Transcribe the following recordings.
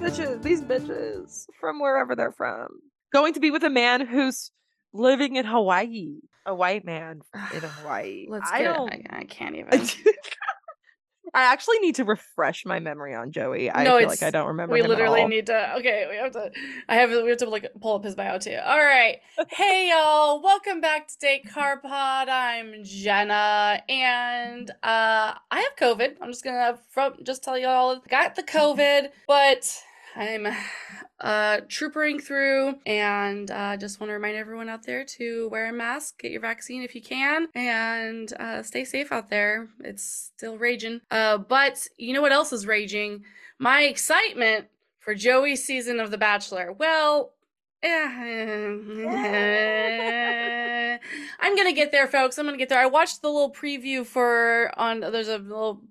bitches. These bitches, from wherever they're from, going to be with a man who's living in Hawaii. A white man in Hawaii. Let's I get. don't. I, I can't even. I actually need to refresh my memory on Joey. I No, feel like I don't remember. we literally all. need to. Okay, we have to. I have. We have to like pull up his bio too. All right. hey y'all, welcome back to Date Card Pod. I'm Jenna, and uh, I have COVID. I'm just gonna just tell y'all got the COVID, but I'm uh troopering through and uh just want to remind everyone out there to wear a mask get your vaccine if you can and uh stay safe out there. It's still raging. Uh but you know what else is raging? My excitement for joey's season of the bachelor. Well eh, i'm gonna get there folks. I'm gonna get there. I watched the little preview for on there's a little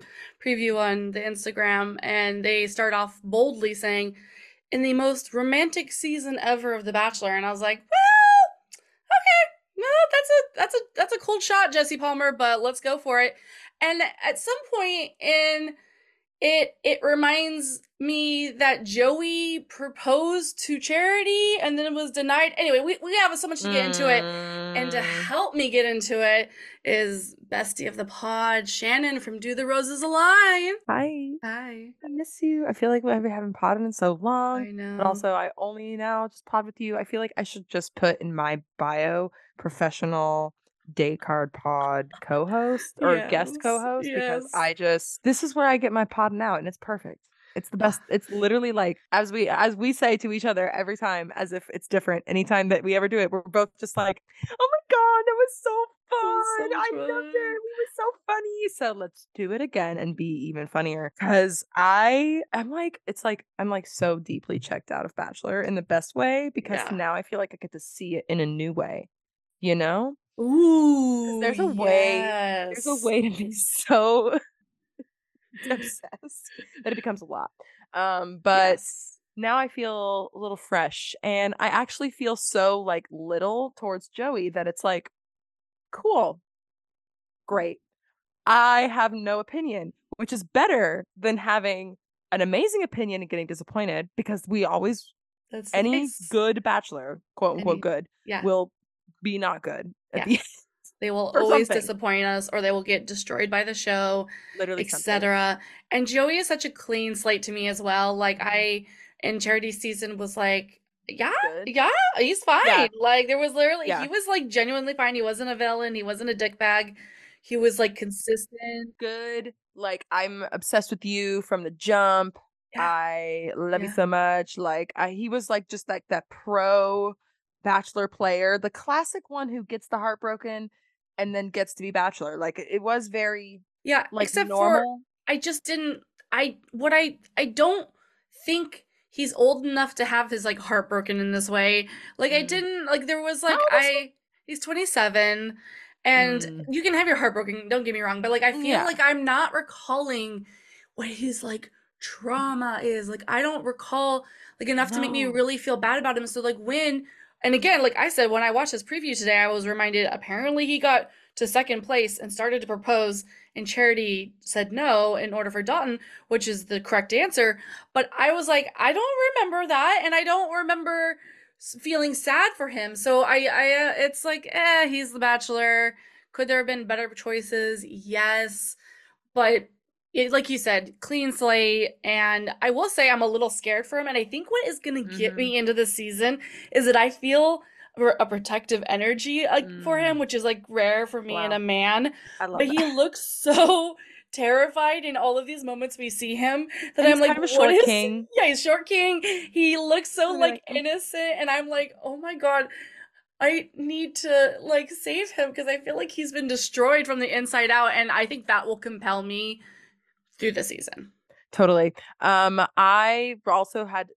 preview on the instagram and they start off boldly saying in the most romantic season ever of The Bachelor, and I was like, well, okay, no, that's a that's a that's a cold shot, Jesse Palmer, but let's go for it. And at some point in it, it reminds me that Joey proposed to Charity and then it was denied. Anyway, we we have so much to get into it. And to Mm. help me get into it is bestie of the pod, Shannon from Do the Roses Align. Hi, Hi. I miss you. I feel like we haven't podded in so long. I know. But also, I only now just pod with you. I feel like I should just put in my bio professional day card pod co-host or guest co-host because. I just this is where I get my podding out and it's perfect. It's the best. It's literally like as we as we say to each other every time as if it's different. Anytime that we ever do it, we're both just like, "Oh my god, that was so That was so fun! I much loved it. We were so funny." So let's do it again and be even funnier. Cause I am like, it's like I'm like so deeply checked out of Bachelor in the best way because Yeah. now I feel like I get to see it in a new way. You know, Ooh, there's a way- yes. there's a way to be so obsessed that it becomes a lot. Um, but Yes. now I feel a little fresh and I actually feel so like little towards Joey that it's like, cool, great. I have no opinion, which is better than having an amazing opinion and getting disappointed because we always, That's any nice. good bachelor, quote unquote Any- good, yeah. will be not good Yeah. They will always something. disappoint us, or they will get destroyed by the show, literally etc. And Joey is such a clean slate to me as well. Like Mhm. I in charity season was like, yeah, Good. yeah, he's fine. Like there was literally Yeah. he was like genuinely fine. He wasn't a villain. He wasn't a dickbag. He was like consistent. Good. Like I'm obsessed with you from the jump. Yeah. I love you so much. Like I, he was like just like that pro bachelor player, the classic one who gets the heartbroken and then gets to be bachelor. Like it was very Yeah, like except for normal. I just didn't I what I I don't think he's old enough to have his like heartbroken in this way. Like I Mm. didn't like there was like is he? I he's 27 and Mm. you can have your heartbroken, don't get me wrong, but like I feel Yeah. like I'm not recalling what his like trauma is. Like I don't recall like enough to make me really feel bad about him. So like when and again, like I said, when I watched this preview today, I was reminded apparently he got to second place and started to propose, and Charity said no in order for Dalton, which is the correct answer. But I was like, I don't remember that, and I don't remember feeling sad for him. So I, I, uh, it's like, eh, he's the Bachelor. Could there have been better choices? Yes, but it, like you said, clean slate. And I will say I'm a little scared for him. And I think what is going to get Mhm. me into the season is that I feel a protective energy uh, for him, Mm. which is like rare for me in Wow. a man. I love But that. he looks so terrified in all of these moments we see him that And I'm like, kind of a what short is? king. Yeah, he's short king. He looks so I like like innocent, and I'm like, oh my god. I need to like save him because I feel like he's been destroyed from the inside out, and I think that will compel me through the season. Totally. Um, I also had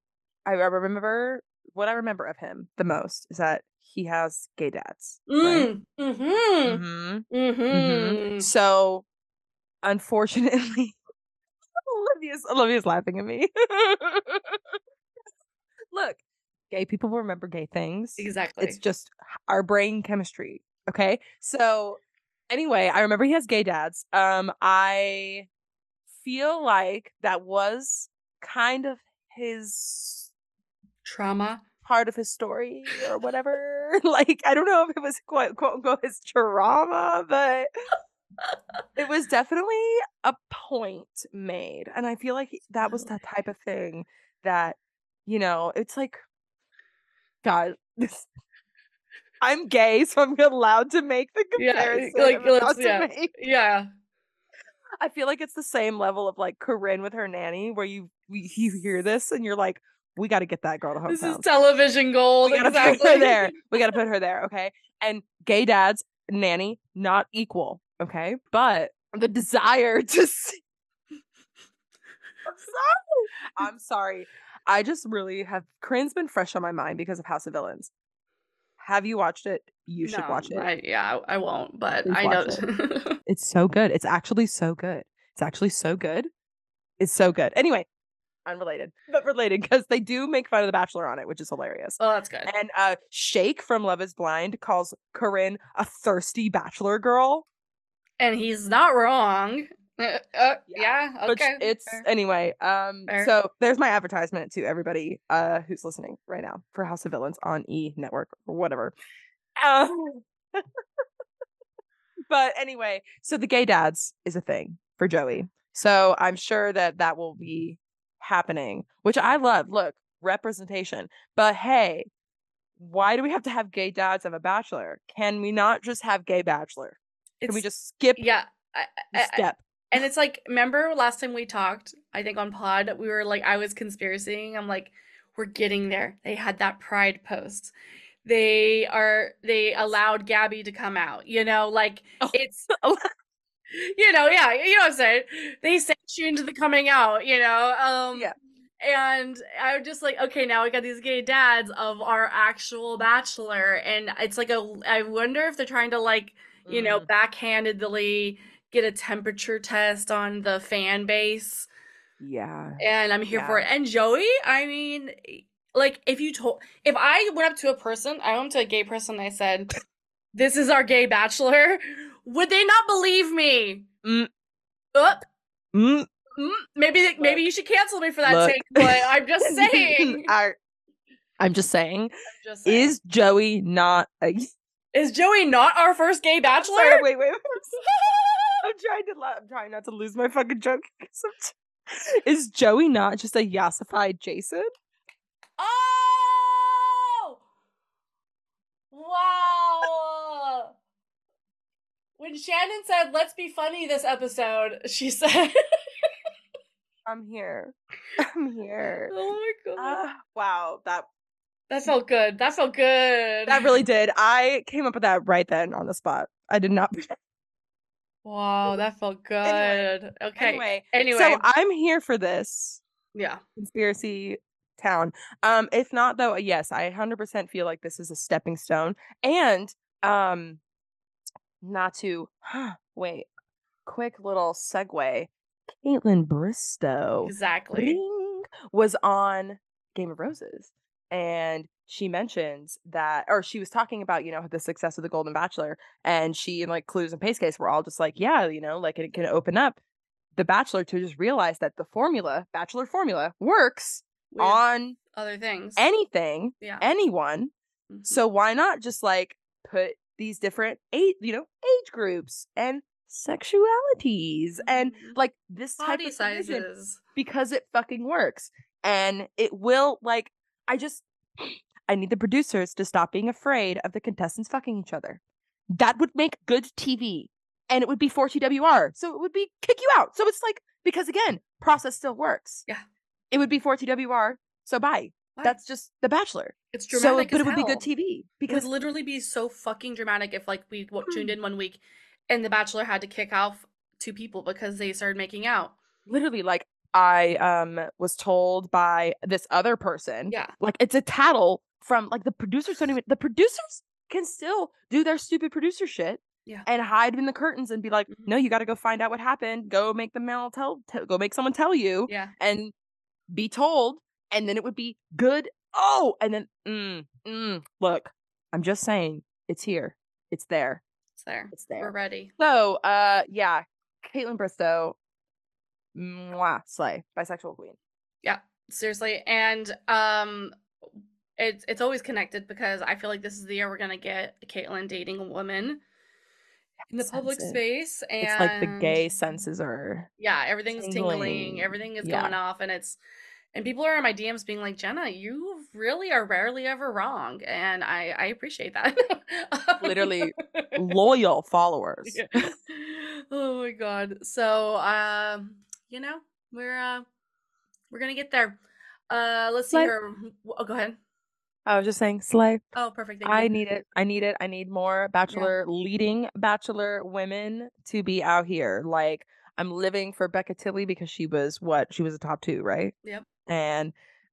I remember what I remember of him the most is that he has gay dads. Right? Mm. Mm-hmm. Mm-hmm. Mm-hmm. Mm-hmm. So, unfortunately, Olivia's Olivia's laughing at me. Look, gay people remember gay things. Exactly. It's just our brain chemistry. Okay. So, anyway, I remember he has gay dads. Um, I feel like that was kind of his Trauma. part of his story or whatever. like I don't know if it was quote quote unquote his trauma, but it was definitely a point made. And I feel like that was the type of thing that, you know, it's like God, this I'm gay, so I'm allowed to make the Yeah, comparison. like, let's- yeah. Yeah. I feel like it's the same level of like Corinne with her nanny, where you you hear this and you're like, we got to get that girl to This is television gold. we gotta exactly. put her there. We gotta put her there, okay? And gay dads, nanny, not equal, okay? But the desire to see. I'm sorry. I'm sorry. I just really have. Corinne's been fresh on my mind because of House of Villains. Have you watched it? You should No, watch it. I, yeah, I won't, but Please I know. watch It's so good. It's actually so good. It's actually so good. It's so good. Anyway, unrelated, but related because they do make fun of The Bachelor on it, which is hilarious. oh, that's good. And uh Shake from Love is Blind calls Corinne a thirsty bachelor girl. And he's not wrong. Uh, uh, yeah. Which Okay. it's fair. anyway. Um Fair. so there's my advertisement to everybody uh who's listening right now for House of Villains on E Network or whatever. Um, but anyway, so the gay dads is a thing for Joey. So I'm sure that that will be happening, which I love. Look, representation. But hey, why do we have to have gay dads of a bachelor? Can we not just have gay bachelor? Can we just skip yeah. I, I, I- step? and it's like, remember last time we talked? I think on Pod, we were like, I was conspiracying. I'm like, we're getting there. They had that Pride post. They are. They allowed Gabby to come out. You know, like Oh. it's. you know, yeah, you know what I'm saying. They sent you into the coming out. You know, um, Yeah. And I was just like, okay, now we got these gay dads of our actual bachelor, and it's like a. I wonder if they're trying to like you know, Mm. backhandedly get a temperature test on the fan base. Yeah. And I'm here for it. And Joey, I mean, like, if you told, if I went up to a person, I went up to a gay person, and I said, "This is our gay bachelor," would they not believe me? Mm. Up. Mm, maybe, maybe you should cancel me for that Look. take. But I'm just saying. I, I'm just saying. just saying. Is Joey not a is Joey not our first gay bachelor? Sorry, wait, wait, wait. I'm trying to. I'm trying not to lose my fucking joke. 'cause I'm t- Is Joey not just a yassified Jason? Oh! Wow! When Shannon said, let's be funny this episode, she said, I'm here. I'm here. oh my god. Ah, wow, that that felt good. That felt good. that really did. I came up with that right then on the spot. I did not. Wow, that felt good. Anyway, okay. Anyway. Anyway, so I'm here for this. yeah. conspiracy town. Um, if not though, yes, I 100% feel like this is a stepping stone. And um, not to wait, quick little segue. Kaitlyn Bristowe Exactly. Was on Game of Roses, and she mentions that, or she was talking about, you know, the success of the Golden Bachelor, and she and like Clues and Pace Case were all just like, yeah, you know, like it can open up the Bachelor to just realize that the formula, Bachelor formula, works With on other things. anything, yeah. anyone. Mhm. So why not just like put these different age, you know, age groups and sexualities and Mhm. like this type of sizes. because it fucking works and it will like I just I need the producers to stop being afraid of the contestants fucking each other. That would make good TV and it would be for TWR. So it would be kick you out. So it's like because again, process still works. Yeah. It would be for TWR. So bye. Why? That's just the bachelor. it's So dramatic. but as it would be good. TV It would because literally be so fucking dramatic if like we w- tuned in one week and the bachelor had to kick off two people because they started making out. literally like I um was told by this other person Yeah. like it's a tattle from like the producers don't even the producers can still do their stupid producer shit Yeah. and hide in the curtains and be like Mhm. no you got to go find out what happened go make the mail tell, tell go make someone tell you Yeah. and be told and then it would be good oh and then mm, mm, look i'm just saying it's here it's there It's there. it's there. We're ready. so uh yeah kaitlyn bristowe mwah, slay bisexual queen Yeah. seriously. And um it's it's always connected because I feel like this is the year we're gonna get Kaitlyn dating a woman in the public Sense it. space It's like the gay senses are yeah, everything's tingling, tingling. everything is Yeah. going off, and it's and people are in my DMs being like, Jenna, you really are rarely ever wrong. And I I appreciate that. Literally loyal followers. Yeah. Oh my god. So um, you know, we're uh we're gonna get there. Uh let's see here. Oh, go ahead. I was just saying, slay. Oh, perfect. Thank I need it. I need it. I need more bachelor leading bachelor women to be out here. Like I'm living for Becca Tilley because she was what? She was a top two, right? Yep. And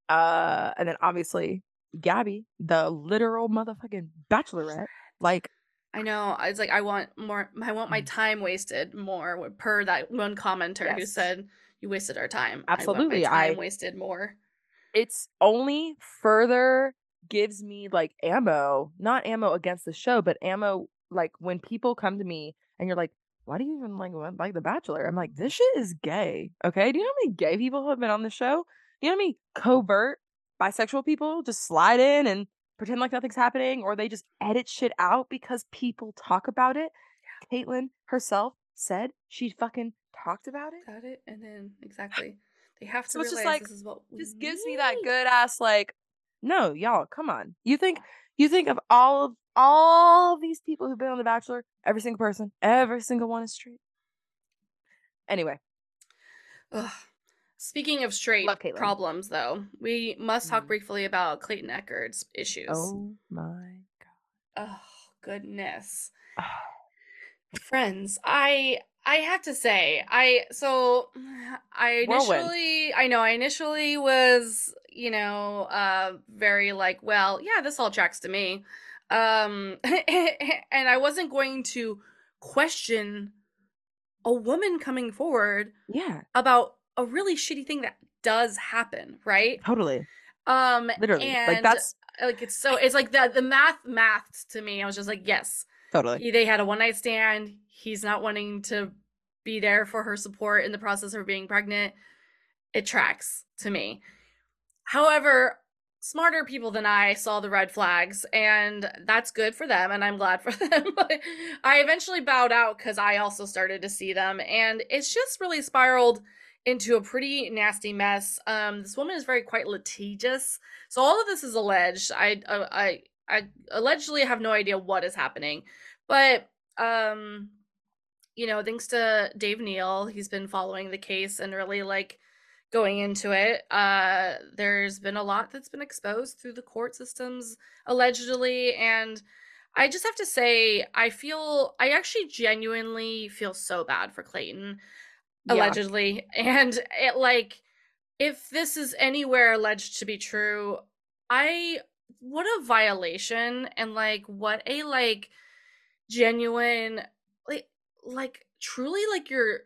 uh and then obviously Gabby, the literal motherfucking bachelorette. Like I know. It's like I want more. I want my Mm. time wasted more. Per that one commenter who said you wasted our time. Absolutely, I want my time I- wasted more. it's only further gives me like ammo, not ammo against the show, but ammo like when people come to me and you're like, why do you even like like The Bachelor? I'm like, this shit is gay. Okay. Do you know how many gay people have been on the show? Do you know how many covert bisexual people just slide in and pretend like nothing's happening or they just edit shit out because people talk about it? Kaitlyn herself said she fucking talked about it. Got it. And then exactly, they have to So it's just realize like, this is what just gives me that good ass like no y'all come on you think you think of all of all these people who've been on the bachelor every single person every single one is straight anyway Ugh. Speaking of straight problems, though, we must talk Mhm. briefly about Clayton Echard's issues. oh my god! Oh goodness. Friends, I I have to say, I so I Whirlwind. initially I know I initially was, you know, uh very like, well, yeah, this all tracks to me. Um and I wasn't going to question a woman coming forward yeah about a really shitty thing that does happen, right? totally Um literally and like that's like it's so it's like the the math math to me. I was just like, yes, totally they had a one night stand. He's not wanting to be there for her support in the process of being pregnant. It tracks to me. However, smarter people than I saw the red flags, and that's good for them, and I'm glad for them. But I eventually bowed out because I also started to see them, and it's just really spiraled into a pretty nasty mess. Um, this woman is very quite litigious, so all of this is alleged. I, uh, I, I allegedly have no idea what is happening, but um, you know, thanks to Dave Neal, he's been following the case and really like going into it. Uh, there's been a lot that's been exposed through the court systems allegedly, and I just have to say, I feel I actually genuinely feel so bad for Clayton yeah allegedly and it like if this is anywhere alleged to be true i what a violation and like what a like genuine like truly like you're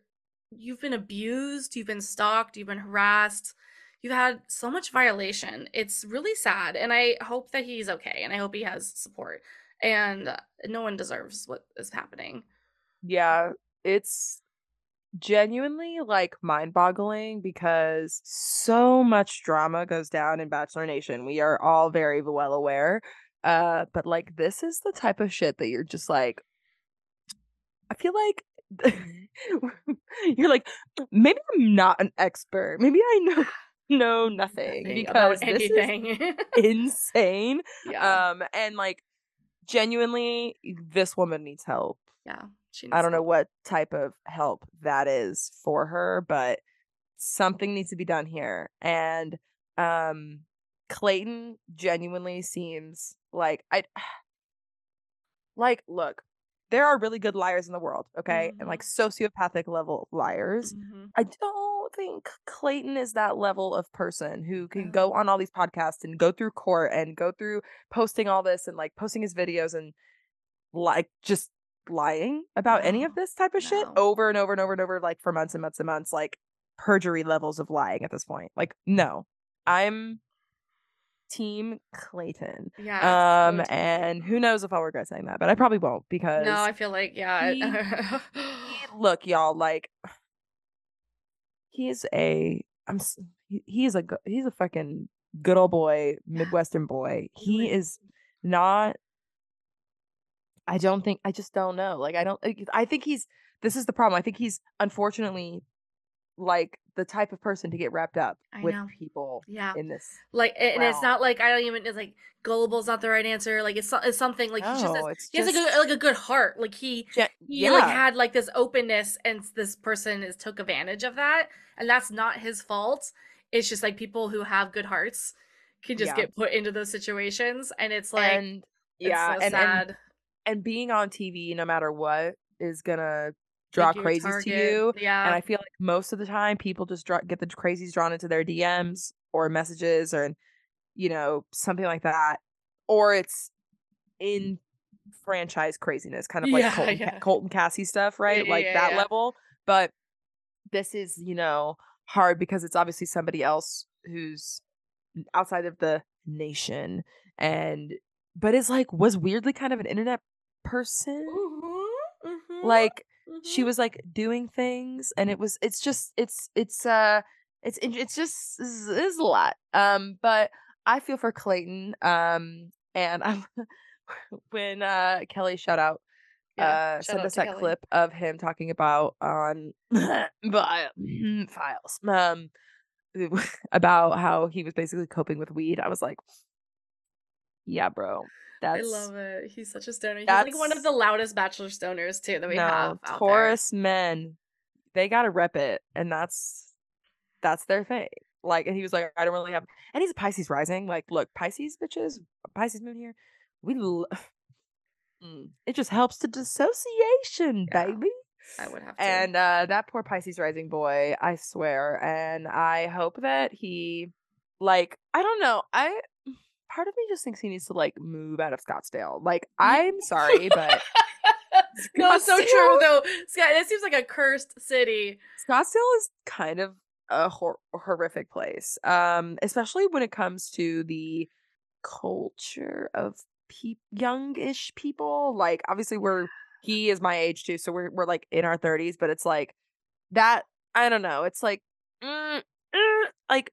you've been abused you've been stalked you've been harassed you've had so much violation. It's really sad and i hope that he's okay and i hope he has support and no one deserves what is happening. Yeah it's genuinely like mind-boggling because so much drama goes down in bachelor nation. We are all very well aware uh but like this is the type of shit that you're just like i feel like you're like maybe i'm not an expert. Maybe i know know nothing because this is insane. Yeah. Um and like genuinely this woman needs help. Yeah, she I don't know help. what type of help that is for her, but something needs to be done here. And um Clayton genuinely seems like I like look, there are really good liars in the world, okay? And like sociopathic level liars. Mhm. I don't think Clayton is that level of person who can go on all these podcasts and go through court and go through posting all this and like posting his videos and like just lying about any of this type of shit over and over and over and over like for months and months and months like perjury levels of lying at this point. Like no. I'm team Clayton. Yeah. Um and who knows if I'll regret saying that, but I probably won't because no, I feel like yeah. he- he- look y'all like he's a I'm he, he is a he's a fucking good old boy, Midwestern boy. He is not. I don't think. I just don't know. Like I don't. I think he's. This is the problem. I think he's unfortunately like the type of person to get wrapped up I with know. people Yeah. in this. Like, and it's not like I don't even. It's like gullible is not the right answer. Like it's it's something like he's just. No, it's he has like just a, like a good heart. Like he ge- he like had like this openness, and this person is took advantage of that, and that's not his fault. It's just like people who have good hearts can just Yeah. get put into those situations, and it's like and it's yeah, so and, and and being on TV, no matter what, is gonna draw a crazies to you. Yeah. And I feel like most of the time, people just draw, get the crazies drawn into their DMs or messages or, you know, something like that. Or it's in franchise craziness, kind of like Yeah, Colton, yeah. Colton Cassie stuff, right? yeah, like that level. But this is, you know, hard because it's obviously somebody else who's outside of the nation and but it's like was weirdly kind of an internet person Mhm, mhm, like she mhm. was like doing things and it was it's just it's it's uh it's it's just is is a lot um but i feel for clayton um and i'm when uh kelly shout out Yeah, uh sent us that Kelly. clip of him talking about on bi- files um about how he was basically coping with weed i was like yeah bro that's I love it. He's such a stoner. He's like one of the loudest bachelor stoners too that we no have out there. Taurus men, they gotta rep it, and that's that's their thing. Like, and he was like, I don't really have, and he's a Pisces rising. Like, look, Pisces bitches, Pisces moon here. We, l- Mm, it just helps to dissociation, Yeah. baby. I would have to. And uh that poor Pisces rising boy, I swear. And I hope that he like I don't know. I part of me just thinks he needs to like move out of Scottsdale. Like I'm sorry, but no, it's so true though. Scott, it seems like a cursed city. Scottsdale is kind of a hor- horrific place, um, especially when it comes to the culture of pe- youngish people. Like, obviously, we're he is my age too, so we're we're like in our thirties, but it's like that. I don't know. It's like, mm, mm, like,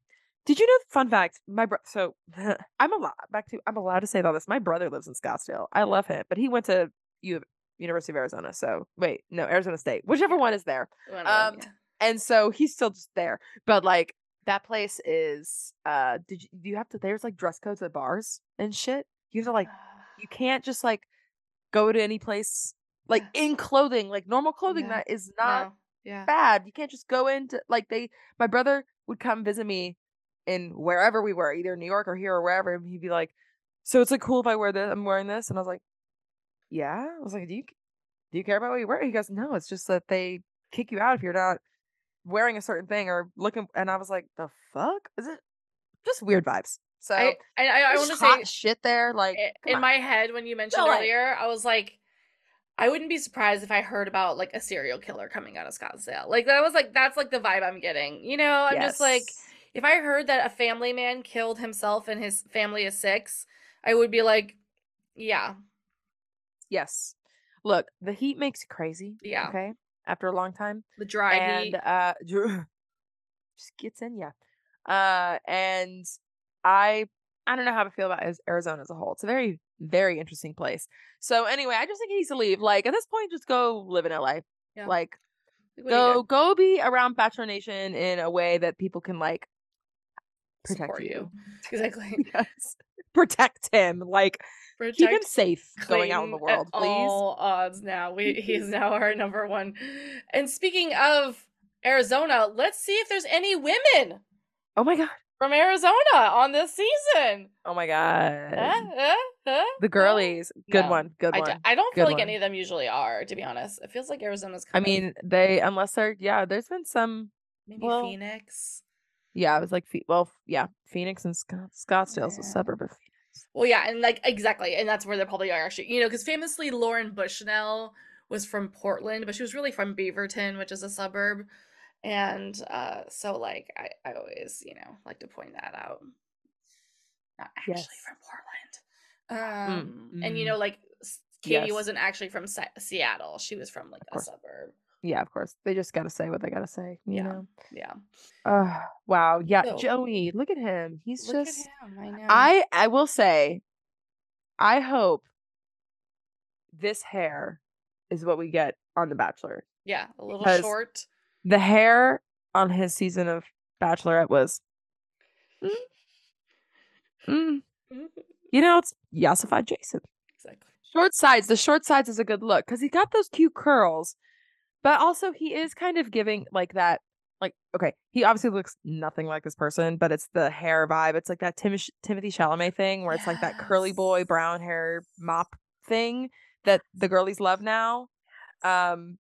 did you know? Fun fact: my bro. So I'm allowed back to. I'm allowed to say all this. My brother lives in Scottsdale. I love him, but he went to U University of Arizona. So wait, no, Arizona State, whichever one is there One Um, yeah. and so he's still just there but like that place is uh did you do you have to there's like dress codes at bars and shit you have to like you can't just like go to any place like in clothing like normal clothing Yeah. that is not No, yeah. bad you can't just go into like they my brother would come visit me in wherever we were either new york or here or wherever and he'd be like so it's like cool if i wear this i'm wearing this and i was like yeah i was like do you do you care about what you wear he goes no it's just that they kick you out if you're not wearing a certain thing or looking and i was like the fuck is it just weird vibes so I I, I, I want to say shit there like in on. my head when you mentioned LA. earlier, I was like, I wouldn't be surprised if I heard about like a serial killer coming out of Scottsdale. Like that was like that's like the vibe I'm getting. You know, I'm just like Yes. If I heard that a family man killed himself and his family of six, I would be like, yeah, yes. Look the heat makes you crazy Yeah. okay after a long time. The dry and heat. uh just gets in ya. Uh and i i don't know how to feel about arizona as a whole. It's a very very interesting place. So anyway i just think he needs to leave. Like at this point just go live in la Yeah. like Like, what go go be around bachelor nation in a way that people can like protect Support you, Exactly. yes protect him like keep him Protect safe going out in the world please all odds now. We he is now our number one. And speaking of Arizona, let's see if there's any women oh my god from Arizona on this season. oh my god Huh? Huh? Huh? the girlies good No, one good I, one d- I don't feel Good like any of them usually are, to be honest. It feels like Arizona's I mean, they unless they're yeah. There's been some maybe well, Phoenix. Yeah. It was like well, yeah. Phoenix and Scott- Scottsdale's a Yeah. suburb of Phoenix. Well, yeah, and like exactly, and that's where they probably are actually. You know, because famously Lauren Bushnell was from Portland, but she was really from Beaverton, which is a suburb. And uh so like I, I always, you know, like to point that out. Not actually Yes. from Portland. Um and you mm. know, like Katie Yes. wasn't actually from Se- Seattle. She was from like a suburb. Yeah, of course. They just gotta say what they gotta say, you Yeah. know? Yeah. Uh, wow. Yeah, So- Joey, look at him. He's Look just at him. I know. I I will say I hope this hair is what we get on The Bachelor. yeah, a little short. The hair on his season of Bachelorette was mm, mm, you know, it's yassified Jason. exactly. Short sides. The short sides is a good look because he got those cute curls, but also he is kind of giving like that. Like, okay, he obviously looks nothing like this person, but it's the hair vibe. It's like that Tim- Timothée Chalamet thing where it's like that curly boy brown hair mop thing that the girlies love now. Um,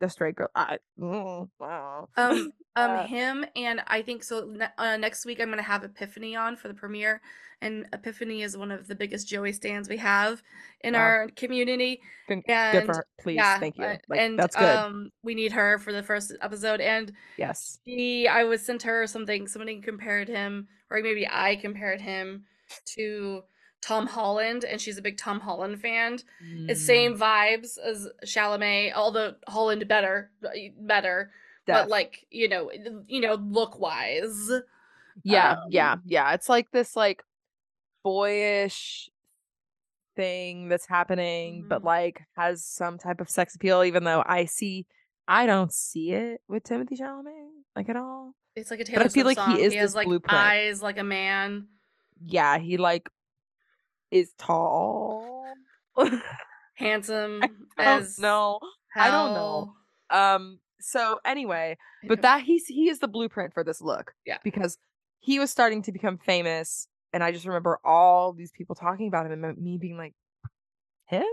the straight girl. I, mm, wow. Um, um, Uh, him and I think so. Uh, next week I'm gonna have Epiphany on for the premiere, and Epiphany is one of the biggest Joey stands we have in Wow. our community. Good, good for her. Please, yeah, thank you. uh, Like and that's good. um, we need her for the first episode, and yes. she, I was sent her something. Somebody compared him, or maybe I compared him to Tom Holland, and she's a big Tom Holland fan. It's Mm, same vibes as Chalamet, although Holland better, uh, better, def. but like you know, you know, look wise. Yeah, yeah, Um, yeah. It's like this like boyish thing that's happening, but Mhm. like has some type of sex appeal, even though I see I don't see it with Timothée Chalamet, like at all. It's like a I Taylor feel Swift like he song. is has this like blueprint. eyes like a man, Yeah, he like is tall. handsome as know. I don't know. Um so anyway, but that he's he is the blueprint for this look. Yeah. Because he was starting to become famous and I just remember all these people talking about him and me being like him?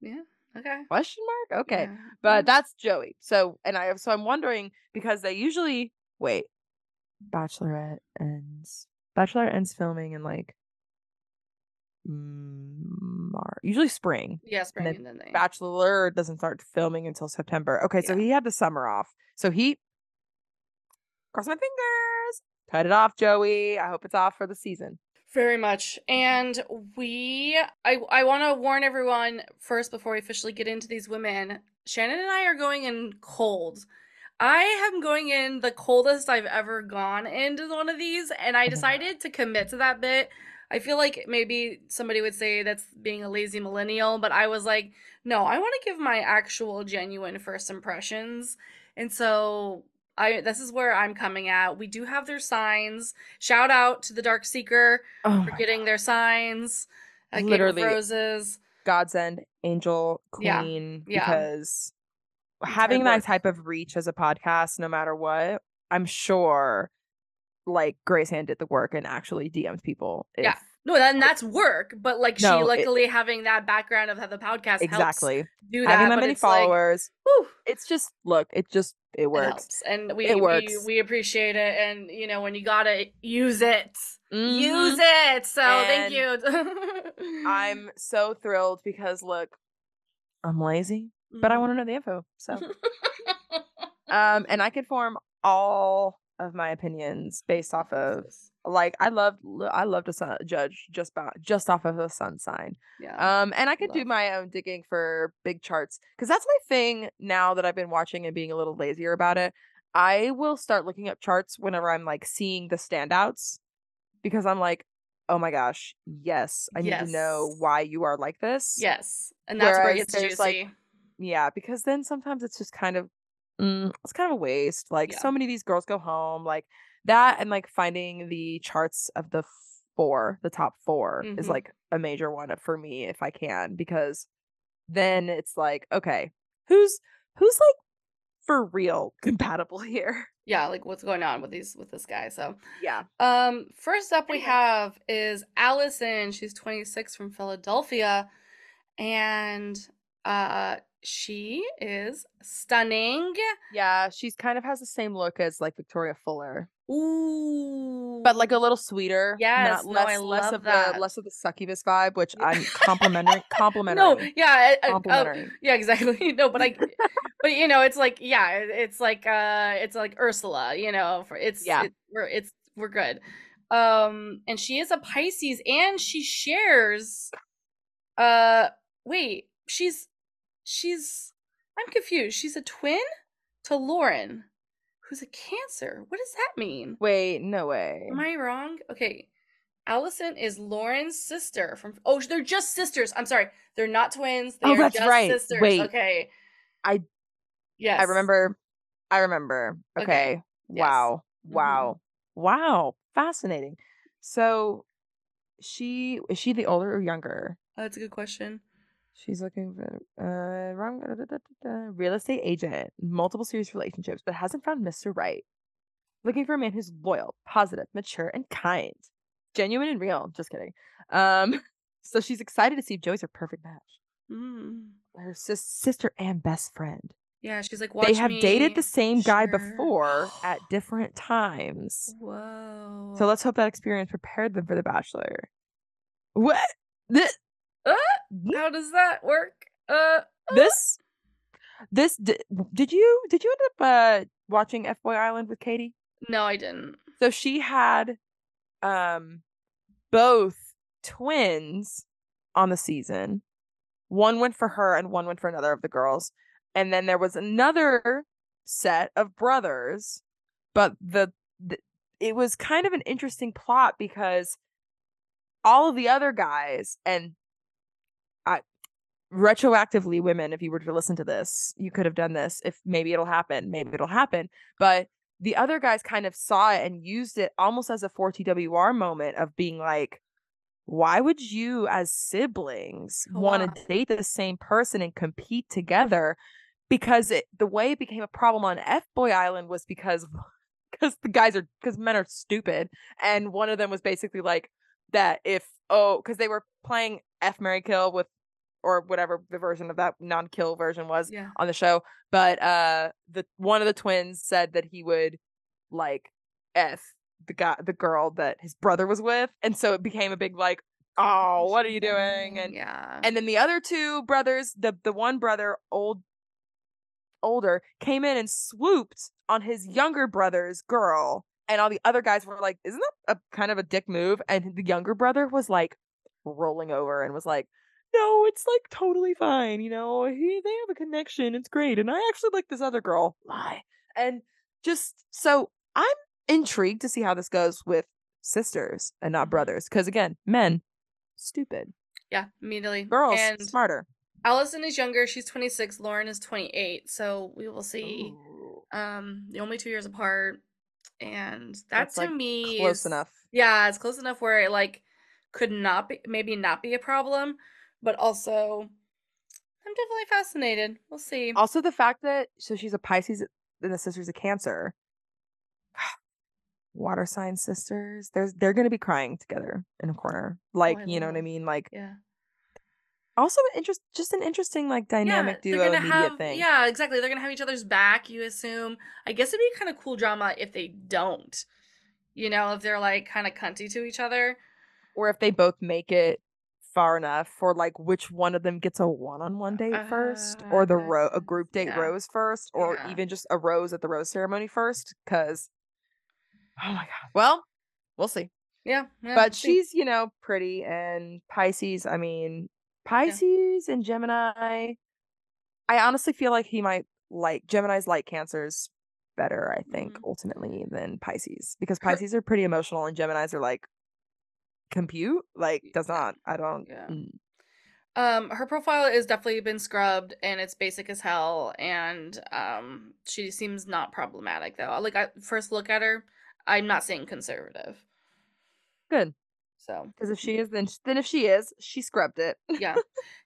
yeah, okay, Question mark? Okay. yeah, But that's Joey. So and I so I'm wondering because they usually wait. Bachelorette ends Bachelorette ends filming in like Mm, March, usually spring. yeah, spring then and then they Bachelor doesn't start filming until September. Okay, so he had the summer off. So he cross my fingers. Cut it off, Joey. I hope it's off for the season. Very much. And we I I want to warn everyone first before we officially get into these women. Shannon and I are going in cold. I am going in the coldest I've ever gone into one of these and I decided to commit to that bit. I feel like maybe somebody would say that's being a lazy millennial, but I was like, no, I want to give my actual genuine first impressions. And so I this is where I'm coming at. We do have their signs. Shout out to the Dark Seeker Oh for getting their signs. Uh, Literally. Roses. Godsend, Angel, Queen, yeah. because having that type of reach as a podcast, no matter what, I'm sure like Grace Hand did the work and actually DM'd people. If, Yeah, No, and that's work, but like No, she it- luckily having that background of how the podcast helps exactly. do that. Having that many it's like, followers, it's just look, it just it it works. helps. And we, It works. we appreciate it. And you know, when you gotta use it, Mhm. use it. So thank you. I'm so thrilled because look, I'm lazy, but I want to know the info. So, um, and I could form all of my opinions based off of like I love I love to sun, judge just about just off of a sun sign. yeah. Um, and I could do my own digging for big charts because that's my thing now that I've been watching and being a little lazier about it. I will start looking up charts whenever I'm like seeing the standouts because I'm like, oh my gosh, yes, I need to know why you are like this. yes, and that's where it whereas gets there's, like. Yeah, because then sometimes it's just kind of mm, it's kind of a waste. Like Yeah. so many of these girls go home like that and like finding the charts of the four, the top 4 is Mhm. like a major one for me if I can because then it's like okay, who's who's like for real compatible here? yeah, like what's going on with these with this guy. So Yeah. Um, first up we have is Allison. She's 26 from Philadelphia, and uh, she is stunning. Yeah, she's kind of has the same look as like Victoria Fuller. Ooh, But like a little sweeter. Yes, Not no, less less of that. the less of the succubus vibe, which I'm complimentary no, complimentary. yeah, uh, uh, uh, Complimentary. yeah, exactly. No, but I, but you know, it's like yeah, it's like uh, it's like Ursula. You know, for it's Yeah. it, we're it's we're good. Um, and she is a Pisces, and she shares. Uh, wait, she's she's I'm confused. She's a twin to Lauren, who's a Cancer. What does that mean? Wait, no way. Am I wrong? Okay. Allison is Lauren's sister from. Oh, they're just sisters. I'm sorry. They're not twins. They Oh, are that's just right. sisters. Wait. Okay. I- Yes. I remember. I remember. Okay. Okay. Yes. Wow. Mhm. Wow. Wow. Fascinating. So she is she the older or younger? Oh, that's a good question. She's looking for uh wrong da, da, da, real estate agent, multiple serious relationships, but hasn't found Mr. Right. Looking for a man who's loyal, positive, mature, and kind. Genuine and real. Just kidding. Um so she's excited to see if Joey's her perfect match. Mm. Her sis- sister and best friend. Yeah, she's like. they have me. dated the same guy before at different times. Whoa. So let's hope that experience prepared them for The Bachelor. What? This? Uh, how does that work? Uh. This? This? Did, did you did you end up uh, watching F Boy Island with Katie? No, I didn't. So she had um both twins on the season. One went for her and one went for another of the girls. And then there was another set of brothers, but the, the it was kind of an interesting plot because all of the other guys and retroactively women if you were to listen to this you could have done this if maybe it'll happen maybe it'll happen but the other guys kind of saw it and used it almost as a FTWR moment of being like, why would you, as siblings, Oh, want to date the same person and compete together? Because it, the way it became a problem on F Boy Island was because because the guys are because men are stupid, and one of them was basically like that if oh because they were playing F Mary Kill with or whatever the version of that non-kill version was Yeah. on the show but uh the one of the twins said that he would like f the guy the girl that his brother was with and so it became a big like oh what are you doing and yeah. and then the other two brothers the the one brother old older came in and swooped on his younger brother's girl and all the other guys were like isn't that a kind of a dick move and the younger brother was like rolling over and was like no it's like totally fine you know he, they have a connection it's great and i actually like this other girl lie and just so i'm intrigued to see how this goes with sisters and not Mhm. brothers because again men stupid yeah. Immediately. girls And smarter Allison is younger. She's 26. Lauren is 28. So we will see. Ooh. Um, the only two years apart, and that That's, to like, me close is- enough Yeah, it's close enough where it like could not be maybe not be a problem, but also I'm definitely fascinated. We'll see. Also, the fact that so she's a Pisces and the sister's a Cancer. Water sign sisters. There's they're gonna be crying together in a corner. Like, Oh, you know what I mean? Like yeah. also interest just an interesting like dynamic yeah, duo immediate have thing. yeah, exactly. They're gonna have each other's back. You assume. I guess it'd be kind of cool drama if they don't. You know, if they're like kind of cunty to each other. Or if they both make it far enough for like which one of them gets a one-on-one date first or the ro- a Uh, group date yeah. rose first or Yeah. even just a rose at the rose ceremony first cuz oh my god well we'll see Yeah, yeah, but we'll see. she's you know pretty and pisces i mean pisces and gemini i honestly feel like he might like gemini's like cancers better i think Mhm. ultimately than pisces because pisces are pretty emotional and gemini's are like compute like does not i don't Yeah. mm. Um, her profile is definitely been scrubbed and it's basic as hell, and um, she seems not problematic though. Like I first look at her, I'm not saying conservative. good So because if she is then then if she is she scrubbed it yeah,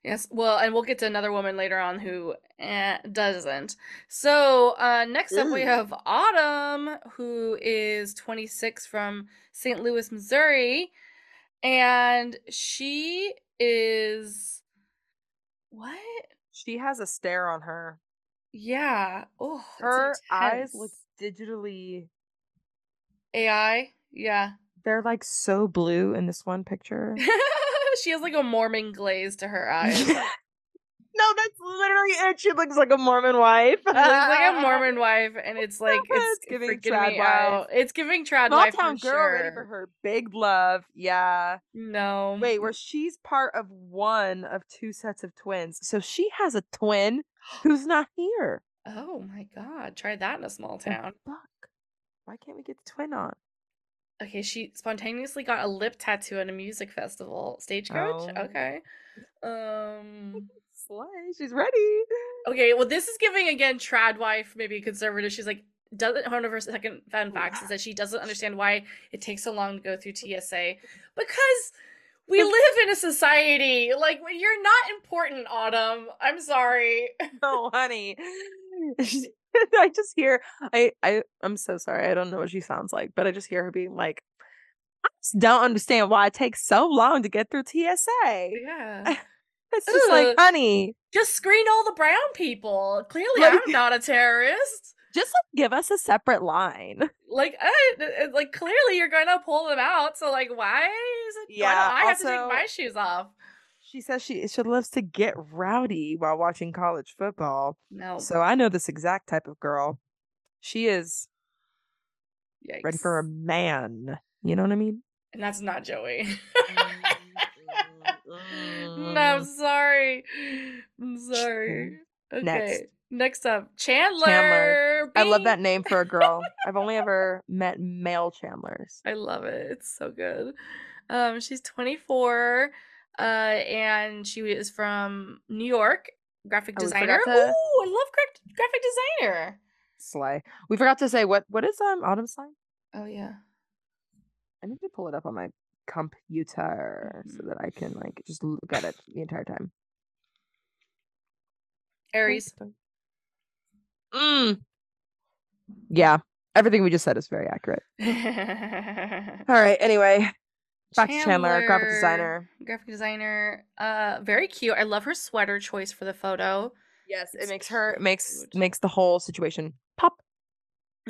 yes. Well, and we'll get to another woman later on who eh, doesn't. So uh, next up we have Autumn, who is 26 from St. Louis, Missouri, and she is what? she has a stare on her Yeah. Oh, her eyes look digitally AI. Yeah. they're like so blue in this one picture she has like a Mormon glaze to her eyes. No, that's literally it. She looks like a Mormon wife. looks like a Mormon wife, and it's like it's, It's giving trad wife. out. It's giving trad Small wife town girl sure. ready for her big love. Yeah. No. Wait, where she's part of one of two sets of twins. So she has a twin who's not here. Oh my god, try that in a small town. Fuck. Why can't we get the twin on? Okay, she spontaneously got a lip tattoo at a music festival. Stagecoach? Oh. Okay. Um Slay, she's ready. Okay, well this is giving again trad wife, maybe conservative. She's like doesn't one of her second fun facts is that she doesn't understand why it takes so long to go through TSA. Because we live in a society. Like you're not important, Autumn. I'm sorry. Oh, honey. I just hear I I I'm so sorry. I don't know what she sounds like, but I just hear her being like, I just don't understand why it takes so long to get through TSA. Yeah. It's just like, honey, Just screen all the brown people. Clearly Like- I'm not a terrorist. just like give us a separate line. Like, uh, uh, like clearly you're gonna pull them out. So like, why is it? why Yeah, do I have to take also- my shoes off? She says she she loves to get rowdy while watching college football. No. So I know this exact type of girl. She is Yikes. ready for a man. You know what I mean? And that's not Joey. Mm, no, I'm sorry. I'm sorry. Okay. Next. Next up, Chandler. Chandler. I love that name for a girl. I've only ever met male Chandlers. I love it. It's so good. Um, she's 24, uh, and she is from New York. Graphic Oh, designer. Oh, to- Ooh, I love gra- graphic designer. Slay. We forgot to say what what is um autumn sign? Oh yeah. I need to pull it up on my computer so that I can like just look at it the entire time. Aries. Mm. Yeah. Everything we just said is very accurate. All right. Anyway, back to Chandler, graphic designer. Graphic designer. Uh, very cute. I love her sweater choice for the photo. Yes, it It's makes her makes cute. makes the whole situation pop.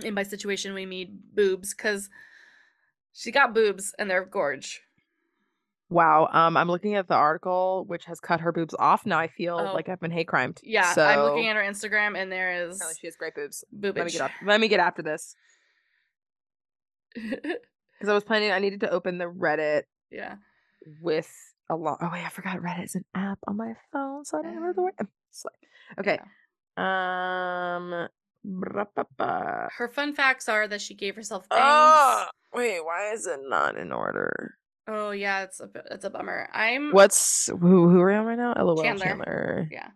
And by situation, we mean boobs, because she got boobs and they're gorge. Wow. Um, I'm looking at the article which has cut her boobs off. Now I feel Oh. like I've been hate crimed. Yeah, so I'm looking at her Instagram and there is she has great boobs. boobage. Let me get up. Let me get after this because I was planning. I needed to open the Reddit yeah. with a lot. Oh wait, I forgot Reddit is an app on my phone, so I don't remember the word. Slay. Okay. Um. Her fun facts are that she gave herself bangs. Ah, wait, why is it not in order? Oh yeah, it's a it's a bummer. I'm What's who? Who are we on right now? LOL Chandler. Chandler. yeah.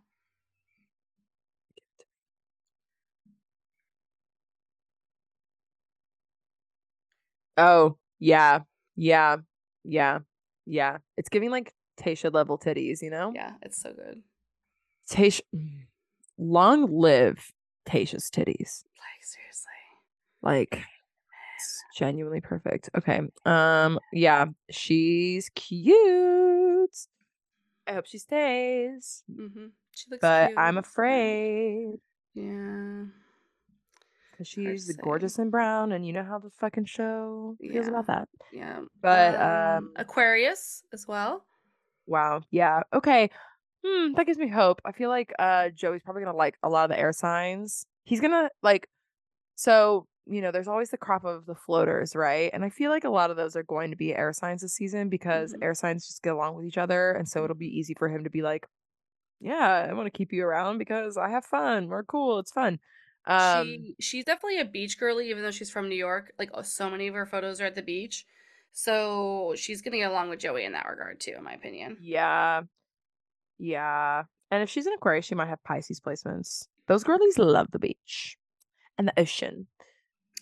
Oh yeah, yeah, yeah, yeah. It's giving like Tasha level titties, you know? Yeah, it's so good. Tasha, long live Tasha's titties. Like seriously. Like genuinely perfect. Okay. Um. Yeah, she's cute. I hope she stays, Mm-hmm. She looks but cute. I'm afraid Yeah. because she's say. gorgeous and brown, and you know how the fucking show feels Yeah. about that. Yeah. But um, Aquarius as well. Wow. Yeah. Okay. Hmm. That gives me hope. I feel like uh Joey's probably gonna like a lot of the air signs. He's gonna like. So you know, there's always the crop of the floaters, right? And I feel like a lot of those are going to be air signs this season because Mhm. air signs just get along with each other, and so it'll be easy for him to be like, "Yeah, I want to keep you around because I have fun. We're cool. It's fun." Um. she she's definitely a beach girly, even though she's from New York. Like oh, so many of her photos are at the beach, so she's gonna get along with Joey in that regard too, in my opinion. Yeah. Yeah. And if she's an Aquarius, she might have Pisces placements. Those girlies love the beach and the ocean.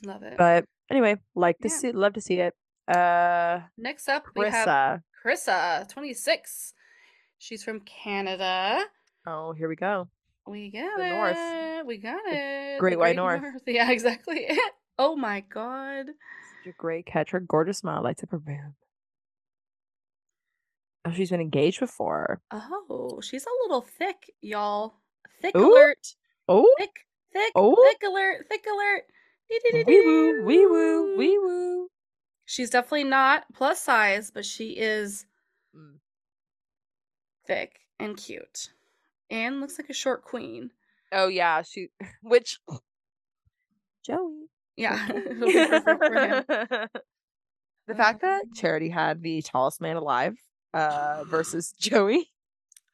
Love it. But anyway, like to Yeah. see, love to see it. Uh, Next up, we have Carissa. Carissa, 26. She's from Canada. Oh, here we go. We got The it. North. We got it. Great The White North. Yeah, exactly. oh my god. Such a great catch. Her gorgeous smile lights up her room. Oh, she's been engaged before. Oh, she's a little thick, y'all. Thick Ooh. alert. Oh, Thick, thick, Oh. thick alert, thick alert. wee woo, wee woo, wee woo. She's definitely not plus size, but she is Mm. thick and cute. And looks like a short queen. Oh yeah, she. Which Joey. Yeah. it'll be perfect for him. the fact that Charity had the tallest man alive uh versus Joey.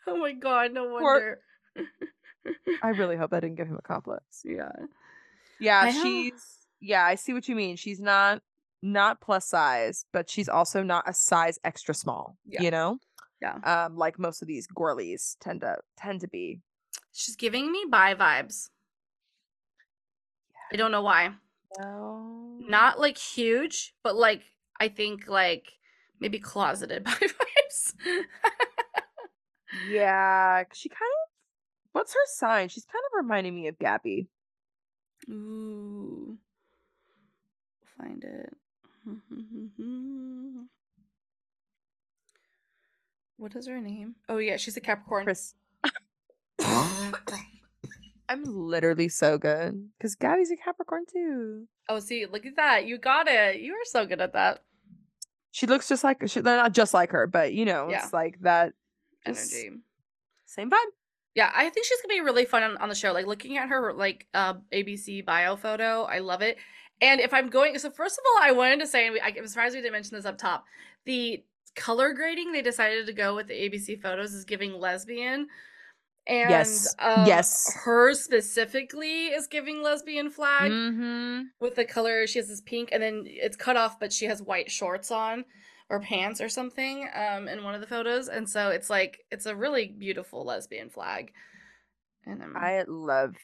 Oh my god, no wonder. I really hope I didn't give him a complex. yeah. Yeah, I she's yeah, I see what you mean. She's not not plus size, but she's also not a size extra small. Yeah. You know? Yeah. Um, like most of these girlies tend to tend to be. She's giving me bi vibes. I don't know why. No. Not like huge, but like I think like maybe closeted bi vibes. Yeah, 'cause she kind of what's her sign? She's kind of reminding me of Gabby. Ooh. Find it. What is her name? Oh yeah, she's a Capricorn. Chris. I'm literally so good. Because Gabby's a Capricorn too. Oh, see, look at that. You got it. You are so good at that She looks just like she, they're not just like her, but you know, Yeah. it's like that energy. same vibe. Yeah, I think she's gonna be really fun on, on the show. Like looking at her like uh, ABC bio photo, I love it. And if I'm going, so first of all, I wanted to say, and we, I, I'm surprised we didn't mention this up top. The color grading they decided to go with the ABC photos is giving lesbian, and Yes. um, Yes. her specifically is giving lesbian flag Mm-hmm. with the color. She has this pink, and then it's cut off, but she has white shorts on or pants or something um in one of the photos, and so it's like it's a really beautiful lesbian flag. And um, I love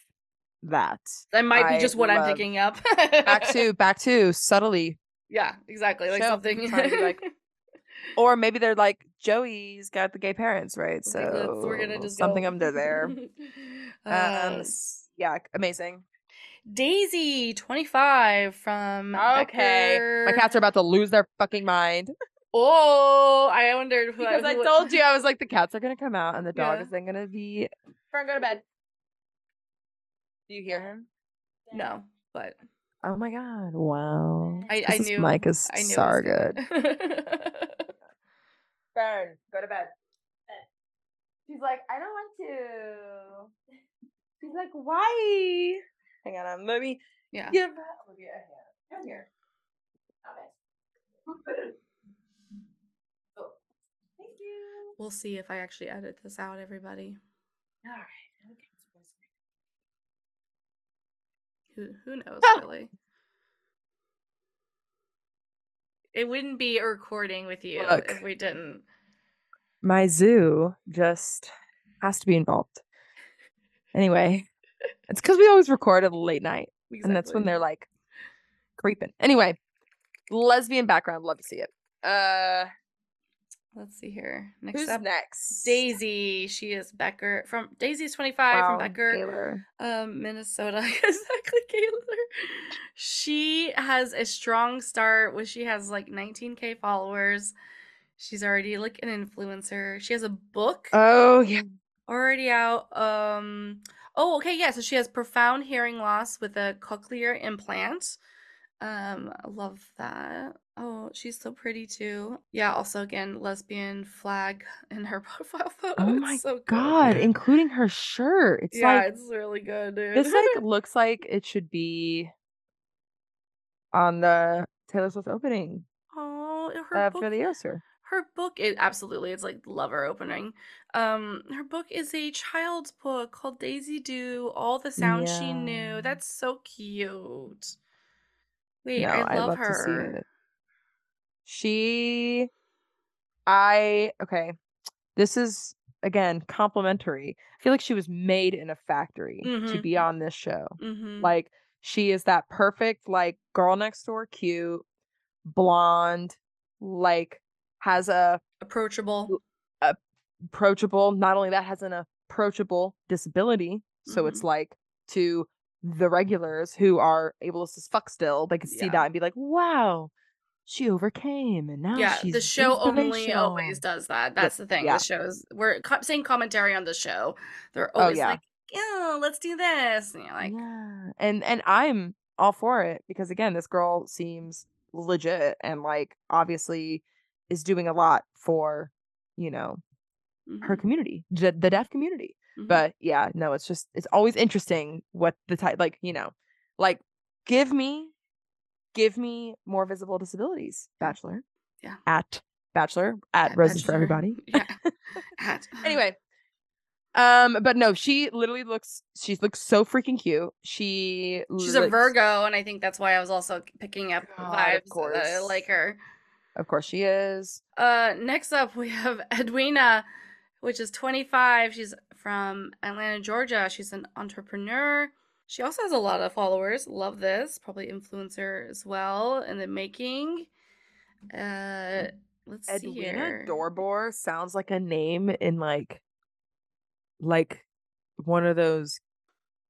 that. that might be I just what I'm picking up. Back to back to subtly. yeah, exactly, like something. be like, Or maybe they're like, Joey's got the gay parents, right? So we're gonna just something go. under there. Um, Uh, yeah, amazing. Daisy twenty five from Okay. My cats are about to lose their fucking mind. Oh, I wondered who Because I who- told you I was like the cats are gonna come out and the dog Yeah. is then gonna be Fern, go to bed. Do you hear him? No, but Oh my god. Wow. I, I knew Mike is I knew so was good. good. Fern, go to bed. She's like, I don't want to. She's like, why? Hang on, um, let me yeah. give Olivia a hand. Come here. Stop it. Oh, thank you. We'll see if I actually edit this out, everybody. All right. Okay. Who who knows really? It wouldn't be a recording with you Look. if we didn't. My zoo just has to be involved. Anyway, it's because we always record at late night, and that's when they're like creeping. Anyway, lesbian background, love to see it. Uh, Let's see here. Next who's up, next? Daisy. She is Becker from Daisy's twenty five Wow, from Becker. Um minnesota exactly Gaylor. she has a strong start where she has like 19k followers she's already like an influencer she has a book Oh yeah. already out um oh okay yeah so she has profound hearing loss with a cochlear implant um I love that oh she's so pretty too yeah also again lesbian flag in her profile photo Oh my so good. God, including her shirt. It's yeah like it's really good dude this like looks like it should be on the Taylor Swift opening Oh, her uh, book, for the Oscar. her book is absolutely it's like lover opening. Um, her book is a child's book called Daisy Do All the Sounds She Knew. That's so cute. Wait, no, I love, to see her. She, I okay. This is again complimentary. I feel like she was made in a factory to Mhm. be on this show. Mm-hmm. Like she is that perfect like girl next door, cute, blonde, like has a Approachable. approachable. Not only that, has an approachable disability. So it's Mhm. like to the regulars who are able to fuck still, they can see Yeah. that and be like, "Wow, she overcame, and now yeah, she's the show only always does that. That's the thing. yeah. The shows we're co- saying commentary on the show. They're Oh, always yeah. like, "Yeah, let's do this." And you're like, yeah, and and I'm all for it because again, this girl seems legit and like obviously is doing a lot for you know her mhm, community, the deaf community. mhm. But yeah, no, it's just it's always interesting what the type like, you know, like give me give me more visible disabilities, bachelor. Yeah. At bachelor at, At roses for everybody. Yeah. At Anyway, Um, but no, she literally looks. She looks so freaking cute. She She's a Virgo, and I think that's why I was also picking up God, of vibes. that I course. like her. Of course, she is. Uh, next up we have Edwina, which is 25. She's from Atlanta, Georgia. She's an entrepreneur. She also has a lot of followers. Love this. Probably influencer as well in the making. Uh, let's see Edwina here. Dorbor sounds like a name in like, like one of those,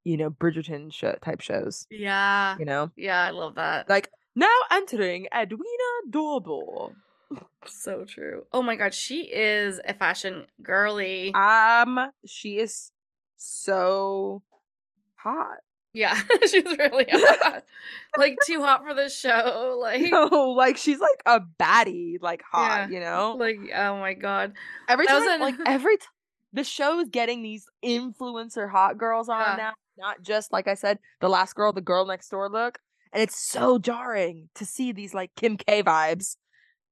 you know, Bridgerton show type shows. Yeah, You know, yeah, I love that. like now entering Edwina Dorbor. so true. Oh my god, she is a fashion girly. Um, she is so hot. Yeah, she's really hot. like too hot for the show. Like, No, like she's like a baddie, like hot. Yeah, You know, like oh my god. every that time, an- like every t- the show is getting these influencer hot girls on Yeah. now, not just like I said, the last girl, the girl next door look, and it's so jarring to see these like Kim K vibes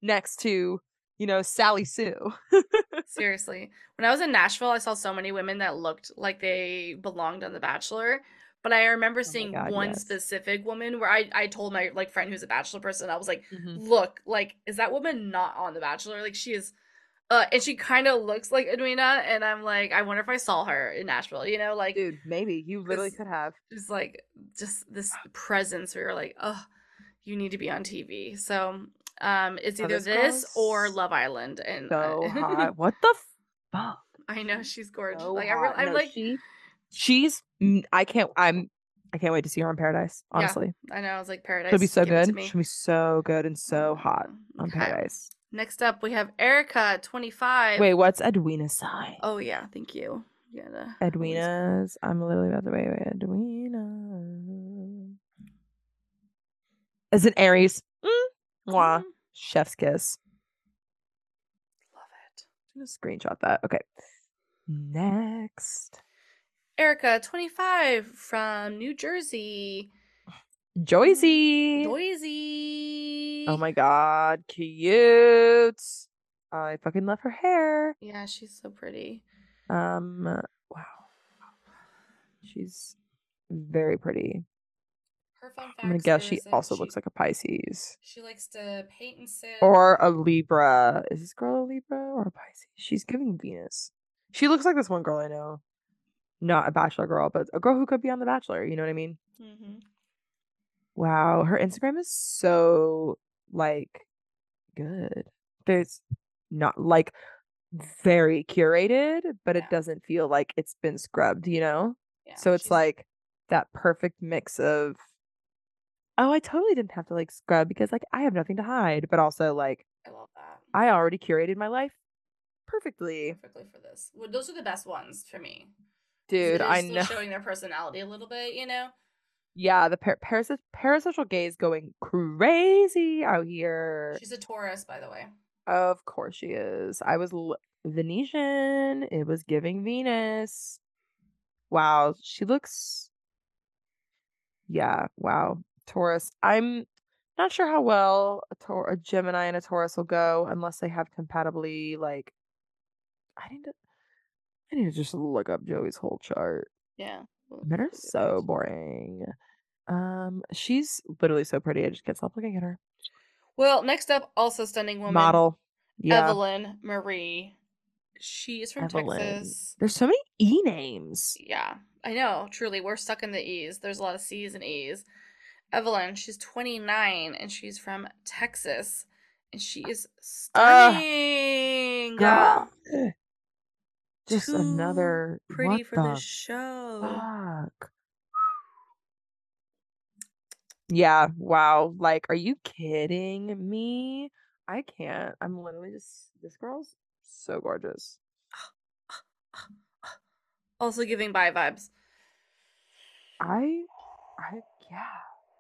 next to you know Sally Sue. Seriously. When I was in Nashville, I saw so many women that looked like they belonged on The Bachelor. But I remember seeing Oh God, one yes. specific woman where I, I told my like friend who's a bachelor person, I was like, Mhm. look, like, is that woman not on The Bachelor? Like she is uh and she kind of looks like Edwina, and I'm like, I wonder if I saw her in Nashville, you know, like Dude, maybe you literally This- could have. just like just this presence where you're like, oh, you need to be on TV. So um it's Oh, either this this or Love Island. And So I- hot. What the fuck? I know she's gorgeous. so like I re- I'm No, like she, she's. I can't. I'm. I can't wait to see her on Paradise. Yeah, Honestly, I know. I was like Paradise. she'll be so give it to good. She'll be so good and so hot on Okay. Paradise. Next up, we have Erica, 25. Wait, what's Edwina's sign? Oh yeah, thank you. Yeah. Edwina's. I'm literally about to wait. Wait, Edwina. Is it Aries? Mm. Mwah. Mm, Chef's kiss. Love it. I'm gonna screenshot that. Okay. Next, Erica, 25 from New Jersey. Joycey. Boise. Oh my god, cute. I fucking love her hair. Yeah, she's so pretty. Um, wow. She's very pretty. Her fun fact I'm gonna guess she also she, looks like a Pisces she likes to paint and sip. or a Libra. Is this girl a Libra or a Pisces? She's giving Venus. She looks like this one girl I know. Not a bachelor girl, but a girl who could be on The Bachelor. You know what I mean? hmm Wow, her Instagram is so like good. There's not like very curated, but it doesn't feel like it's been scrubbed, you know? Yeah, so it's she's- like that perfect mix of oh, I totally didn't have to like scrub because like I have nothing to hide, but also like I love that. I already curated my life perfectly. Perfectly for this. Well, those are the best ones for me. Dude, they're I know. Showing their personality a little bit, you know. Yeah, the par- paras- parasocial gays going crazy out here. She's a Taurus, by the way. Of course she is. I was l- Venetian. It was giving Venus. Wow, she looks. Yeah, wow. Taurus. I'm not sure how well a, Tor- a Gemini and a Taurus will go unless they have compatibly like. I need to. I need to just look up Joey's whole chart. Yeah. Men are so boring. Um, she's literally so pretty. I just can't stop looking at her. Well, next up, also stunning woman. Model. Yeah. Evelyn Marie. She is from Evelyn. Texas. There's so many E names. Yeah, I know. Truly, we're stuck in the E's. There's a lot of C's and E's. Evelyn, she's 29 and she's from Texas. And she is stunning. God. Just Too another pretty what for the this show. fuck. Yeah, wow. Like, are you kidding me? I can't. I'm literally just this girl's so gorgeous. Also giving bi vibes. I I yeah.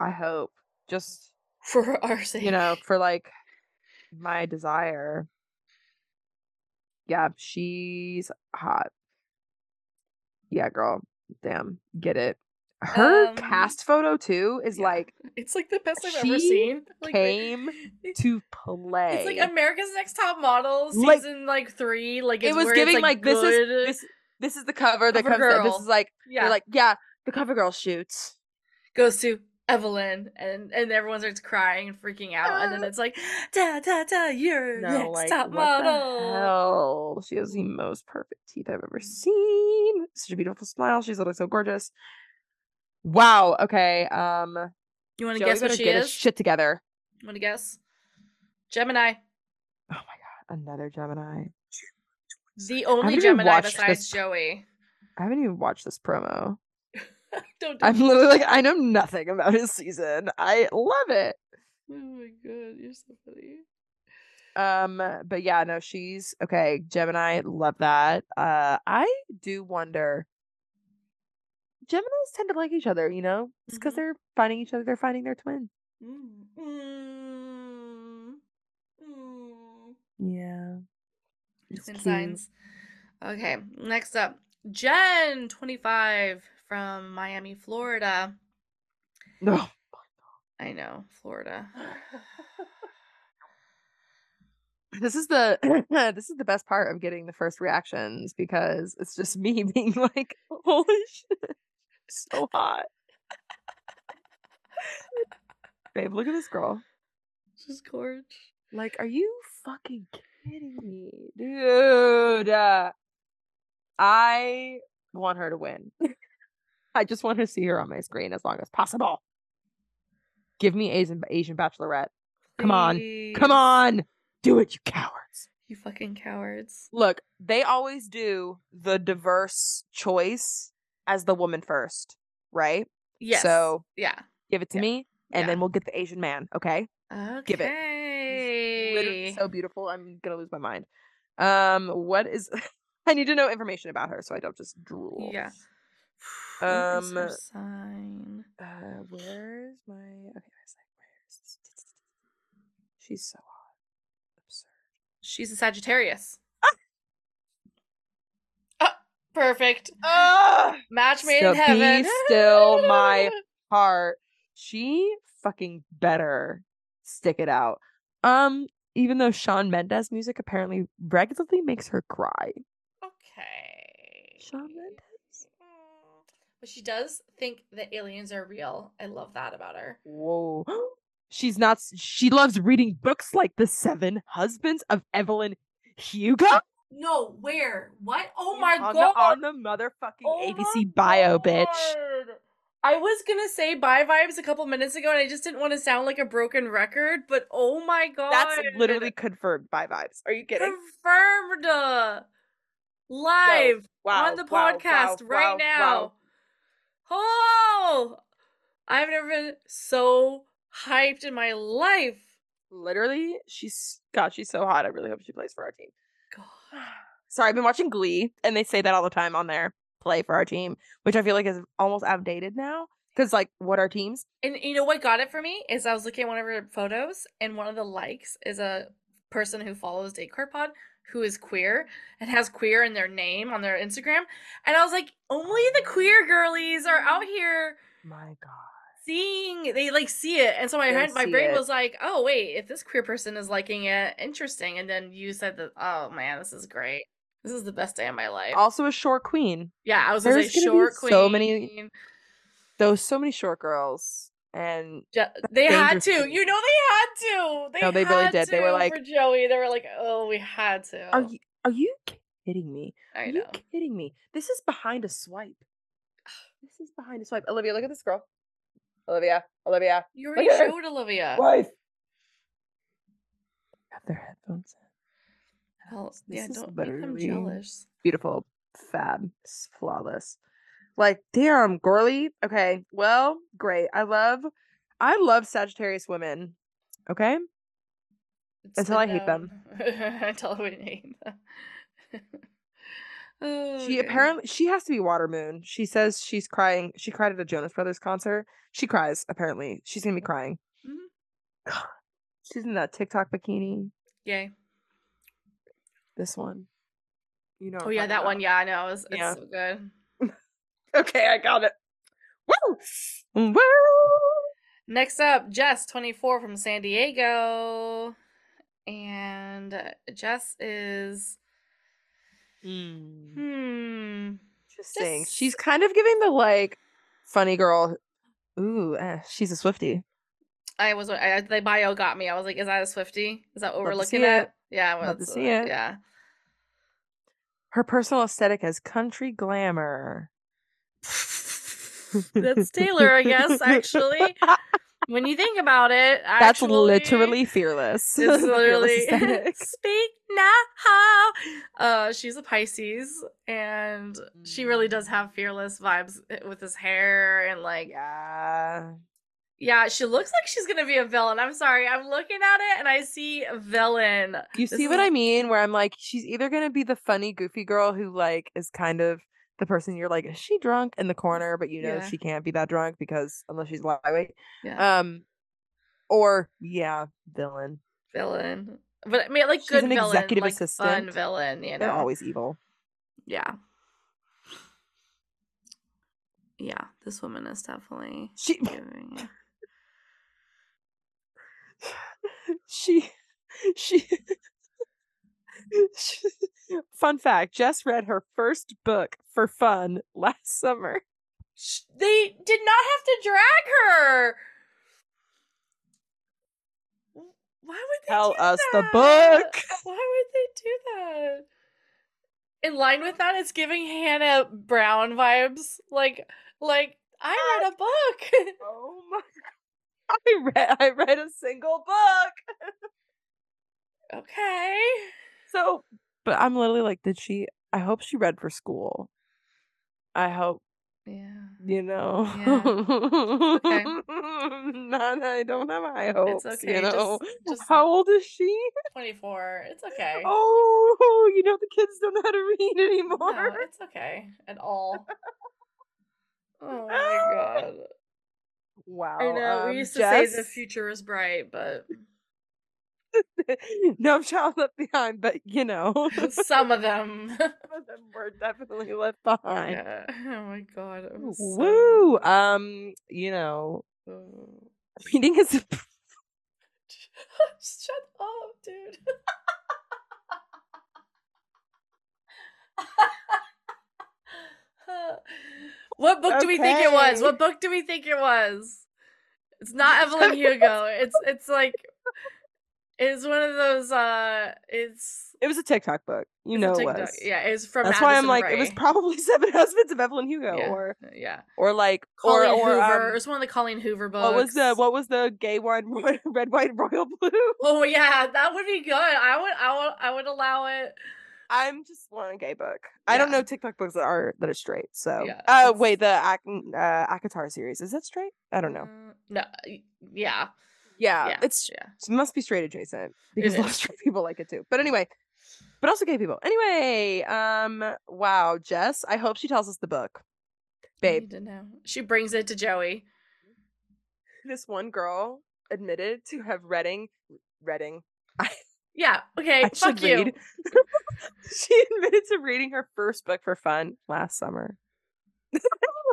I hope. Just For our sake. you know, for like my desire. Yeah, she's hot. Yeah, girl. Damn, get it. Her Um, cast photo too is yeah. like It's like the best I've ever seen. Like, came to play. It's like America's Next Top Model season like three. Like it was giving like, this is this this is the cover that Cover comes. This is like Yeah. like yeah, the cover girl shoots. goes to Evelyn and and everyone starts crying and freaking out and then it's like da da da you're No, next like top model. hell? She has the most perfect teeth I've ever seen. Such a beautiful smile. She's looking so gorgeous. Wow. Okay. Um, You want to guess what she get is? shit together. Want to guess? Gemini. Oh my god, another Gemini. The only Gemini besides this- Joey. I haven't even watched this promo. Don't do I'm literally like, I know nothing about his season. I love it. Oh my god, you're so funny. Um, but yeah, no, she's okay. Gemini, love that. Uh, I do wonder. Geminis tend to like each other, you know, it's because Mhm. they're finding each other. They're finding their twin. Mm. Mm. Mm. Yeah, it's Twin cute. signs. Okay, next up, Jen, 25 from Miami, Florida. No, I know, Florida. this is the this is the best part of getting the first reactions because it's just me being like, holy shit, so hot. Babe, look at this girl. She's gorge. Like, are you fucking kidding me, dude? Uh, I want her to win. I just want to see her on my screen as long as possible. Give me Asian Asian Bachelorette. Come on. Come on, do it, you cowards. You fucking cowards. Look, they always do the diverse choice as the woman first, right? Yes. So yeah. give it to Yeah. me, and Yeah. then we'll get the Asian man. Okay. Okay. Give it. He's literally so beautiful. I'm gonna lose my mind. Um, what is? I need to know information about her so I don't just drool. Yeah. What is her Um, sign. Uh, where's my? Okay, I was like, where's? She's so hot. Absurd. She's a Sagittarius. Ah, perfect. Ah! Match made Still- in heaven. be still my Heart. She fucking better stick it out. Um, even though Shawn Mendes music apparently regularly makes her cry. Okay. Shawn Mendes. But she does think that aliens are real. I love that about her. Whoa. She's not she loves reading books like The Seven Husbands of Evelyn Hugo. No, where? What? Oh on my the, god. on the motherfucking Oh ABC bio, bitch. I was gonna say bi vibes a couple minutes ago, and I just didn't want to sound like a broken record. But oh my god, That's literally confirmed bi vibes. Are you kidding? confirmed uh, live Wow. on the wow, podcast right wow, now. Oh, I've never been so hyped in my life. Literally, she's God, she's so hot. I really hope she plays for our team. God. Sorry, I've been watching Glee, and they say that all the time on there. play for our team, which I feel like is almost outdated now. Because like, what are teams? And you know what got it for me is I was looking at one of her photos, and one of the likes is a person who follows Date Card Pod who is queer and has queer in their name on their Instagram. And I was like, only the queer girlies are out here My God. seeing they like see it. And so my head, my brain it. was like, oh wait, if this queer person is liking it, interesting. And then you said that, oh man, this is great. This is the best day of my life. Also, a short queen. yeah, I was gonna there's gonna be short queen. so many- Those so many short girls, and they had to. You know they had to. They No, they really did. They were like- for Joey. They were like, oh, we had to. are you are you kidding me? I Are you kidding me? This is behind a swipe. This is behind a swipe. Olivia, look at this girl. Olivia, Olivia, You already at her. showed Olivia. wife. Have their headphones in. This yeah, is don't make them literally jealous. Beautiful, fab, flawless. Like, damn, girly. Okay, well, great. I love, I love Sagittarius women. Okay, It's Until I hate them. Until I hate them. oh, she okay. apparently she has to be water moon. She says she's crying. She cried at a Jonas Brothers concert. She cries. Apparently, she's gonna be crying. Mhm. She's in that TikTok bikini. Yay. This one. You know. Oh yeah, that about. one. Yeah, I know. It's, it's Yeah. so good. Okay, I got it. Woo! Woo! Next up, Jess, 24 from San Diego. And uh, Jess is Mm. hmm Interesting. Just- She's kind of giving the like funny girl. Ooh, eh, she's a Swifty. I was I, the bio got me. I was like, is that a Swifty? Is that what we're Love to looking it. at? Yeah, Love to that's- see it. Yeah. Her personal aesthetic as country glamour. That's Taylor, I guess, actually. When you think about it, That's actually, literally fearless. It's The fearless literally speak now. Uh, she's a Pisces, and she really does have fearless vibes eh, with his hair and like, yeah. yeah, she looks like she's gonna be a villain. I'm sorry, I'm looking at it and I see a villain. You This see what is- I mean? Where I'm like, she's either gonna be the funny, goofy girl who like is kind of the person you're like, is she drunk in the corner? But you know Yeah. she can't be that drunk because unless she's lightweight. Yeah, Um, or yeah, villain. villain. But I mean, like she's good an villain, executive like fun assistant. villain. You know, They're always evil. yeah, yeah. This woman is definitely She giving. she she- fun fact jess read her first book for fun last summer They did not have to drag her. Why would they Tell us the book. Why would they do that? In line with that, it's giving Hannah Brown vibes. Like, like I read a book. oh my god i read i read a single book okay. so but i'm literally like did she i hope she read for school i hope Yeah. you know okay. Not, i don't have high hopes It's okay, you just- know just- how old is she 24. It's okay. Oh, you know the kids don't know how to read no, anymore. it's okay at all. Oh my god. Wow. I know. um, we used to say the future is bright, but no child left behind, but you know, some of them. some of them were definitely left behind. yeah. Oh my god. I'm so- Woo! Um, you know, reading is Shut up, dude. what book do we think it was? What book do we think it was? It's not Evelyn Hugo. It's it's like it's one of those uh it's it was a TikTok book. You know it was. Yeah, it's from That's why I'm Madison like, it was probably Seven Husbands of Evelyn Hugo, Yeah. or yeah. or like Colleen or or Hoover. um, it was one of the Colleen Hoover books. what was the what was the gay one? Red, white, royal blue. Oh yeah, that would be good. I would I would I would allow it. I'm just a gay book. I don't Yeah. know TikTok books that are that are straight. So, Yeah, uh, wait, the Ak- uh, ACOTAR series is that straight? I don't know. Uh, no, yeah, Yeah, yeah, it's yeah. it must be straight adjacent because a lot of straight people like it too. But anyway, but also gay people. Anyway, um, wow, Jess. I hope she tells us the book, I babe. need to know. She brings it to Joey. This one girl admitted to have reading, reading. Yeah. Okay. I fuck you. she admitted to reading her first book for fun last summer.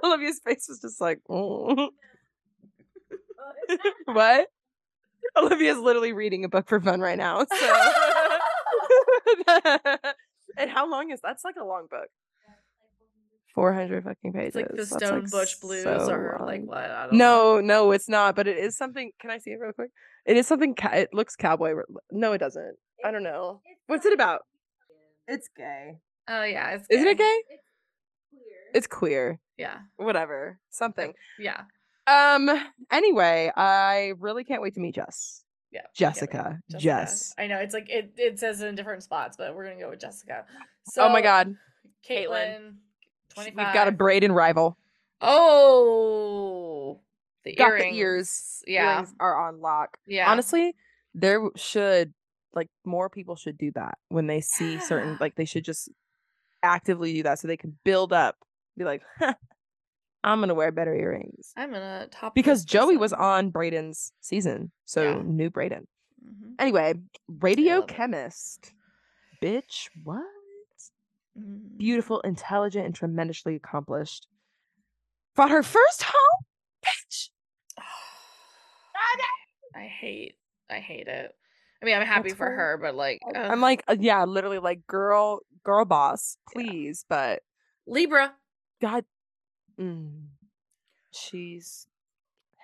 Olivia's face was just like, what? Olivia's literally reading a book for fun right now. So, and how long is that's like a long book? Four hundred fucking pages. It's like the Stone like, Butch Blues so or like what? I don't know. No, no, it's not. But it is something. Can I see it real quick? It is something. Ca- it looks cowboy. re- No, it doesn't. I don't know. What's it about? It's gay. Oh yeah. It's Isn't it gay. gay? It's queer. Yeah. Whatever. Something. Yeah. Um. Anyway, I really can't wait to meet Jess. Yeah. Jessica. Jessica. Jess. I know it's like it. It says in different spots, but we're gonna go with Jessica. So, oh my God. Caitlin. Caitlin. Twenty We've got a Brayden rival. Oh. The Got earrings. the ears. Yeah. Earrings are on lock. Yeah. Honestly, there should like more people should do that when they see certain like they should just actively do that so they can build up. Be like, I'm gonna wear better earrings. I'm gonna top Because Joey was on Brayden's season, so Yeah. new Braden. Mhm. Anyway, radio it. chemist. Bitch, what? Mhm. Beautiful, intelligent, and tremendously accomplished. Bought her first home, bitch. I hate I hate it. I mean, I'm happy That's for her, but like I'm like, uh, yeah, literally, like, girl, girl boss, Yeah. please. But Libra. God, mm, she's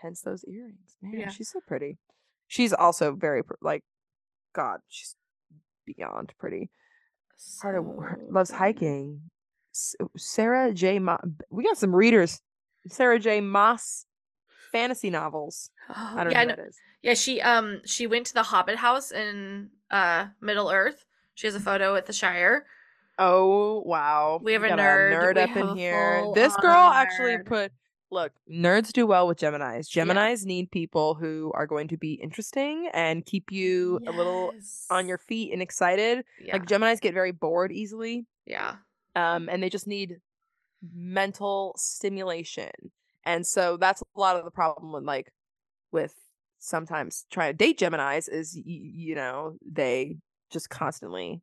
hence those earrings. Man, Yeah. she's so pretty. She's also very pr- like, God, she's beyond pretty. Part of loves hiking. Sarah J. Ma- we got some readers. Sarah J. Maas fantasy novels. Oh, I don't yeah, know no- that is. yeah. She um she went to the Hobbit house in uh Middle Earth. She has a photo at the Shire. Oh wow, We have a nerd, we up in here. This girl actually put. Look, nerds do well with Gemini's. Yeah. Gemini's need people who are going to be interesting and keep you a little on your feet and excited. Yeah. Like Gemini's get very bored easily. yeah. um, and they just need mental stimulation. And so that's a lot of the problem with like with sometimes trying to date Gemini's is y- you know they just constantly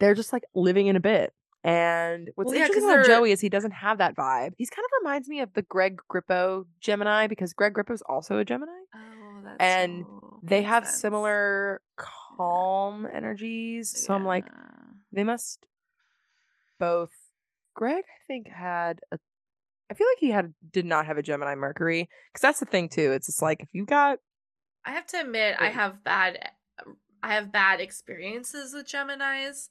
they're just like living in a bit. And what's Well, yeah, interesting about Joey is he doesn't have that vibe. He's kind of reminds me of the Greg Grippo Gemini because Greg Grippo is also a Gemini. Oh, that's And so They have sense. similar calm energies. So I'm like, they must both greg i think had a i feel like he had did not have a gemini mercury because that's the thing too it's just like if you got I have to admit, I have bad, I have bad experiences with Gemini's,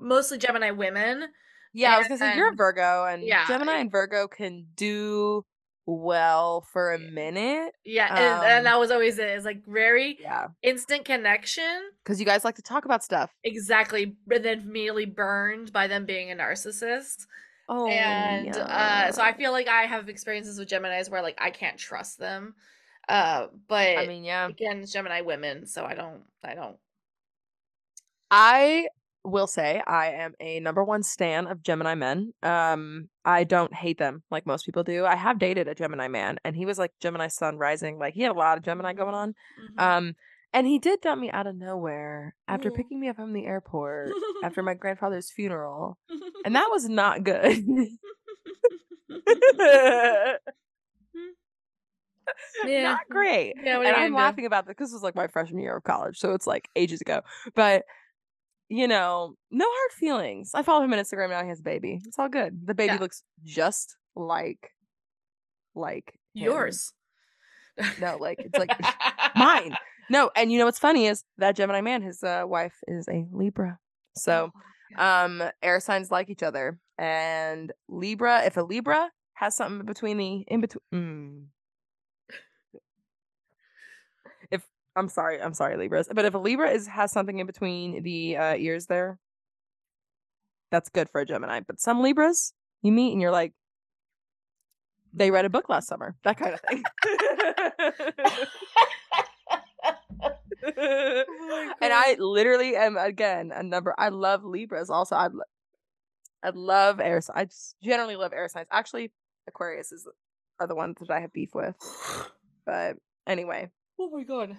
mostly Gemini women. yeah i was gonna say you're a virgo and yeah, gemini and virgo can do well for a minute Yeah, and, and Um, that was always it. It's like very yeah instant connection, because you guys like to talk about stuff exactly, but then immediately burned by them being a narcissist. oh and uh, so I feel like I have experiences with Gemini's where like I can't trust them. Uh, but i mean yeah again, it's Gemini women, so I don't, I don't. I will say I am a number one stan of Gemini men. Um, I don't hate them like most people do. I have dated a Gemini man, and he was like Gemini sun rising. Like he had a lot of Gemini going on. Mhm. Um, and he did dump me out of nowhere after Ooh. picking me up from the airport after my grandfather's funeral, and that was not good. yeah, not great. Yeah, and I'm laughing about this. This was like my freshman year of college, so it's like ages ago. But you know, no hard feelings. I follow him on Instagram now. He has a baby. It's all good. The baby Yeah. looks just like like him. Yours. No, like it's like mine. No, and you know what's funny is that Gemini man, his uh, wife is a Libra. So Oh, um air signs like each other. And Libra, if a Libra has something between the in between mm. if I'm sorry, I'm sorry, Libras. But if a Libra is has something in between the uh, ears there, that's good for a Gemini. But some Libras you meet and you're like, they read a book last summer. That kind of thing. Oh and I literally am again a number. I love Libras. Also, I lo- I love air. I just generally love air signs. Actually, Aquarius is are the ones that I have beef with. But anyway, Oh my god.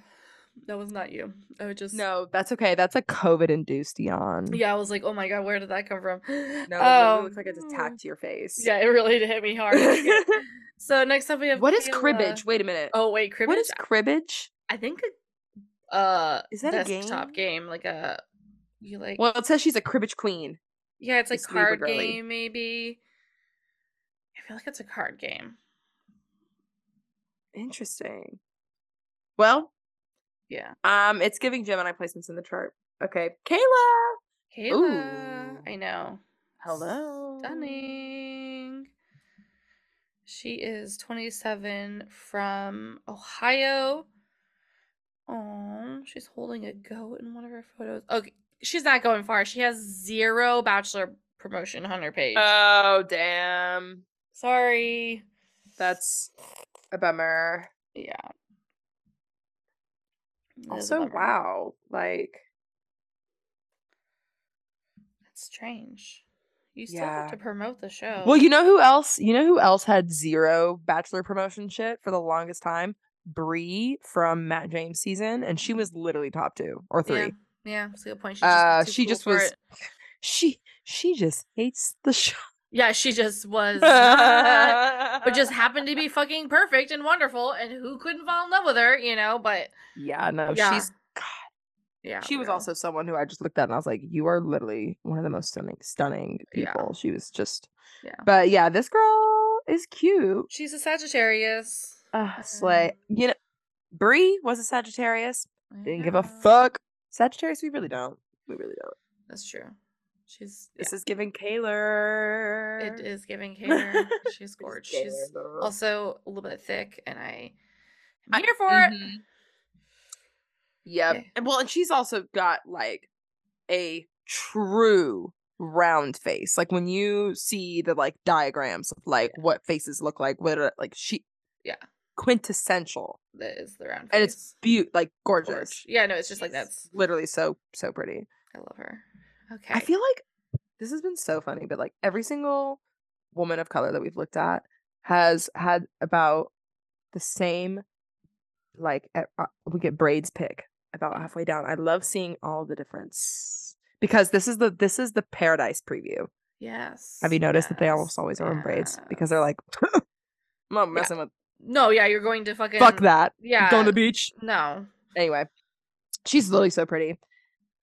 That was not you. I was just no, that's okay. That's a COVID induced yawn. Yeah, I was like, oh my god, where did that come from? no, it Um, looks like it's attacked your face. Yeah, it really did hit me hard. So next up we have what is Kayla- cribbage? Wait a minute. Oh wait, cribbage. what is cribbage? I think a uh Is that a desktop game? Like a you like Well, it says she's a cribbage queen. yeah, it's like it's card game maybe. I feel like it's a card game. Interesting. Well, Yeah. um, it's giving Gemini placements in the chart. Okay, Kayla. Kayla. Ooh. I know. Hello. Stunning. She is 27 from Ohio. Oh, she's holding a goat in one of her photos. Okay, she's not going far. She has zero bachelor promotion on her page. Oh damn. Sorry. That's a bummer. Yeah. It is a Also, wow. Like That's strange. You still Yeah. have to promote the show. Well, you know who else? You know who else had zero bachelor promotion shit for the longest time? Bri from Matt James season, and she was literally top two or three. Yeah, yeah, that's a good point. She Uh, just, was she cool just was. it. She she just hates the show. Yeah, she just was not, but just happened to be fucking perfect and wonderful, and who couldn't fall in love with her, you know? But yeah, no, Yeah. she's God. Yeah. she was real. also someone who I just looked at and I was like, you are literally one of the most stunning, stunning Yeah. people. She was just, Yeah. But yeah, this girl is cute. She's a Sagittarius. Uh, slay. Um, You know, Bri was a Sagittarius. Didn't give a fuck. Sagittarius, we really don't. We really don't. That's true. She's This is giving Kaylor. It is giving Kaylor. She's gorgeous. She's also a little bit thick, and I am here for it. Mhm. Yep. And well, and she's also got like a true round face. Like when you see the like diagrams of like what faces look like, what are, like she Yeah. quintessential That is the round and it's face. beaut like gorgeous. Gorge. Yeah, no, it's just like that's. literally so so pretty. I love her. Okay. I feel like this has been so funny, but like every single woman of color that we've looked at has had about the same like uh, we get braids pick about halfway down. I love seeing all the difference because this is the this is the paradise preview. yes. Have you noticed that they almost always are in braids because they're like I'm not messing with No, yeah, you're going to fucking fuck that. Yeah. Going to the beach. No. Anyway, she's literally so pretty.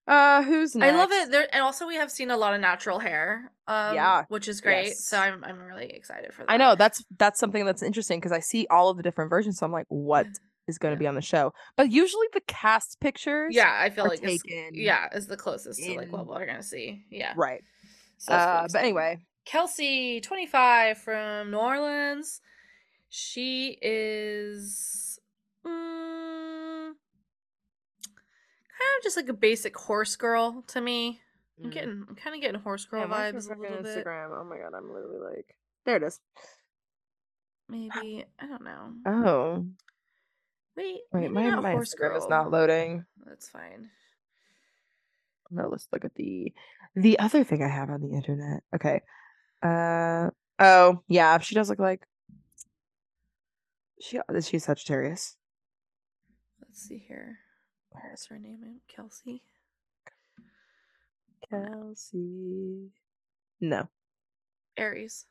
Uh, who's next? I love it. There and also we have seen a lot of natural hair. Um Yeah. which is great. Yes. So I'm I'm really excited for that. I know that's that's something that's interesting because I see all of the different versions. So I'm like, what is going to Yeah. be on the show? But usually the cast pictures, Yeah, I feel like it's, taken. yeah, is the closest to like what we're gonna see. Yeah. right. So Uh, but anyway, Kelsey, 25 from New Orleans. She is mm, kind of just like a basic horse girl to me. I'm Mm. getting, I'm kind of getting horse girl Yeah, vibes a little bit. Instagram. Oh my god, I'm literally like, there it is. Maybe I don't know. Oh Wait, wait, my my horse Instagram girl. is not loading. That's fine. No, let's look at the the other thing I have on the internet. Okay. Uh oh yeah, she does look like she is she Sagittarius. Let's see here. Where's her name? Kelsey. Kelsey. No. Aries.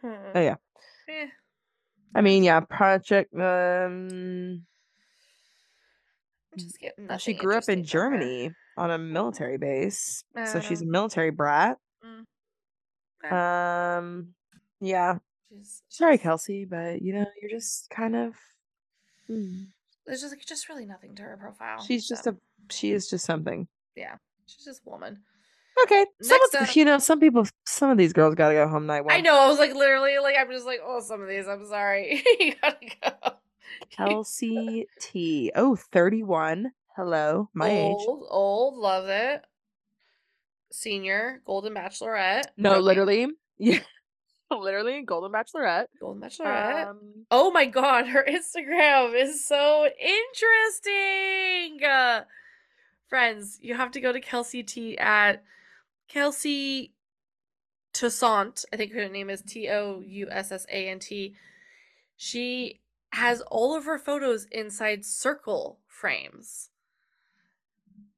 Hmm. Oh yeah. Eh, I mean, yeah, Project. Um, I'm just getting uh, she grew up in her. Germany on a military base, so she's a Um, military brat. Mm. Okay. Um, yeah. She's- Sorry, Kelsey, but you know, you're just kind of. mm, There's just like just really nothing to her profile. She's just a. She is just something. Yeah, she's just a woman. Okay. Some Next of, up- you know, some people, some of these girls gotta go home night one. I know. I was like literally like I'm just like oh some of these I'm sorry you gotta go. Kelsey T. Oh, 31. Hello, my age. old old love it. Senior Golden Bachelorette. No, literally. Yeah. Literally, Golden Bachelorette. Golden Bachelorette. Um, Oh my god, her Instagram is so interesting. Uh, friends, you have to go to Kelsey T at Kelsey Toussant. I think her name is T O U S S A N T. She has all of her photos inside circle frames.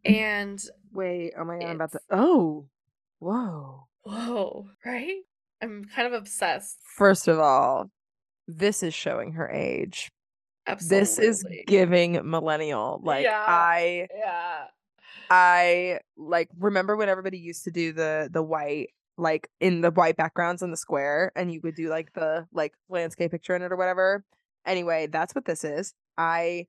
And Wait, oh my god, I'm about to. Oh, whoa. whoa, right? I'm kind of obsessed. First of all, this is showing her age. Absolutely. This is giving millennial. Like Yeah. I, yeah. I like remember when everybody used to do the the white like in the white backgrounds in the square, and you would do like the like landscape picture in it or whatever. Anyway, that's what this is. I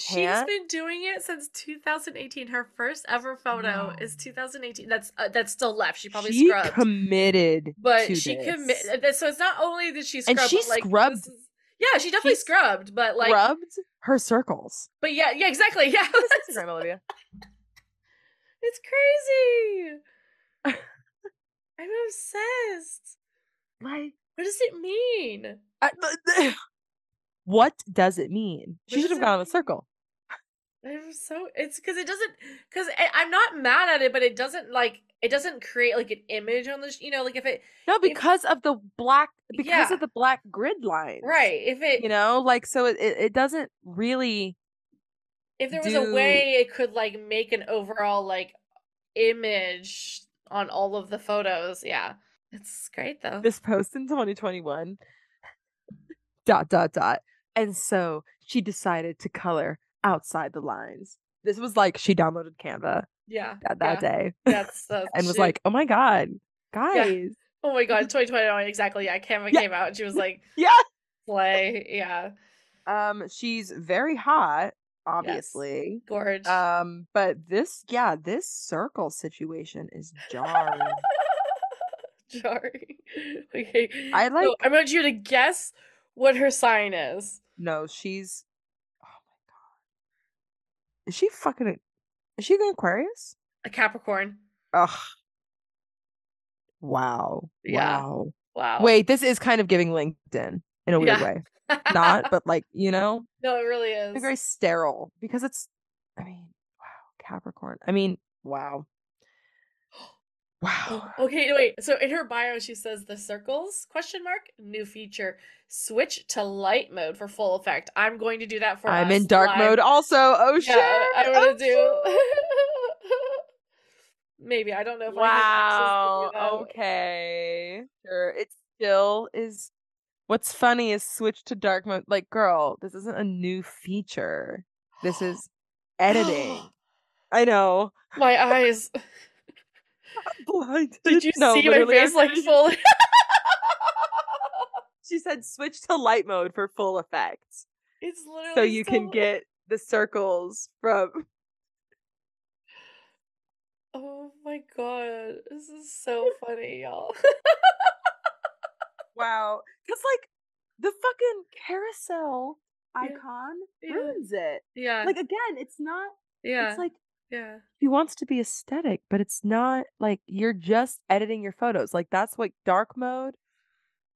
She's been doing it since 2018. Her first ever photo is 2018. That's uh, that's still left. She probably she scrubbed, committed, but she committed. So it's not only that she scrubbed, And she like, scrubbed- is- yeah, she definitely she scrubbed, but like, scrubbed her circles. but yeah, yeah, exactly. Yeah, Instagram, Olivia? it's crazy. I'm obsessed. Like, What does it mean? I- what does it mean? She should have gone with mean? circle. I'm so it's because it doesn't because I'm not mad at it, but it doesn't like it doesn't create like an image on the you know like if it No, because of the black, because Yeah. of the black grid lines. right if it You know, like so it it, it doesn't really. if there was do- a way it could like make an overall like image on all of the photos yeah it's great though This post in 2021. Dot dot dot. And so she decided to color outside the lines. this was like she downloaded Canva Yeah. that, that yeah. day That's, that's and was she- like, "Oh my god, guys, oh my god, 2021 exactly. Yeah, Canva Yeah. came out and she was like, yeah." Play. Yeah, Um, she's very hot, obviously. gorge. Um, but this, yeah, this circle situation is jarring. Jarring. Okay. I like- So I want you to guess what her sign is. no, she's. Is she fucking? Is she an Aquarius? A Capricorn. Ugh. Wow. Yeah. Wow. Wow. Wait, this is kind of giving LinkedIn in a weird Yeah. way. Not, but like, you know, no, it really is. very sterile because it's I mean, wow, Capricorn. I mean, wow. Wow. Oh, Okay, wait. So in her bio, she says the circles question mark new feature switch to light mode for full effect. I'm going to do that for I'm in dark live. mode also. Oh Yeah, shit. I'm oh, gonna do. Maybe I don't know if I Wow. to. Okay. Sure. It still is. What's funny is switch to dark mode. Like, girl, this isn't a new feature. This is editing. I know. My eyes. Blinded. Did you No, see my face like full? She said switch to light mode for full effect. it's literally So you can get the circles from Oh my god, this is so funny, y'all. Wow. Cause like the fucking carousel Yeah. icon ruins it. yeah, Like again, it's not yeah, it's like yeah. he wants to be aesthetic, but it's not like you're just editing your photos. Like that's what dark mode.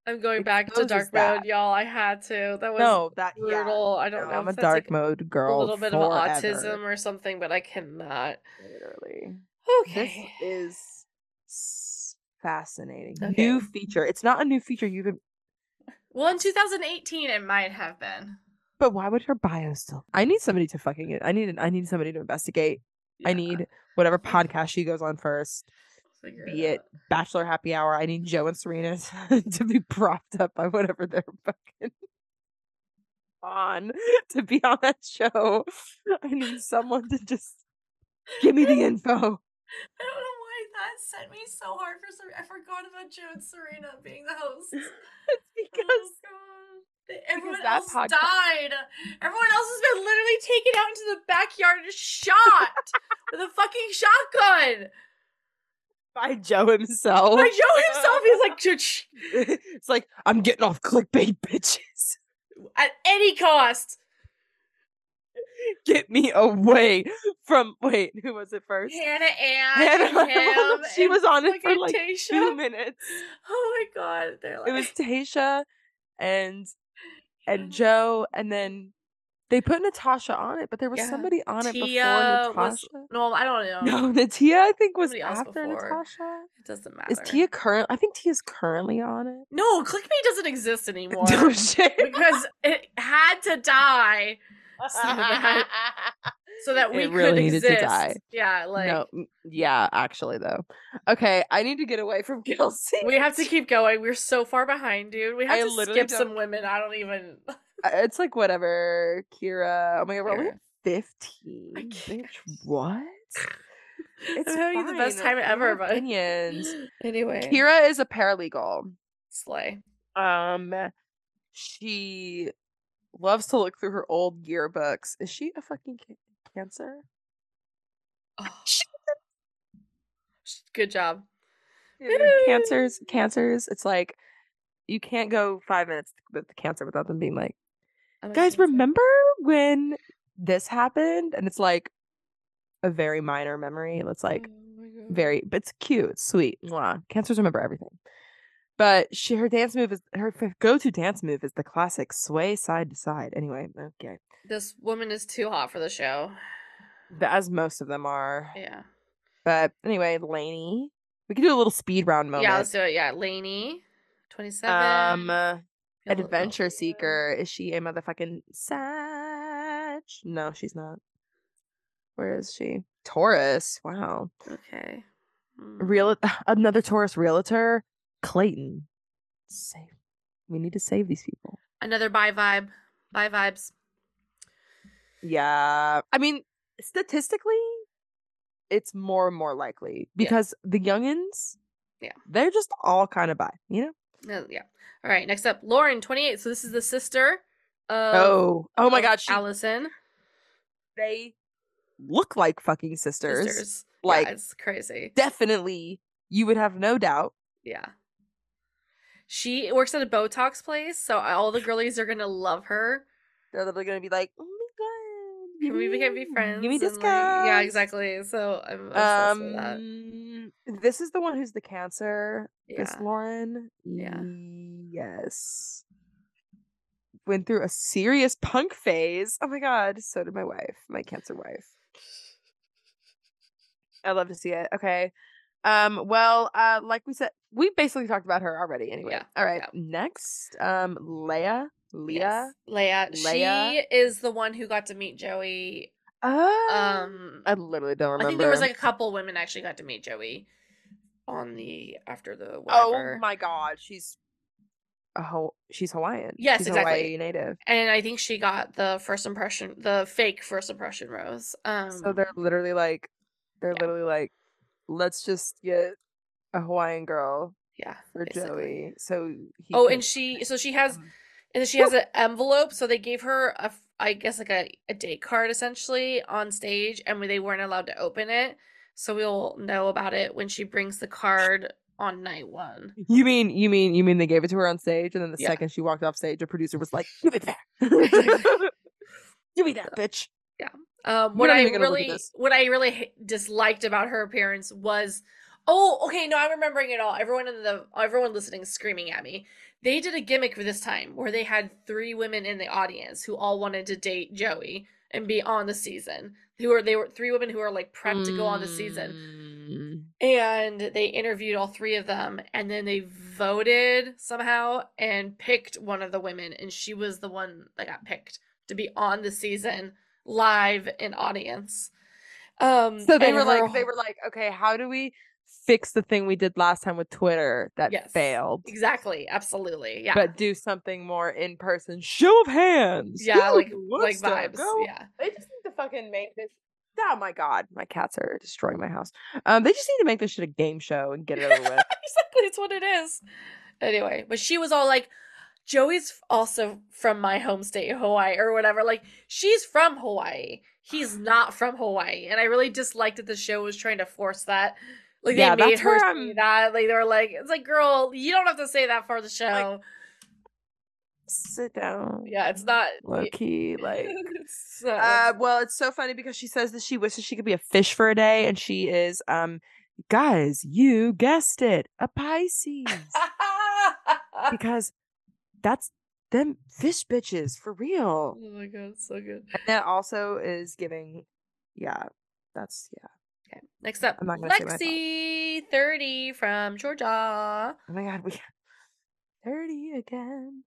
I'm going back to dark that. mode, y'all. I had to. That was No, that yeah. brutal. I don't No, know. I'm a dark like, mode girl. A little bit of autism or something, but I cannot. Literally. Okay. This is fascinating. Okay. New feature. It's not a new feature you've been. Well, in 2018, it might have been. but why would her bio still I need somebody to fucking I need I need somebody to investigate. I need whatever podcast she goes on first. figure Be it out. Bachelor Happy Hour. I need Joe and Serena to, be propped up by whatever they're fucking on to be on that show. I need someone to just give me the info. I don't know why that set me so hard for Serena. I forgot about Joe and Serena being the hosts. It's oh because oh, God. That Everyone that else podca- died. Everyone else has been literally taken out into the backyard and shot with a fucking shotgun by Joe himself. by Joe himself. He's like, it's like I'm getting off clickbait, bitches. at any cost. Get me away from. Wait, who was it first? Hannah Ann Hannah- and she was on it for, like. Two minutes. Oh my god, they're like It was Tasha and and Joe, and then they put Natasha on it, but there was Yeah. somebody on it Tia before was Natasha. no, I don't know. No, the Tia I think was Somebody after. Natasha. it doesn't matter. Is Tia current? I think Tia's currently on it. No, clickbait doesn't exist anymore No shit. because it had to die so that, so that we It could really needed exist. to die. Yeah, like no, yeah, actually though. Okay, I need to get away from Kelsey. we have to keep going. We're so far behind, dude. We have I to skip some don't- women. I don't even. It's like whatever. Kyra. Oh my god, we're only fifteen. I Bitch, what? It's having the best time ever, but opinions. anyway, Kyra is a paralegal. slay. Um, she loves to look through her old yearbooks. Is she a fucking cancer? Oh. Good job. Cancers, cancers. It's like you can't go five minutes with the cancer without them being like, guys, Cancer. remember when this happened? And it's like a very minor memory. It's like Oh very, but it's cute, it's sweet. Mwah. Cancers remember everything. But she, her dance move is her go to dance move is the classic sway side to side. Anyway, okay, This woman is too hot for the show. As most of them are. Yeah. But anyway, Lanie, we can do a little speed round moment. Yeah, let's do it. Yeah, Lanie, 27. um, uh, adventure seeker. Is she a motherfucking Sag? No, she's not. Where is she? Taurus. Wow. Okay. Real another Taurus realtor. Clayton. Save. We need to save these people. Another bi vibe. Bi vibes. Yeah. I mean, statistically, it's more and more likely because the youngins, Yeah. they're just all kind of bi, you know. No, yeah. All right. Next up, Lauren, 28. So this is the sister of, oh, oh my God, she, Allison. they look like fucking sisters. Sisters. Like- yeah, it's crazy. Definitely, you would have no doubt. Yeah. She works at a Botox place, so all the girlies are gonna love her. They're literally gonna be like, "Oh Can we can be friends? Give me and, like- yeah, exactly. So I'm obsessed with that. Um, this is the one who's the cancer. This Lauren. Yeah. Yes. Went through a serious punk phase. Oh my god, so did my wife, my cancer wife. I love to see it. Okay. Um, well, uh, like we said, we basically talked about her already anyway. Yeah, All right. yeah. Next, um, Leia. Leah. Yes. Leia. Leia. She is the one who got to meet Joey. Um, Um, I literally don't remember. I think there was like a couple women actually got to meet Joey on the after the Oh my god, she's a Ho- she's Hawaiian. Yes, she's exactly. Hawaii native. And I think she got the first impression, the fake first impression rose. Um, So they're literally like, they're yeah. literally like, let's just get a Hawaiian girl yeah for basically. Joey. So he Oh, can and she so she has. And then she has an envelope. So they gave her a, I guess like a, a date card essentially on stage, and they weren't allowed to open it. So we'll know about it when she brings the card on night one. You mean you mean you mean they gave it to her on stage, and then the Yeah. second she walked off stage, a producer was like, "Give it back, give me that bitch." Yeah. Um, what I even gonna look at really, what I really h- disliked about her appearance was, oh, okay, no, I'm remembering it all. Everyone in the, everyone listening, is screaming at me. They did a gimmick for this time where they had three women in the audience who all wanted to date Joey and be on the season. Who are they were three women who are like prepped to go on the season, Mm. and they interviewed all three of them, and then they voted somehow and picked one of the women, and she was the one that got picked to be on the season live in audience. Um, So they and were like, her they were like, okay, how do we fix the thing we did last time with Twitter that Yes. failed? exactly, absolutely, yeah, But do something more in person. Show of hands. yeah, Woo, like like vibes, go. yeah, They just need to fucking make this. Oh my god, my cats are destroying my house. Um, they just need to make this shit a game show and get it over with. exactly, it's what it is. Anyway, but she was all like. Joey's also from my home state, Hawaii, or whatever. Like, she's from Hawaii. He's not from Hawaii. And I really disliked that the show was trying to force that. Like, Yeah, they made that's her where say I'm- that. Like, they were like, it's like, girl, you don't have to say that for the show. Sit down. yeah, it's not. Low key, like. it's not- Uh, well, it's so funny because she says that she wishes she could be a fish for a day, and she is, um, guys, you guessed it, a Pisces, because that's them fish bitches for real. oh my god, so good. And that also is giving, yeah, that's yeah. Okay, next up, I'm not gonna say my. Lexi, 30 from Georgia. Oh my god, we thirty again.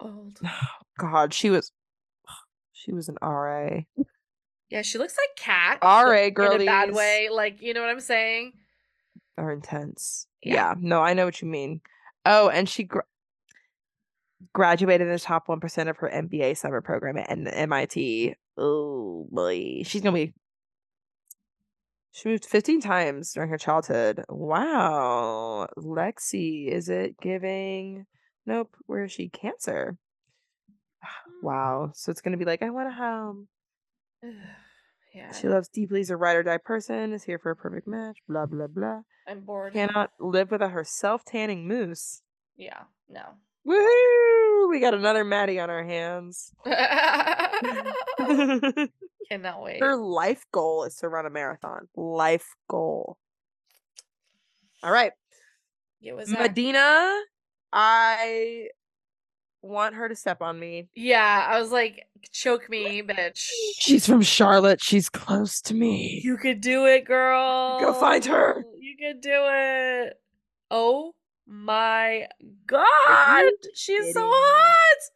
Old. Oh God, she was, she was an RA. Yeah, she looks like Cat. RA in a bad way. Like, you know what I'm saying? are intense. Yeah. Yeah. no, I know what you mean. Oh, and she gra- graduated in the top 1% of her MBA summer program at N- MIT. Oh, boy. She's going to be. She moved 15 times during her childhood. Wow. Lexi, is it giving. Nope. Where is she? Cancer. Hmm. Wow. So it's going to be like, I want a home. yeah, She loves deeply, is a ride or die person, is here for a perfect match, blah, blah, blah. I'm bored. Cannot live without her self tanning mousse. Yeah, no. Woohoo! We got another Maddie on our hands. Mm. Cannot wait. her life goal is to run a marathon. Life goal. All right. It was. Madina, I want her to step on me. Yeah, I was like, choke me, bitch. She's from Charlotte. She's close to me. You could do it, girl. Go find her. You could do it. Oh my god. She's so hot.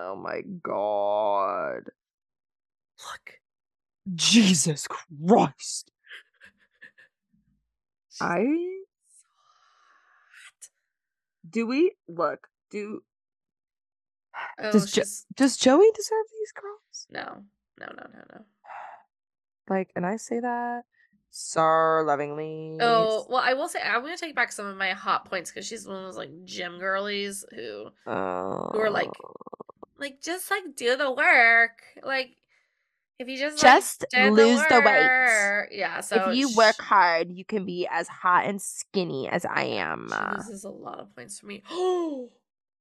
Oh my god. Look. Jesus Christ. I do we look do Oh, Does Jo- does Joey deserve these girls? no, no, no, no, no. Like, and I say that so lovingly. Oh, well, I will say I'm gonna take back some of my hot points because she's one of those like gym girlies who oh. who are like oh. Like just like do the work. Like if you just Just like, lose the weight. Yeah, so if you sh- work hard, you can be as hot and skinny as I am. This is a lot of points for me. Oh,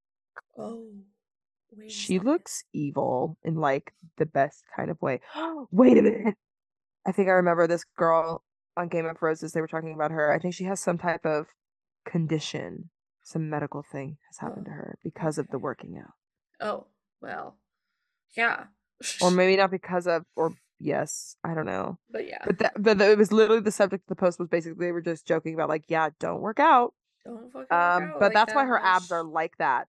oh, wait. She looks evil in like the best kind of way. Wait a minute. I think I remember this girl on Game of Roses. They were talking about her. I think she has some type of condition, some medical thing has happened oh, to Oh, her because of the working out. Oh, well, yeah. Or maybe not because of, or yes, I don't know. but yeah, But that, but it was literally the subject of the post was basically they were just joking about like, yeah, don't work out. don't fucking. Um, out but like that's why that her abs are like that.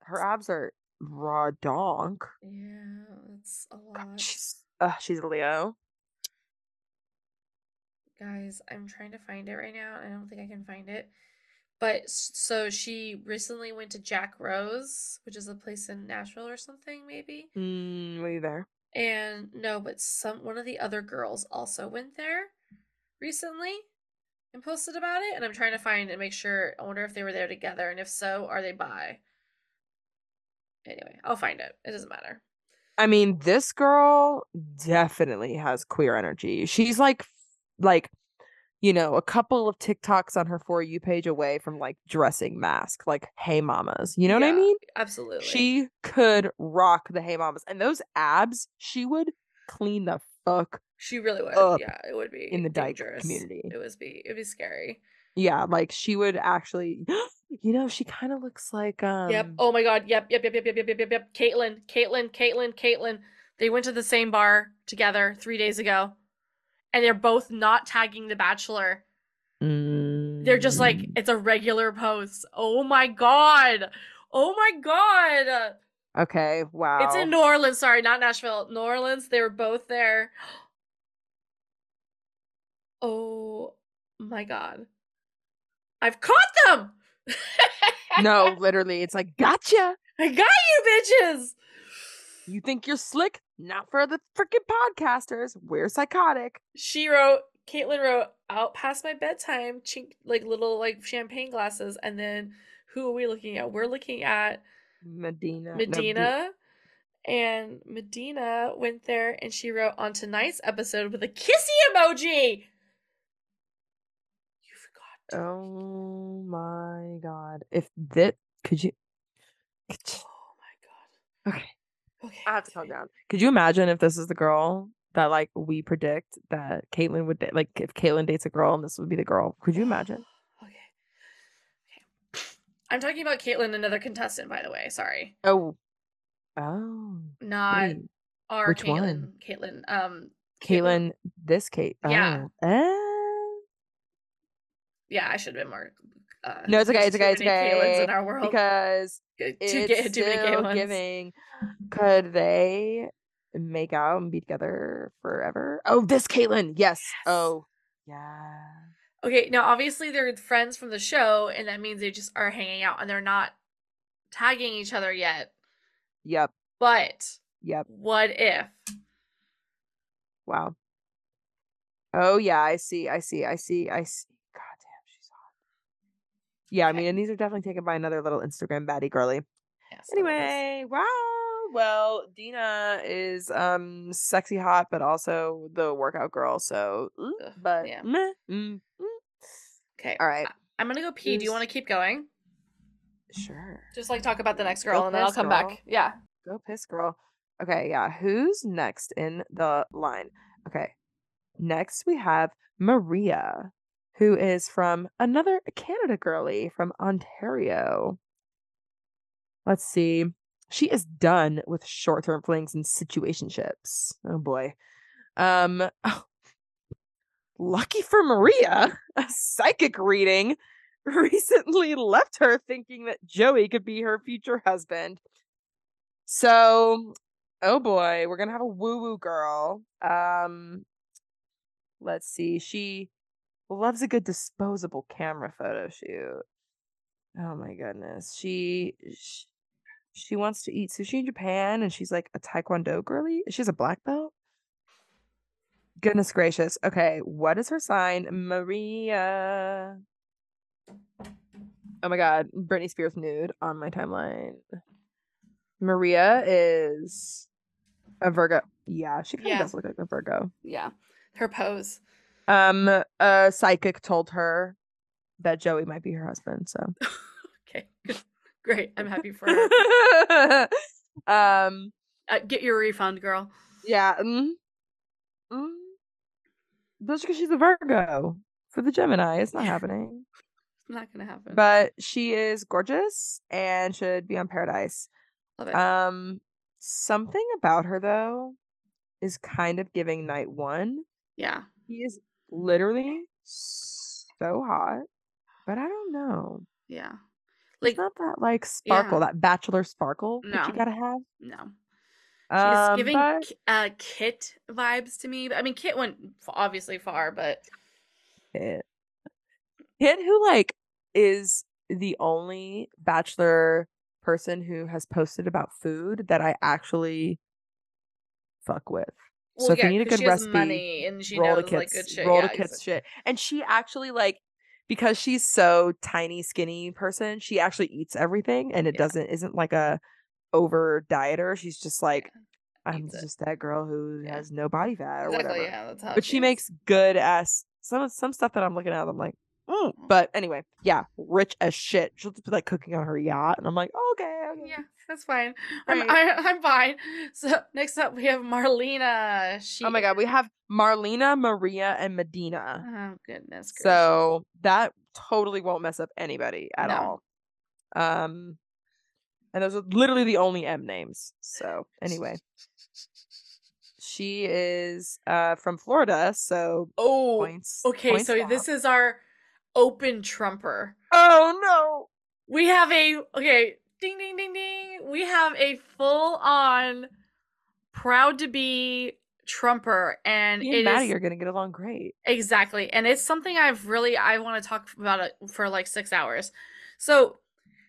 Her abs are raw donk. Yeah, it's a God, lot. she's, uh, she's a Leo. Guys, I'm trying to find it right now. I don't think I can find it. But so she recently went to Jack Rose, which is a place in Nashville or something, maybe. Mm, were you there? And no, but some one of the other girls also went there recently and posted about it. And I'm trying to find and make sure. I wonder if they were there together, and if so, are they bi? Anyway, I'll find it. It doesn't matter. I mean, this girl definitely has queer energy. She's like, like, you know, a couple of TikToks on her For You page away from like dressing mask, like Hey Mamas. You know yeah, what I mean? Absolutely. She could rock the Hey Mamas. And those abs, she would clean the fuck. She really would. Yeah, it would be in the dangerous community. It would be it'd be scary. Yeah, like she would actually you know, she kind of looks like um Yep. Oh my god. Yep, yep, yep, yep, yep, yep, yep, yep. Caitlin, Caitlin, Caitlin, Caitlin. They went to the same bar together 3 days ago and they're both not tagging the Bachelor. They're just like mm, it's a regular post. Oh my god. Oh my god. Okay. Wow. It's in New Orleans. Sorry, not Nashville. New Orleans. They were both there. Oh my god. I've caught them. no, literally, it's like gotcha. I got you, bitches. You think you're slick? Not for the freaking podcasters. We're psychotic. She wrote, Caitlin wrote, out past my bedtime, chink, like little like champagne glasses. And then who are we looking at? We're looking at Madina. no, Madina. And Madina went there and she wrote on tonight's episode with a kissy emoji. You forgot. oh my god. If that could you- Oh my god. Okay. Okay. I have to calm down. Could you imagine if this is the girl that like we predict that Caitlyn would date like if Caitlyn dates a girl and this would be the girl? Could you imagine? Okay. Okay. I'm talking about Caitlin, another contestant, by the way. Sorry. Oh. Oh. Not wait. our which Caitlin. one? Caitlin. Um Caitlyn, this Kate. Yeah. Oh. Eh. Yeah, I should have been more uh No, it's okay, it's okay, it's okay. in our world. Because too, it's too still giving. Could they make out and be together forever? Oh, this Caitlyn. Yes. Oh, yeah. Okay, now obviously they're friends from the show, and that means they just are hanging out and they're not tagging each other yet. Yep. But Yep. what if? Wow. Oh yeah, I see. I see. I see. I see. God damn, she's hot. Yeah, I mean, and these are definitely taken by another little Instagram baddie girly. Yes, Anyway, wow. Well, Dina is um sexy hot, but also the workout girl. So, mm, Ugh, but yeah. meh, mm, mm. Okay. all right, I'm gonna go pee. Do you want to keep going? sure. Just like talk about the next Go girl, and then I'll come girl. back. Yeah. Go piss, girl. Okay, yeah. Who's next in the line? Okay. Next we have Maria, who is from another Canada girly from Ontario. Let's see. She is done with short-term flings and situationships. Oh boy. Um lucky for Maria, a psychic reading recently left her thinking that Joey could be her future husband. So, oh boy, we're gonna have a woo-woo girl. Um, let's see. She loves a good disposable camera photo shoot. Oh my goodness. She she, she wants to eat sushi in Japan, and she's like a taekwondo girly. She has a black belt. Goodness gracious. Okay, what is her sign? Maria. Oh my god, Britney Spears nude on my timeline. Maria is a Virgo. Yeah, she kind of Yeah. does look like a Virgo. Yeah. Her pose. Um, a psychic told her that Joey might be her husband. So, Okay. Great. I'm happy for her. um, Uh, get your refund, girl. yeah, mm, mm, that's because she's a Virgo. For the Gemini, it's not happening. It's not gonna happen. But she is gorgeous and should be on Paradise. Love it. Um, something about her though is kind of giving night one. yeah. He is literally so hot, but I don't know. Yeah. Like Like not that like sparkle, Yeah. that bachelor sparkle that you gotta have. no. She's Um, giving but uh Kit vibes to me. I mean, Kit went f- obviously far, but Kit. Kit, who like is the only bachelor person who has posted about food that I actually fuck with. Well, so if yeah, you need a good recipe, money and she roll knows to kids, like good shit. roll yeah, to kids exactly. shit. And she actually like because she's so tiny, skinny person, she actually eats everything, and it Yeah. doesn't isn't like a over dieter. She's just like I'm eats it. just that girl who has no body fat or Exactly. whatever. Yeah, that's how But she is. makes good ass some some stuff that I'm looking at. I'm like, mm. but anyway, yeah, rich as shit. She'll just be like cooking on her yacht, and I'm like, okay, okay. Yeah, that's fine. I'm I, I'm fine. So next up we have Marlena. She Oh my god, we have Marlena, Maria, and Madina. Oh goodness gracious. So that totally won't mess up anybody at No. all. Um, and those are literally the only M names. So anyway, she is uh from Florida, so Oh, points. okay. points So down. this is our open trumper. Oh no! We have a okay. Ding ding ding ding. We have a full on proud to be trumper, and it and Maddie is are gonna get along great. exactly, and it's something I've really I want to talk about it for like six hours. So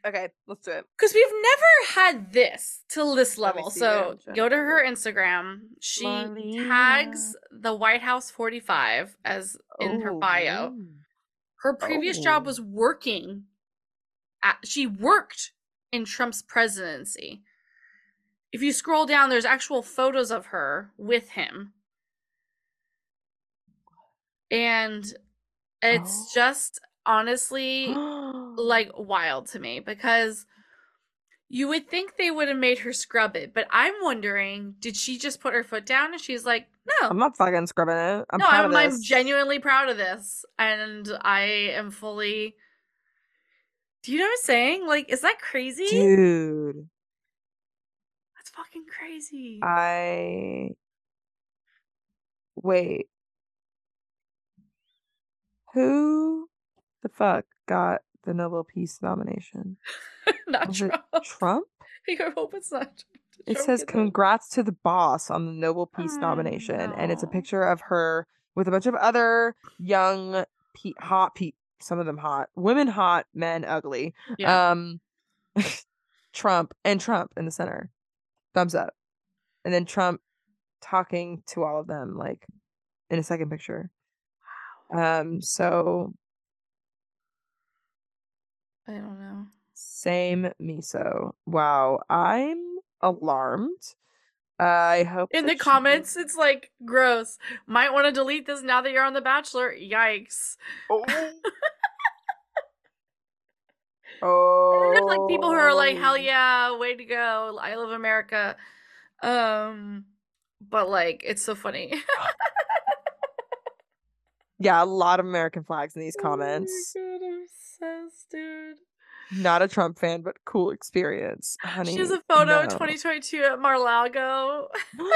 Okay, let's do it. because we've never had this to this level. So it. go to her Instagram. She tags the White House 45 as in her Oh, bio. ooh. Her previous job Oh. was working at, she worked in Trump's presidency. If you scroll down, there's actual photos of her with him. And it's Oh. just honestly like wild to me because you would think they would have made her scrub it, but I'm wondering, did she just put her foot down and she's like, no, I'm not fucking scrubbing it. I'm no, proud I'm, of I'm genuinely proud of this, and I am fully. Do you know what I'm saying? Like, is that crazy? dude. That's fucking crazy. I wait. Who the fuck got the Nobel Peace nomination? not was it Trump. Trump? I hope it's not. Trump. It Trump says congrats to the boss on the Nobel Peace Oh, nomination and it's a picture of her with a bunch of other young pe- hot pe- some of them hot, women hot, men ugly. Yeah. Um Trump and Trump in the center. Thumbs up. And then Trump talking to all of them like in a second picture. Wow. Um so I don't know. same miso. Wow, I'm alarmed. I hope In the comments, it's like gross. Might want to delete this now that you're on The Bachelor. Yikes. Oh. And there's like people who are like, hell Oh. yeah, way to go. I love America. Um, but like, it's so funny. Yeah, a lot of American flags in these Oh my comments. God, Dude. Not a Trump fan, but cool experience. Honey. She has a photo in 2022 at Mar-Lago.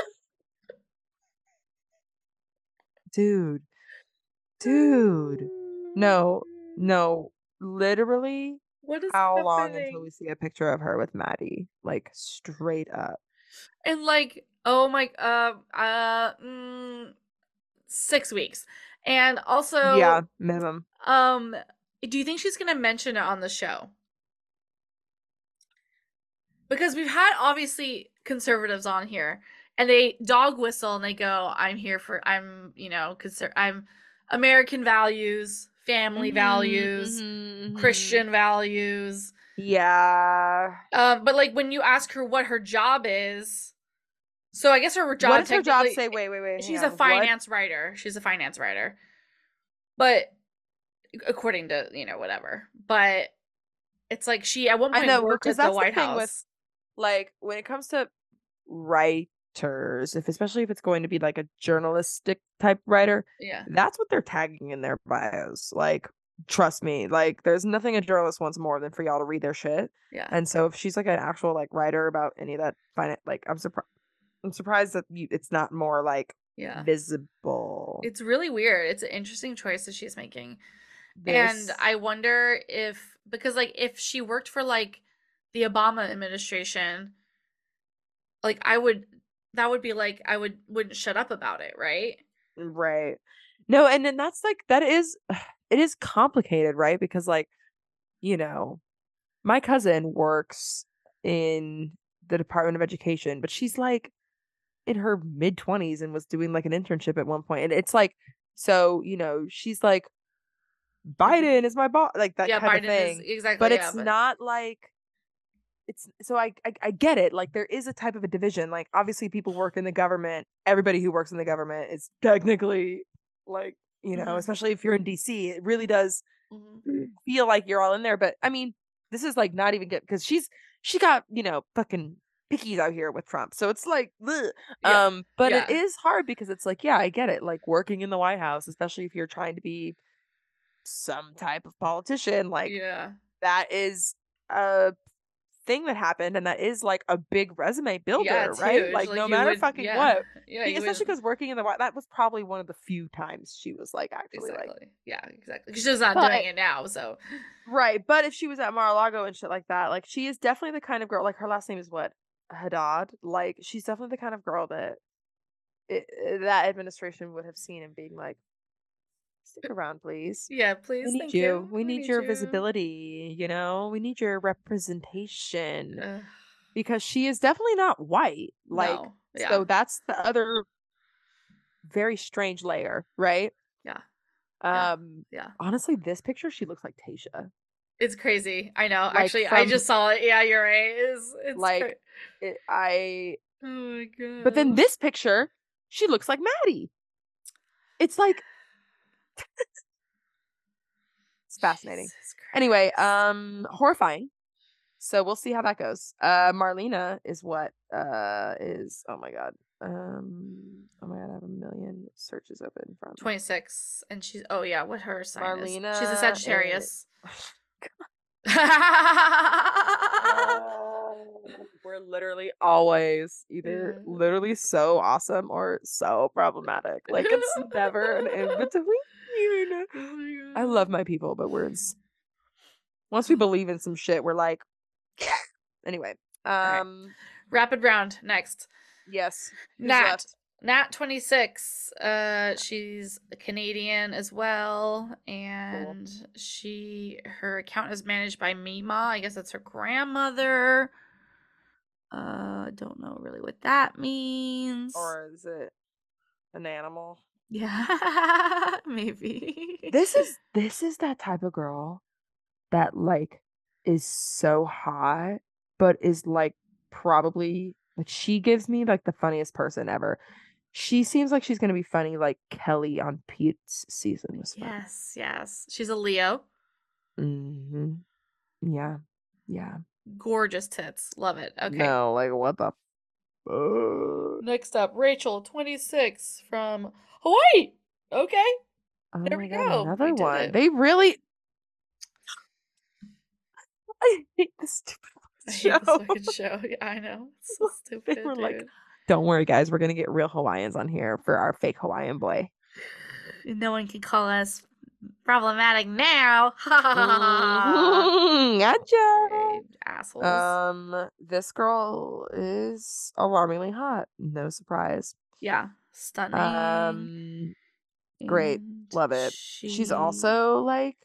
Dude. Dude. No, no. Literally, What is how long until we see a picture of her with Maddie? Like straight up. And like, oh my, uh, uh, mm, six weeks. And also, yeah, minimum. Um, do you think she's gonna mention it on the show? Because we've had obviously conservatives on here, and they dog whistle and they go, "I'm here for I'm you know concern I'm American values, family Mhm, values, mhm, mhm. Christian values." Yeah. Um, but like when you ask her what her job is, so I guess her job. what does her job say? Wait, wait, wait. She's a on. What? finance writer. She's a finance writer. But according to, you know, whatever. But it's like she at one I point know, worked at the that's the White thing House. with- Like when it comes to writers, if especially if it's going to be like a journalistic type writer, yeah. that's what they're tagging in their bios. Like, trust me, like there's nothing a journalist wants more than for y'all to read their shit. Yeah. And so if she's like an actual like writer about any of that find it like I'm surprised. I'm surprised that you, it's not more like Yeah. visible. It's really weird. It's an interesting choice that she's making. And I wonder if because like if she worked for like the Obama administration, like I would that would be like I would wouldn't shut up about it, right? Right. No, and then that's like that is it is complicated, right? Because like, you know, my cousin works in the Department of Education, but she's like in her mid 20s and was doing like an internship at one. And it's like so, you know, she's like Biden is my boss, like that yeah, kind Biden of thing. is exactly. but yeah, it's not like it's so I, I I get it. Like there is a type of a division. Like obviously people work in the government. Everybody who works in the government is technically like, you know, Mhm. especially if you're in DC, it really does Mhm. feel like you're all in there. But I mean, this is like not even good because she's she got, you know, fucking pickies out here with Trump. So it's like. Yeah, um but it yeah. is hard because it's like, yeah, I get it. Like working in the White House, especially if you're trying to be some type of politician, like yeah. that is a thing that happened and that is like a big resume builder Yeah, right huge. like, no matter would- fucking yeah, what Yeah, especially because working in the white that was probably one of the few times she was like actually yeah exactly. like yeah, exactly. She's not But- doing it now, so right but if she was at mar-a-lago and shit like that like she is definitely the kind of girl like her last name is what haddad like she's definitely the kind of girl that it, that administration would have seen and being like stick around please yeah. Please, we need thank you. you. we need your you. visibility you know we need your representation because she is definitely not white. Like, no. yeah, so that's the other very strange layer, right? Yeah. Um, yeah. honestly, this picture, she looks like Tasha. It's crazy. I know. Like, Actually, I just saw it. Yeah, you're right. It's, it's Like, cra- It, I, oh my god. but then this picture, she looks like Maddie. It's like, it's fascinating. Anyway, um, horrifying. So we'll see how that goes. Uh, Marlena is what? Uh, is oh my god. Um, oh my god, I have a million searches open from 26 and she's oh yeah what her sign is she's a sagittarius We're literally always either literally so awesome or so problematic. Like it's never an in between. Oh I love my people, but we're in... once we believe in some shit, we're like. Anyway, right. um, rapid round next yes. Who's nat left? nat 26 uh she's a canadian as well and she her account is managed by mima i guess that's her grandmother uh don't know really what that means Or is it an animal? Yeah maybe This is this is that type of girl that like is so hot, but is like probably like she gives me like the funniest person ever. She seems like she's gonna be funny like Kelley on Pete's season was funny. yes yes she's a leo hmm Yeah. Yeah. gorgeous tits love it okay No, like what the next up rachel 26 from hawaii okay Oh There we God, go. Another did one. it. They really I hate this stupid I hate show. this fucking show. Yeah, I know. It's so They stupid. were like. Don't worry, guys. We're gonna get real Hawaiians on here for our fake Hawaiian boy. no one can call us problematic now. Ha ha ha ha. Mhm, Gotcha. Assholes. Um, this girl is alarmingly hot. No surprise. yeah, stunning. Um, great. and Love it. She... she's also like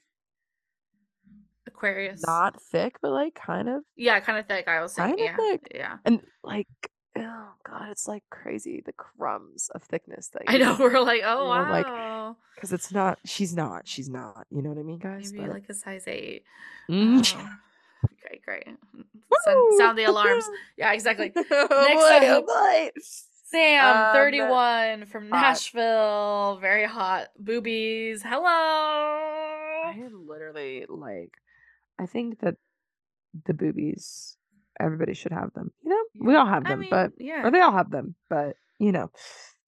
Aquarius. not thick, but like kind of Yeah, kind of thick. I was saying. Kinda Yeah. thick. Yeah. and like oh god, it's like crazy the crumbs of thickness that I know we're like, oh you know, like, wow, because it's not. She's not. She's not. You know what I mean, guys? maybe But- like a size eight. Mm. Oh, great, great. Sound, sound the alarms. Yeah, exactly. oh Next boy, oh boy. Sam, Um, 31 from hot. Nashville. Very hot. Boobies. Hello. I literally like. I think that the boobies, everybody should have them. You know, we all have I them, mean, but yeah. or they all have them, but you know,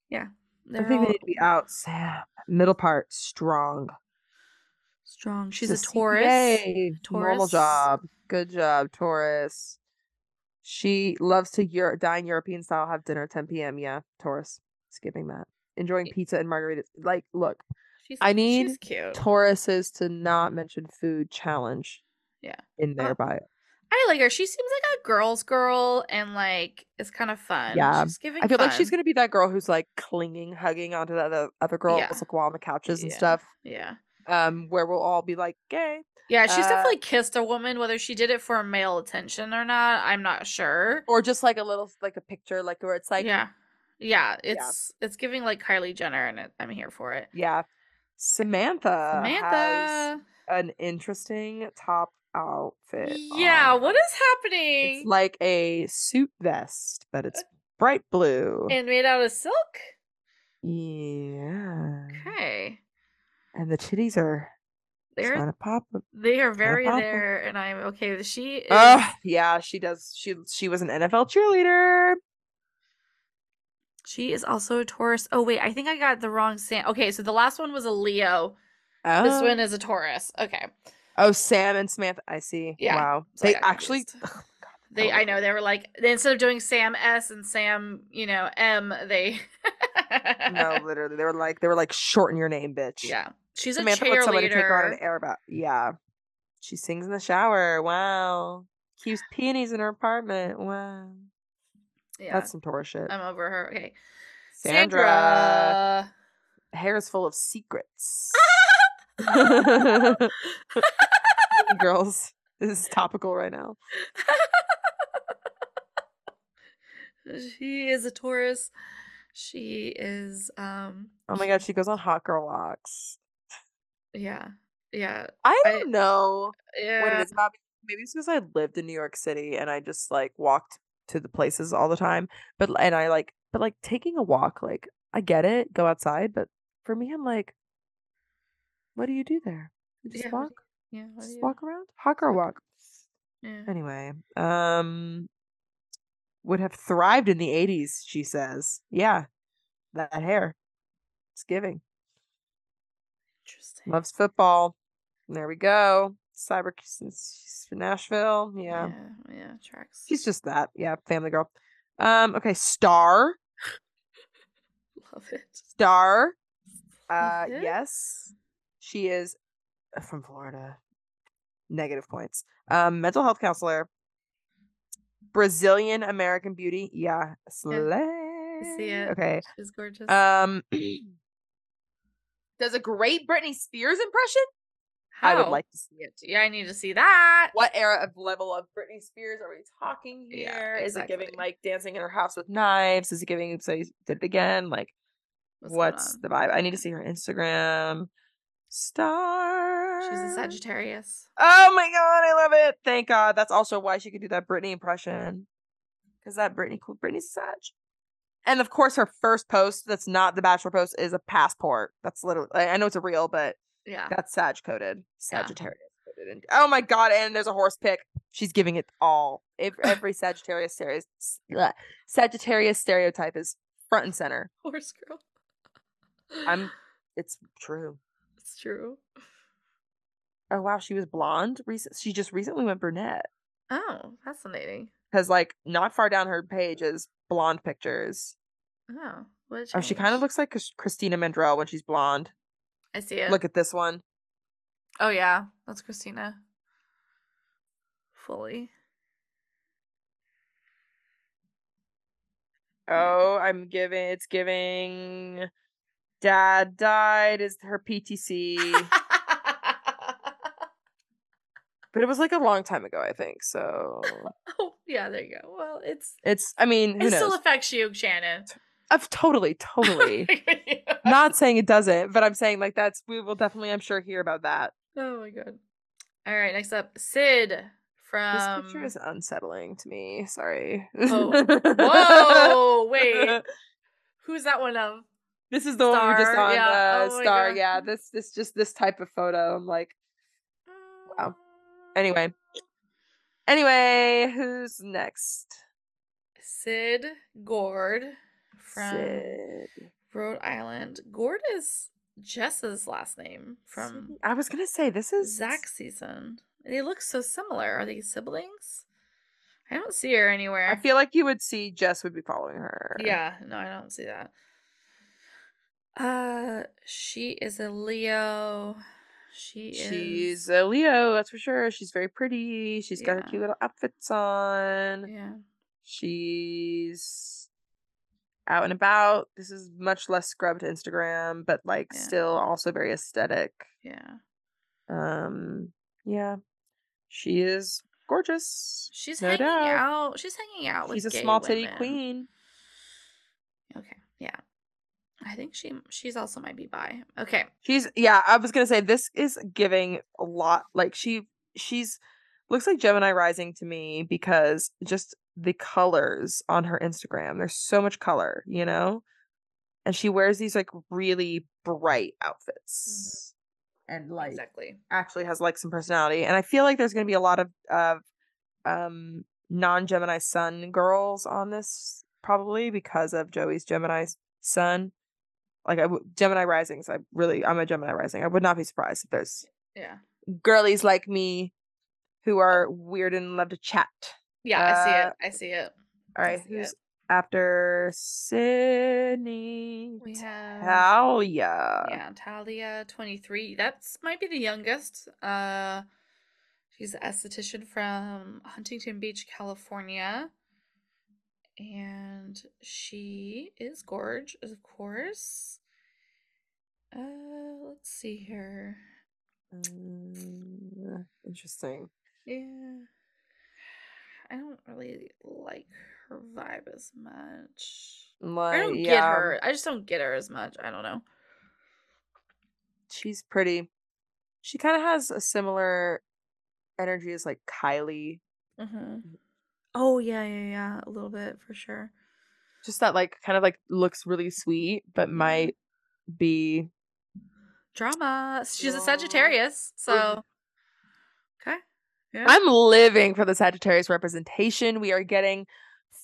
Yeah. I think all they need to be out. Sam, middle part strong. strong. She's a Taurus. CPA. Normal job. Good job, Taurus. She loves to Euro- dine European style, have dinner 10 p.m. Yeah, Taurus. Skipping that. Enjoying pizza and margaritas. Like, look, She's, I need she's cute. Tauruses to not mention food challenge. Yeah. In their Uh, bio. I like her. She seems like a girl's girl and like it's kind of fun. Yeah, She's giving I feel like she's gonna be that girl who's like clinging, hugging onto the other, girl Yeah. like while on the couches and Yeah. stuff. Yeah. Um, where we'll all be like, gay. Yeah, she's Uh, definitely kissed a woman, whether she did it for male attention or not, I'm not sure. Or just like a little like a picture, like where it's like yeah. Yeah, it's it's giving like Kylie Jenner and it, I'm here for it. Yeah. Samantha, has Samantha. an interesting top outfit. Yeah, on. what is happening? It's like a suit vest, but it's bright blue. and made out of silk? yeah. Okay. And the titties are They're pop. Uh, they are very there and I'm okay. She is Oh, yeah, she does. She she was an NFL cheerleader. she is also a Taurus. Oh wait, I think I got the wrong Sam. Okay, so the last one was a Leo. Oh, This one is a Taurus. Okay. oh, Sam and Samantha. I see. Yeah, Wow. so They actually. oh God, They I know they were like instead of doing Sam S and Sam, you know, M, they No, literally, they were like they were like shorten your name, bitch. Yeah. She's Samantha a wants somebody to take her on an cheerleader. air bath. Yeah. She sings in the shower. Wow. Keeps peonies in her apartment. Wow. Yeah. That's some Taurus shit. I'm over her. Okay. Sandra. Sandra. Hair is full of secrets. Girls, this is topical right now. she is a Taurus. She is um Oh my god, she goes on hot girl walks. Yeah. Yeah. I I- don't know Yeah. what it is about. Maybe it's because I lived in New York City and I just like walked to the places all the time. But and I like, but like taking a walk, like I get it, go outside. But for me, I'm like, what do you do there? You just Yeah, walk, Yeah. just you- walk around, hot or walk. Yeah. Anyway, um, would have thrived in the '80s. She says, "Yeah, that hair, it's giving." Loves football. There we go. Cyber since she's from Nashville. Yeah. Yeah. Yeah. Tracks. She's just that. Yeah, family girl. Um, okay, Star. Love it. Star. Uh it. yes. She is uh, from Florida. Negative points. Um, mental health counselor. Brazilian American beauty. Yeah. Slay. I see it. Okay. She's gorgeous. Um does a great Britney Spears impression? I would like to see it. Yeah, I need to see that. What era of level of Britney Spears are we talking Yeah, here? Is it giving like dancing in her house with knives? Is it giving say did it again? Like What's, what's, the vibe? I need to see her Instagram. Star. She's a Sagittarius. Oh my god, I love it. Thank God. That's also why she could do that Britney impression. Because that Britney cool Britney's Sag. And of course her first post that's not the bachelor post is a passport. That's literally I know it's a real, but Yeah. that's Sag coded. Yeah. Sagittarius coded. And oh my god, and there's a horse pick. She's giving it all. If every Sagittarius stereotype, Sagittarius stereotype is front and center. horse girl. I'm it's true. It's true. Oh wow, she was blonde. Recent she just recently went brunette. Oh, fascinating. Because like not far down her page is blonde pictures. Oh, what Oh, she kind of looks like Christina Mandrell when she's blonde. I see it. Look at this one. Oh yeah, that's Christina. Fully. Oh, I'm giving it's giving Dad died is her PTC. but it was like a long time ago, I think. So oh, Yeah, there you go. Well, it's It's I mean, who it knows? still affects you, Shannon. I've totally, totally. Not saying it doesn't, but I'm saying like that's we will definitely I'm sure hear about that. Oh my god. All right, next up, Sid from. This picture is unsettling to me. Sorry. Oh. Whoa! Wait, who's that one of? This is the one we just Star, on yeah. uh, Oh Star. God. Yeah, this this just this type of photo. I'm like, Wow. Anyway. Anyway, who's next? Sid Gord from Sid. Rhode Island. Gord is Jess's last name from I was gonna say this is Zach season. They look so similar. Are they siblings? I don't see her anywhere. I feel like you would see Jess would be following her. Yeah, no, I don't see that. Uh, she is a Leo. She is. She's a Leo, that's for sure. She's very pretty. She's got her cute little outfits on. Yeah. She's out and about. This is much less scrubbed Instagram, but like Yeah. still also very aesthetic. Yeah. Um, yeah, she is gorgeous. She's No hanging doubt. out. She's hanging out with She's a small titty queen. Okay. Yeah. I think she she's also might be bi. Okay. She's yeah. I was gonna say this is giving a lot. Like she she's looks like Gemini rising to me because just the colors on her Instagram. There's so much color, you know, and she wears these like really bright outfits, and like exactly. actually has like some personality. And I feel like there's gonna be a lot of of um non Gemini Sun girls on this probably because of Joey's Gemini Sun. Like I w- Gemini risings, I really I'm a Gemini rising. I would not be surprised if there's Yeah. girlies like me who are weird and love to chat. Yeah, I see Uh, it. I see it. All right, who's it. after Sydney? We have Talia. yeah, Talia, 23. That's might be the youngest. Uh she's an esthetician from Huntington Beach, California. And she is gorge, of course. Uh let's see here. Mm, interesting. Yeah. I don't really like her vibe as much. Like, I don't get her. I just don't get her as much. I don't know. She's pretty. She kind of has a similar energy as like Kylie. hmm Oh yeah, yeah, yeah, a little bit for sure. Just that like kind of like looks really sweet, but mm-hmm. might be Drama. She's a Sagittarius, mm-hmm. so okay. Yeah. I'm living for the Sagittarius representation. We are getting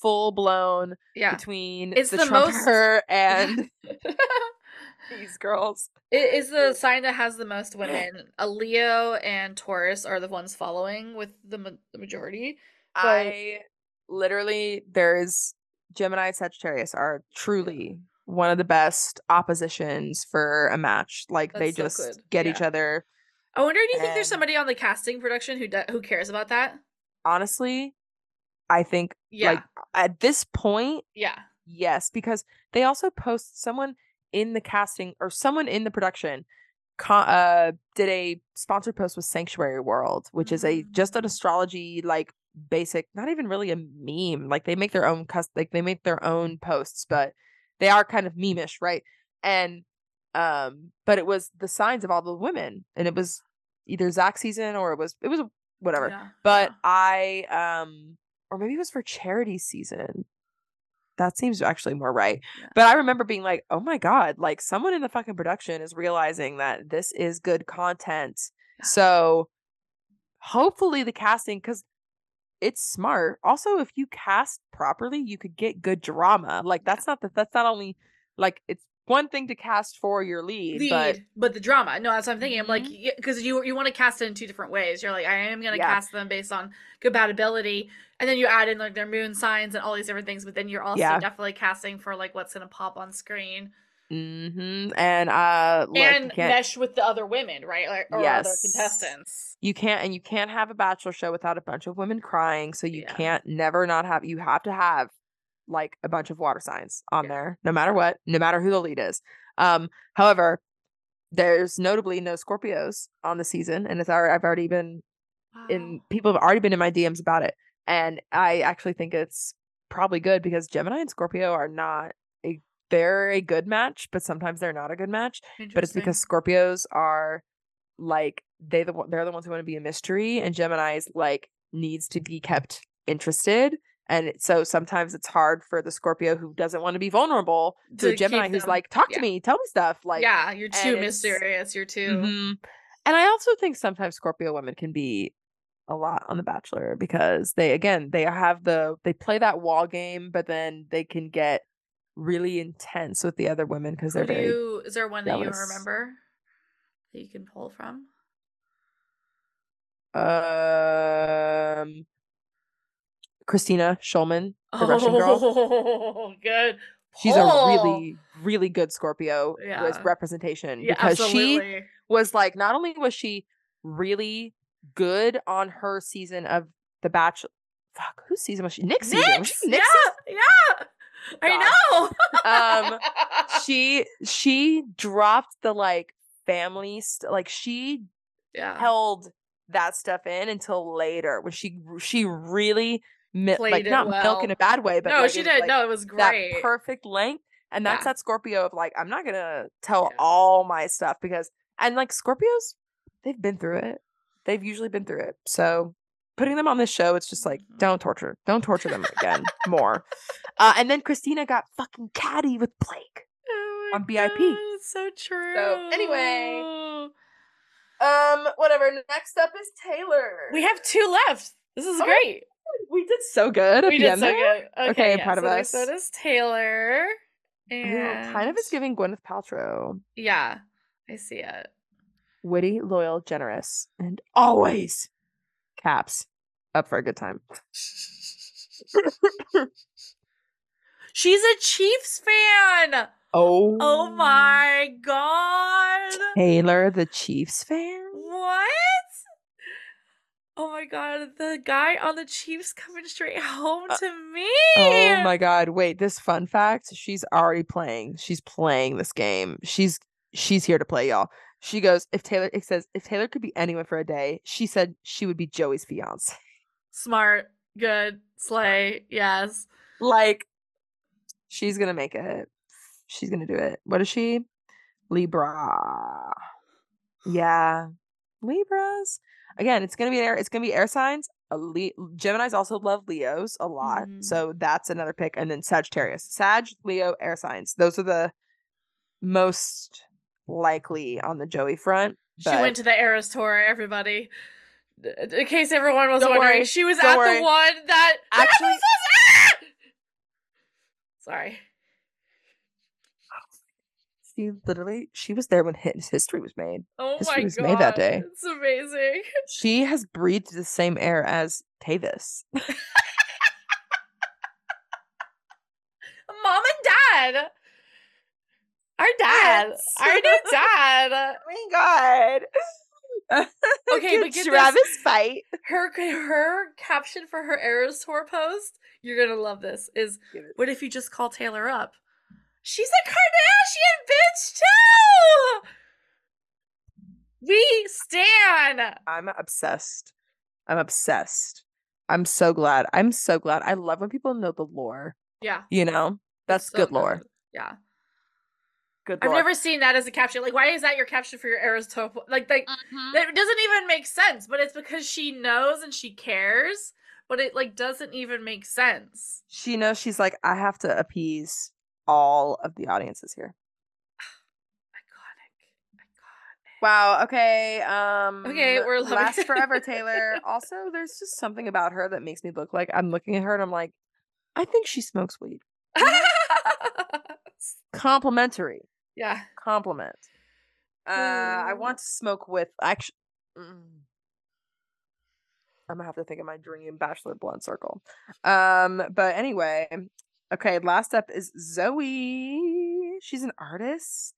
full blown yeah. between It's the, the most- her and these girls. It is the sign that has the most women. A Leo and Taurus are the ones following with the, ma- the majority. But- I literally there's Gemini and Sagittarius are truly one of the best oppositions for a match. Like they so just good. get each other. I wonder, do you think there's somebody on the casting production who who cares about that? Honestly, I think Yeah, like at this point, yeah, yes, because they also post someone in the casting or someone in the production uh did a sponsored post with Sanctuary World, which is a just an Mm. astrology like basic, not even really a meme. Like they make their own cus like they make their own posts, but they are kind of memeish, right? And um, but it was the signs of all the women, and it was either Zach season or it was it was whatever. yeah, But yeah. I um or maybe it was for charity season. That seems actually more right. Yeah. But I remember being like, "Oh my god, like someone in the fucking production is realizing that this is good content." So hopefully the casting cuz it's smart. Also, if you cast properly, you could get good drama. Like that's not the that's not only like it's one thing to cast for your lead, lead, but but, the drama. No, that's what I'm thinking. I'm like, Mhm. because you you want to cast it in two different ways. You're like, I am gonna Yeah. cast them based on compatibility, and then you add in like their moon signs and all these different things. But then you're also Yeah. definitely casting for like what's gonna pop on screen mhm. And uh look, and can't- mesh with the other women, right? Like, or other Yes. contestants. you can't and you can't have a bachelor show without a bunch of women crying so you Yeah. can't never not have you have to have like a bunch of water signs on Yeah. there no matter what no matter who the lead is um however there's notably no scorpios on the season and it's already i've already been in people have already been in my dms about it And I actually think it's probably good because Gemini and Scorpio are not they're a good match, but sometimes they're not a good match. But it's because Scorpios are like they the they're the ones who want to be a mystery, and Gemini's like needs to be kept interested. And so sometimes it's hard for the Scorpio who doesn't want to be vulnerable to, To Gemini who's like, talk yeah. to me, tell me stuff. Like, yeah, you're too mysterious. You're too. Mhm. And I also think sometimes Scorpio women can be a lot on The Bachelor because they again they have the they play that wall game, but then they can get really intense with the other women because they're very you? Is there one that you remember that you can pull from? um Kristina Schulman, the Russian girl. Oh, good. She's a really, really good Scorpio with Yeah. representation yeah, because she was like not only was she really good on her season of The Bachelor. Fuck, whose season was she? Nick's season. Was Nick's, yeah, Nick's yeah. I know. Um, she she dropped the like family st- like she yeah, held that stuff in until later when she she really mi- like not milk in a bad way but no, like, she did. like, no, it was that great. perfect length and that's Yeah. that scorpio of like i'm not gonna tell Yeah. all my stuff because and like scorpios they've been through it they've usually been through it so putting them on this show it's just like Mhm. don't torture don't torture them again more uh, and then kristina got fucking catty with blake Oh on BIP. God, so true. anyway, um whatever next up is taylor we have two left. This is Oh, great. we did so good at We the did end so there. good. Okay, I'm yeah, proud of so us. next one is Taylor. And kind of is giving Gwyneth Paltrow Yeah, I see it. witty, loyal, generous, and always caps up for a good time. She's a Chiefs fan. Oh, Oh my god. Taylor, the Chiefs fan. What? Oh my god, the guy on the Chiefs coming straight home Uh, to me. Oh my god! Wait, this fun fact: she's already playing. She's playing this game. She's she's here to play, y'all. She goes, if Taylor, it says, if Taylor could be anyone for a day, she said she would be Joey's fiance. Smart, good, slay, yes. like she's gonna make it. She's gonna do it. What is she? Libra. Yeah. Libras. Again it's gonna be air it's gonna be air signs. Le- gemini's also love leos a lot Mhm. so that's another pick. And then sagittarius. Sag leo air signs. Those are the most likely on the joey front She went to the Eras tour, everybody. In case everyone was Don't wondering, worry, she was at worry. the one that Actually- Travis was at! Sorry. she literally she was there when his history was made Oh History my was god. made that day. It's amazing. she has breathed the same air as travis Mom and dad. Our dad. Yes. Our new dad. Oh my god. Okay, Good but get this- Travis fight. Her her caption for her Eras tour post, you're gonna love this, is what if you just call Taylor up? She's a Kardashian bitch too! We stan! I'm obsessed. I'm obsessed. I'm so glad. I'm so glad. I love when people know the lore. Yeah. You know? That's so good lore. Yeah. Good I've lore. never seen that as a caption. Like, why is that your caption for your Eras tour? po- Like, like Mhm. it doesn't even make sense, but it's because she knows and she cares, but it like doesn't even make sense. She knows she's like, I have to appease all of the audiences here. Iconic. Iconic. Wow. Okay. Um. Okay, we're loving last it. forever, Taylor. Also, there's just something about her that makes me look like I'm looking at her and I'm like, I think she smokes weed. Complimentary. yeah. Compliment. Uh, I Mm. want to smoke with actually. I'm gonna have to think of my dream bachelor blunt circle. Um, but anyway, okay. Last up is Zoe. She's an artist.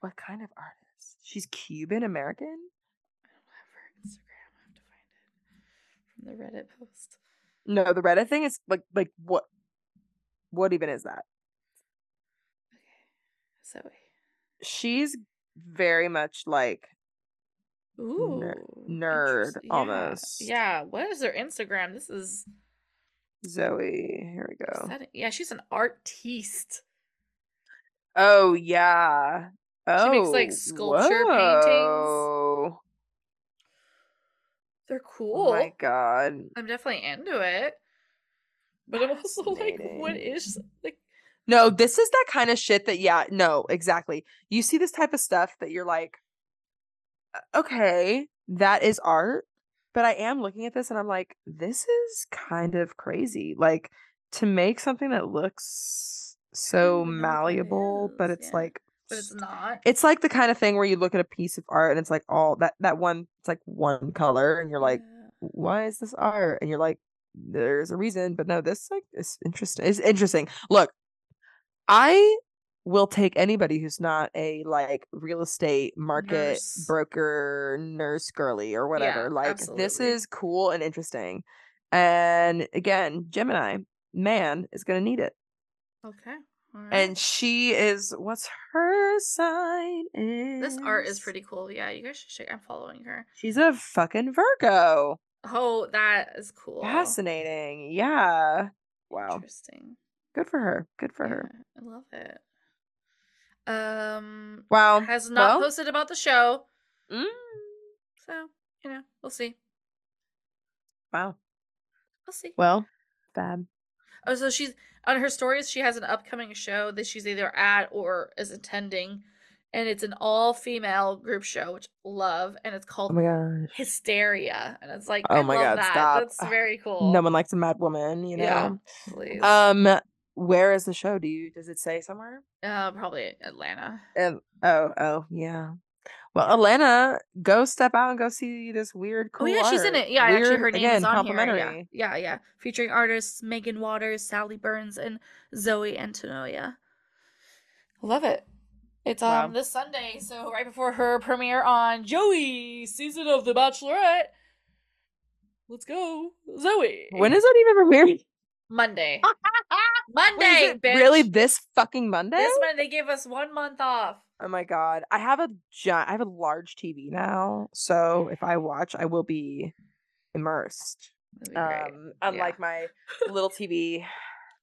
What kind of artist? She's Cuban American. I don't have her Instagram. I have to find it from the Reddit post. No, the Reddit thing is like like what? What even is that? Zoe. She's very much like Ooh, nerd, yeah, almost. Yeah. What is her Instagram? This is Zoe. Here we go. upsetting. Yeah, she's an artiste. Oh yeah. Oh, She makes, like, oh, sculpture paintings. whoa. They're cool. Oh my god. I'm definitely into it. But I'm also like, what is like? No, this is that kind of shit that yeah, no, exactly. You see this type of stuff that you're like "Uh, okay, that is art, but I am looking at this and I'm like this is kind of crazy. Like to make something that looks so even know what that malleable, but it's yeah. like But it's not. it's like the kind of thing where you look at a piece of art and it's like all that that one it's like one color and you're like Yeah. why is this art and you're like there's a reason but no this like is interesting it's interesting look i will take anybody who's not a like real estate market Nurse. broker nurse girly or whatever like this is cool and interesting and again gemini man is gonna need it Okay. right. and she is what's her sign is this art is pretty cool. Yeah, you guys should check. I'm following her. she's a fucking virgo Oh, that is cool. fascinating yeah wow Interesting. Good for her good for her I love it. Um, wow has not well, posted about the show, mm, so you know we'll see. wow We'll see. well fab Oh, so she's on her stories. She has an upcoming show that she's either at or is attending, and it's an all-female group show, which love, and it's oh called my gosh Hysteria, and it's like Oh I my God, that. stop. That's very cool. no one likes a mad woman you know Yeah, please. um where is the show do you does it say somewhere uh, probably Atlanta. and oh oh yeah well Alana go step out and go see this weird cool oh yeah, she's in it. Yeah, actually, Weird- her name again is on here. Yeah, yeah, yeah. Featuring artists Megan Waters, Sally Burns, and Zoe Antonoia. Love it. It's um Wow. this Sunday, so right before her premiere on Joey season of The Bachelorette. Let's go, Zoe. when is that even premiering Monday? Monday, is it bitch. really this fucking Monday This Monday they gave us one month off. Oh my god. I have a giant I have a large TV now. So if I watch, I will be immersed. Be. Um unlike my little TV,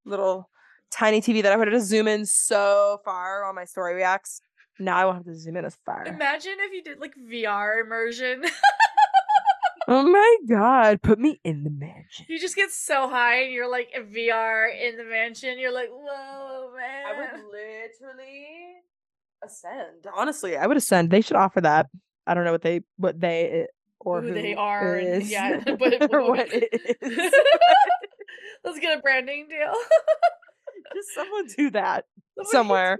little tiny TV that I have to zoom in so far on my story reacts. Now I won't have to zoom in as far. Imagine if you did like VR immersion. Oh my god. Put me in the mansion. you just get so high and you're like VR in the mansion. You're like, whoa, man. I would literally ascend. Honestly, I would ascend. They should offer that. I don't know what they what they or Who they are is, yeah, but- what it is. Let's get a branding deal. Just someone do that. Somebody- somewhere.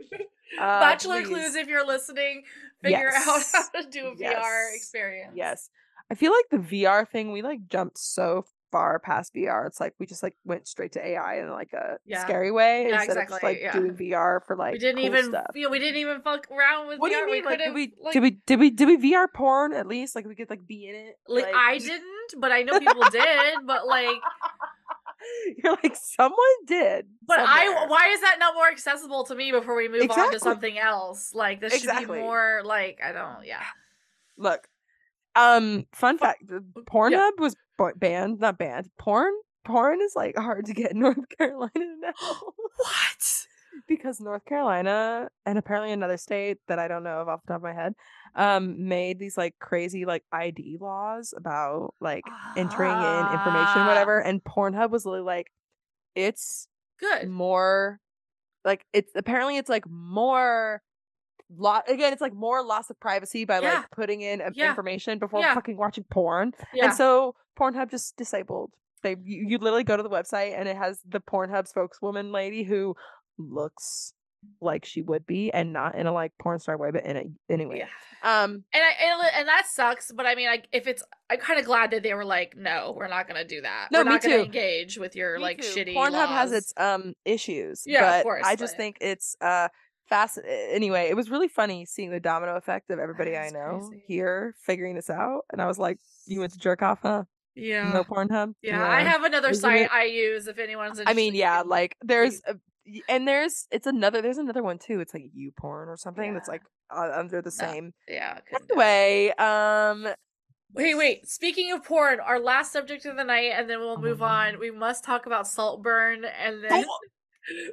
Uh, Bachelor please. Clues, if you're listening, figure out how to do a VR experience. Yes. I feel like the VR thing, we like jumped so far past VR. It's like we just like went straight to AI in like a Yeah. scary way Yeah, instead of just like yeah. doing VR for like we didn't cool even stuff. feel we didn't even fuck around with What do you mean? We Like, did we like, did we did we did we VR porn at least? Like we could like be in it. like, I didn't, but I know people did. But like, You're like someone did. but I why is that not more accessible to me before we move on to something else? Like this should Exactly. be more like I don't. Yeah. look. Um, fun fact: the Pornhub was banned, not banned. Porn, porn is like hard to get in North Carolina now. What? because North Carolina and apparently another state that I don't know of off the top of my head, um, made these like crazy like ID laws about like entering in information, Ah, whatever. And Pornhub was literally like, it's Good. more like it's apparently it's like more lot again it's like more loss of privacy by Yeah. like putting in Yeah. information before Yeah. fucking watching porn Yeah. and so pornhub just disabled they you, you literally go to the website and it has the pornhub spokeswoman lady who looks like she would be and not in a like porn star way but in a anyway yeah. um And I and, and that sucks, but I mean, like, if it's, I'm kind of glad that they were like, no, we're not gonna do that. No, we're me not gonna too. engage with your Me like too. shitty. Pornhub has its um issues. Yeah, of but course, I just but- think it's uh fast. Anyway, it was really funny seeing the domino effect of everybody I know crazy. here figuring this out, and I was like, "You went to jerk off, huh? Yeah. No Pornhub? yeah. I have another Isn't site it- I use if anyone's. I mean, yeah, like there's." A, and there's it's another there's another one too. It's like you porn or something that's like uh, under the No. same. Yeah. couldn't do it. Anyway, um, Wait, wait. Speaking of porn, our last subject of the night, and then we'll Oh, move on. We must talk about Saltburn, and then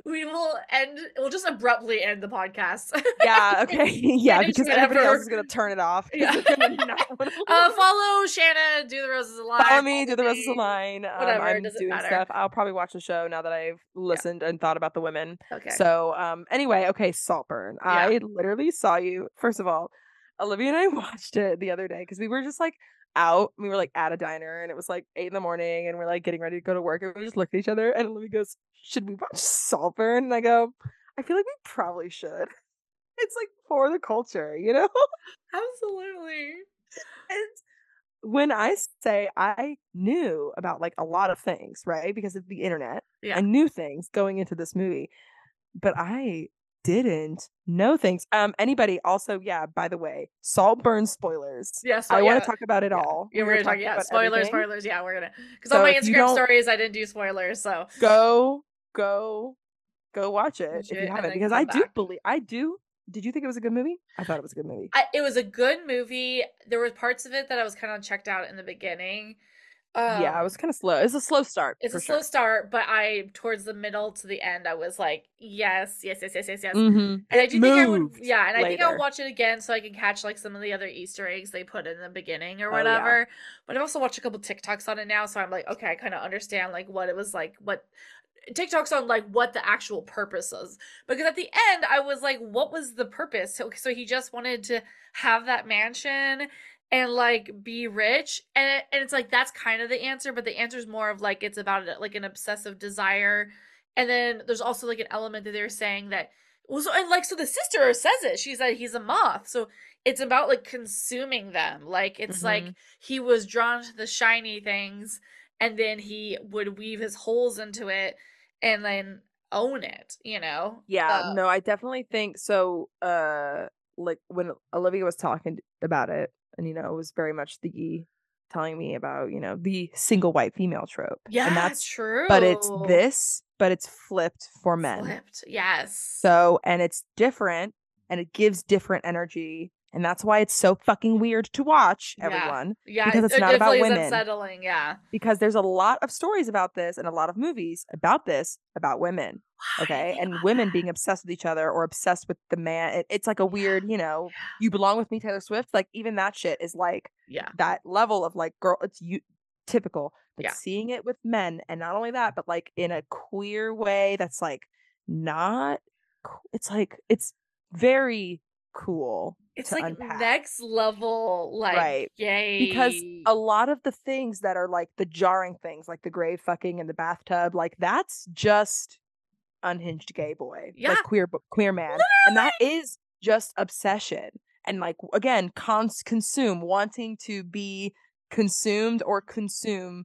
we will end. We'll just abruptly end the podcast. yeah, okay, yeah, because everybody else is gonna turn it off Yeah. they're gonna not wanna uh, follow Shannon. Do the roses align. Follow me, do the roses align. Um, Whatever, it I'm doesn't doing matter. stuff. I'll probably watch the show now that I've listened and thought about the women. Okay. So, um, anyway, okay, Saltburn. Yeah. I literally saw you. First of all, Olivia and I watched it the other day because we were just like out. We were like at a diner and it was like eight in the morning and we're like getting ready to go to work and we just looked at each other and Olivia goes, "Should we watch Saltburn?" And I go, "I feel like we probably should." It's like for the culture, you know. Absolutely. And when I say I knew about like a lot of things, right? Because of the internet, Yeah. I knew things going into this movie, but I didn't No thanks. Um, anybody also, yeah, by the way, Saltburn spoilers. Yeah. So, I yeah. want to talk about it yeah. all. Yeah, we're gonna talk. Yeah, about spoilers, everything. spoilers. Yeah, we're gonna. Because So on my Instagram stories, I didn't do spoilers. So Go, go, go watch it if you haven't, because I do believe I do. Did you think it was a good movie? I thought it was a good movie. I, it was a good movie. There were parts of it that I was kind of checked out in the beginning. Um, yeah, it was kind of slow. It's a slow start. It's a slow sure. start, but I towards the middle to the end, I was like, yes, yes, yes, yes, yes, yes. Mhm. And I do think I would, yeah, and I think I'll watch it again so I can catch like some of the other Easter eggs they put in the beginning or Oh, yeah. whatever. But I've also watched a couple TikToks on it now, so I'm like, okay, I kind of understand like what it was like, what TikToks on like what the actual purpose is. Because at the end, I was like, what was the purpose? So, so he just wanted to have that mansion and like be rich and it, and it's like that's kind of the answer but the answer is more of like it's about like an obsessive desire and then there's also like an element that they're saying that well so and like so the sister says it she's like he's a moth so it's about like consuming them like it's like Mhm. he was drawn to the shiny things and then he would weave his holes into it and then own it you know Yeah, Uh, no, I definitely think so. Uh, like when Olivia was talking about it, and you know, it was very much the telling me about you know the single white female trope. yeah and that's true but it's this, but it's flipped for men. flipped yes So and it's different, and it gives different energy, and that's why it's so fucking weird to watch. Everyone, Yeah, because it's it not about women. unsettling. Yeah. because there's a lot of stories about this and a lot of movies about this about women okay and women being obsessed with each other or obsessed with the man it, it's like a weird you know you belong with me taylor swift like even that shit is like Yeah. that level of like girl it's you typical but Yeah. seeing it with men and not only that but like in a queer way that's like not it's like it's very cool It's like unpack. next level, like Right. yay. because a lot of the things that are like the jarring things like the grave fucking in the bathtub like that's just unhinged gay boy Yeah. like queer queer man and that is just obsession and like again cons- consume wanting to be consumed or consume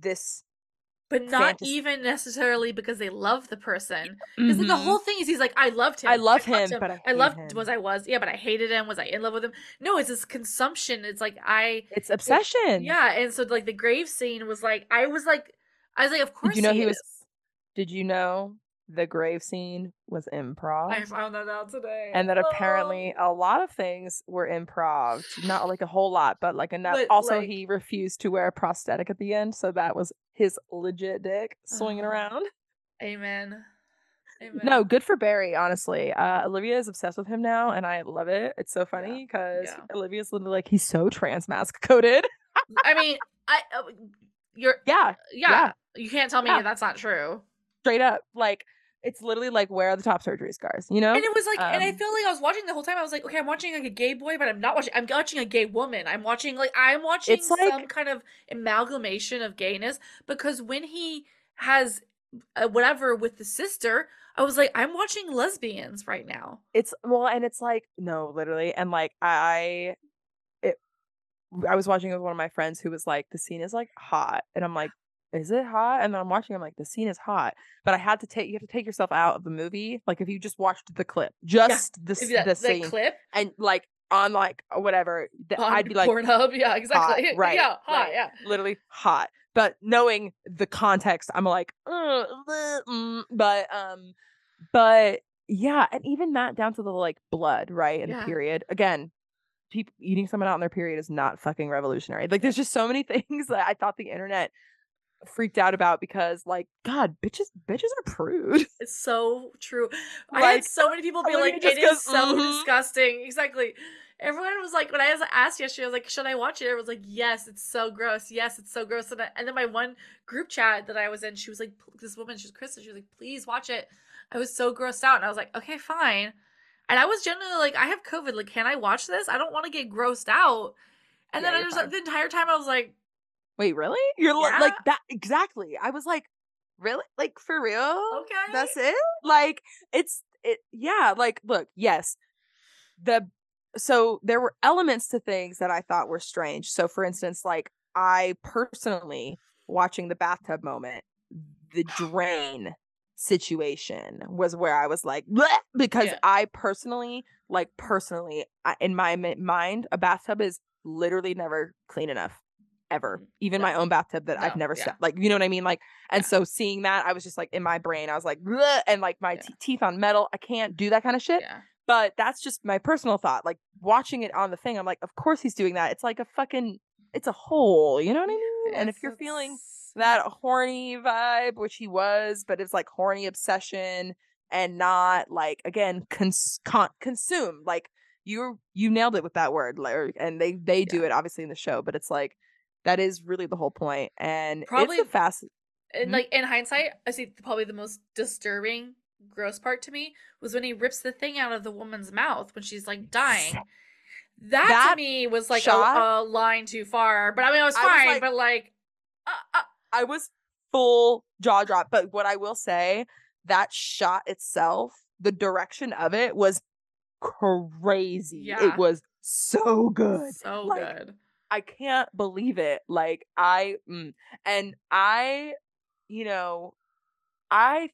this but not fantasy- even necessarily because they love the person. Because the Mhm. whole thing is he's like, I loved him. I love loved him, but I I loved him." was I was yeah, but I hated him. Was I in love with him? No, it's this consumption. It's like I it's obsession yeah, and so like the grave scene was like I was like I was like, of course did you know he, he was is. did you know the grave scene was improv I found that out today. and that Oh. apparently a lot of things were improv not like a whole lot but like enough But, also like- he refused to wear a prosthetic at the end so that was his legit dick swinging Oh. around Amen. Amen. no good for barry honestly uh olivia is obsessed with him now and i love it it's so funny because yeah. olivia's literally like he's so trans masc coated I mean, I uh, you're yeah yeah, Yeah. you can't tell me Yeah. that's not true. straight up like it's literally like where are the top surgery scars you know And it was like, and I Um, feel like I was watching the whole time. I was like, okay, I'm watching like a gay boy, but I'm not watching. I'm watching a gay woman. I'm watching like I'm watching It's like- some kind of amalgamation of gayness because when he has uh, whatever with the sister, I was like, I'm watching lesbians right now. it's well and it's like no literally and like i it i was watching with one of my friends who was like the scene is like hot and i'm like is it hot and then i'm watching i'm like the scene is hot but i had to take you have to take yourself out of the movie like if you just watched the clip just the, that, the that scene clip and like on like whatever th- on i'd be like Pornhub, yeah, exactly, hot, right, yeah, hot, right. yeah. literally hot but knowing the context i'm like "Ugh, bleh, mm," but um But yeah, and even that down to the like blood, right? And Yeah. the period. Again, people eating someone out in their period is not fucking revolutionary. Like there's just so many things that I thought the internet freaked out about because like god bitches bitches are prude It's so true. I had so many people be like, "It is goes, so "Mhm." disgusting." Exactly. Everyone was like, when I was asked yesterday, I was like, "Should I watch it?" Everyone was like, "Yes, it's so gross. Yes, it's so gross." And, I, and then my one group chat that I was in, she was like, "This woman, she's Kristen." She was like, "Please watch it." I was so grossed out, and I was like, "Okay, fine." And I was genuinely like, "I have COVID. Like, can I watch this? I don't want to get grossed out." And Yeah, then I was fine. like, the entire time I was like, wait really? You're Yeah. like that exactly. I was like really? Like for real? "Okay." that's it? Like it's it yeah like look yes the so there were elements to things that i thought were strange. So for instance like i personally watching the bathtub moment the drain situation was where i was like "Bleh," because Yeah. i personally like personally I, in my mind a bathtub is literally never clean enough ever Mhm. even No. my own bathtub that i've never yeah. stepped like you know what i mean like and Yeah. so seeing that i was just like in my brain i was like "Bleh," and like my Yeah. te- teeth on metal i can't do that kind of shit Yeah. but that's just my personal thought like watching it on the thing i'm like of course he's doing that it's like a fucking it's a hole you know what i mean and if you're feeling that horny vibe which he was but it's like horny obsession and not like again cons- con- consume like you you nailed it with that word like, and they they do it obviously in the show but it's like that is really the whole point and Probably- it's a fast And like in hindsight, I see probably the most disturbing, gross part to me was when he rips the thing out of the woman's mouth when she's like dying. That, That to me was like a, shot- a line too far. But I mean, I was I was fine. like- but like, uh, uh, I was full jaw drop. But what I will say, that shot itself, the direction of it was crazy. Yeah. It was so good. so Like, good. I can't believe it. Like I mm. and I, you know, I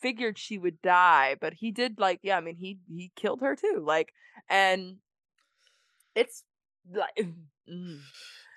figured she would die, but he did like yeah, I mean he he killed her too. Like and it's like mm.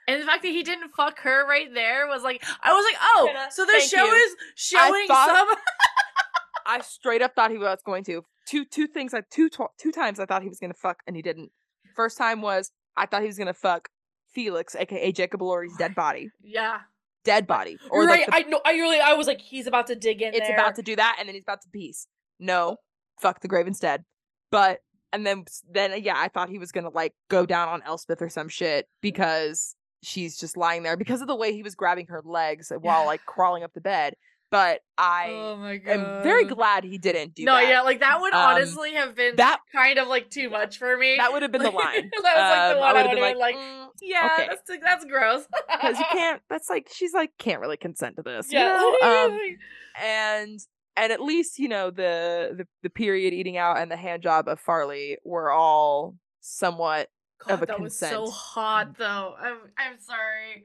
And the fact that he didn't fuck her right there was like, I was like, oh, so the show you. is showing thought- some. I straight up thought he was going to. Two two things. I two tw- two times I thought he was gonna fuck and he didn't. First time was I thought he was gonna fuck Felix, aka Jacob Elordi's dead body, yeah. dead body, Or or right. like the- I know. I really. I was like, he's about to dig in it's there. about to do that, and then he's about to peace. No, fuck the grave instead. But and then then yeah, I thought he was gonna like go down on Elspeth or some shit because she's just lying there because of the way he was grabbing her legs while like crawling up the bed. But I oh am very glad he didn't do that. no, that. yeah, like that would Um, honestly have been that- kind of like too much for me. That would have been the line. that was like the Um, one I would been like, mm, yeah, okay. that's that's gross. because you can't. That's like she's like can't really consent to this. you Yeah. know? Um, and and at least you know the, the the period eating out and the hand job of Farleigh were all somewhat. God, of a that was so consent. hot though. I'm I'm sorry.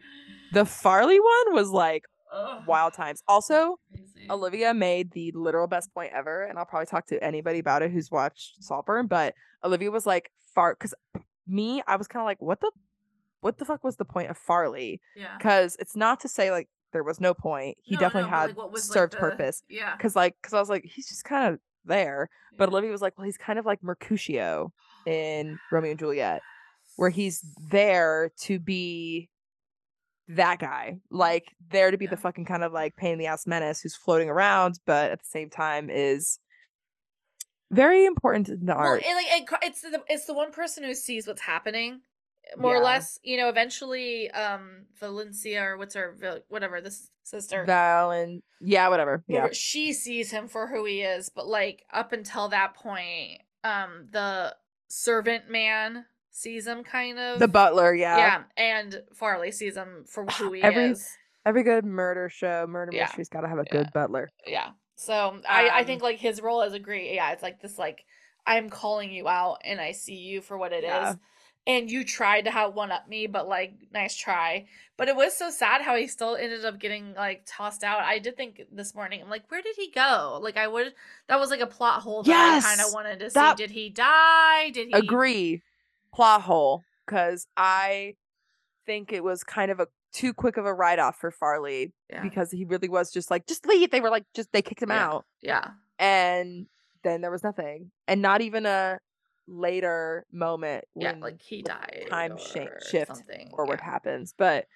The Farleigh one was like Ugh, wild times. Also, crazy. Olivia made the literal best point ever, and I'll probably talk to anybody about it who's watched Saltburn. But Olivia was like far because me, I was kind of like, what the, what the fuck was the point of Farleigh? Yeah. Because it's not to say like there was no point. He No, definitely no, had like, what was, like, served the- purpose. Yeah. Because like, because I was like, he's just kind of there. But Olivia was like, well, he's kind of like Mercutio in Romeo and Juliet, where he's there to be that guy, like there to be the fucking kind of like pain in the ass menace who's floating around, but at the same time is very important in the Well, art. it, like it, it's the it's the one person who sees what's happening, more or less. You know, eventually, um, Valencia or what's her whatever this sister, Val and yeah, whatever. Yeah. she sees him for who he is, but like up until that point, um, the servant man sees him kind of The butler, yeah. yeah, and Farleigh sees him for who he Every- is. Every good murder show, murder Yeah. mystery's gotta have a Yeah. good butler. Yeah. So I, I Um, think like his role is a great Yeah, it's like this like I'm calling you out and I see you for what it is, Yeah. And you tried to have one up me, but like nice try. But it was so sad how he still ended up getting like tossed out. I did think this morning, I'm like, where did he go? Like I would that was like a plot hole that Yes! I kind of wanted to That- see. Did he die? Did he Agree. Plot hole. Because I think it was kind of a too quick of a write off for Farleigh Yeah. because he really was just like, just leave. They were like, just they kicked him Yeah. out. yeah. And then there was nothing, and not even a later moment Yeah, when like he died time or shift something. forward yeah. happens. But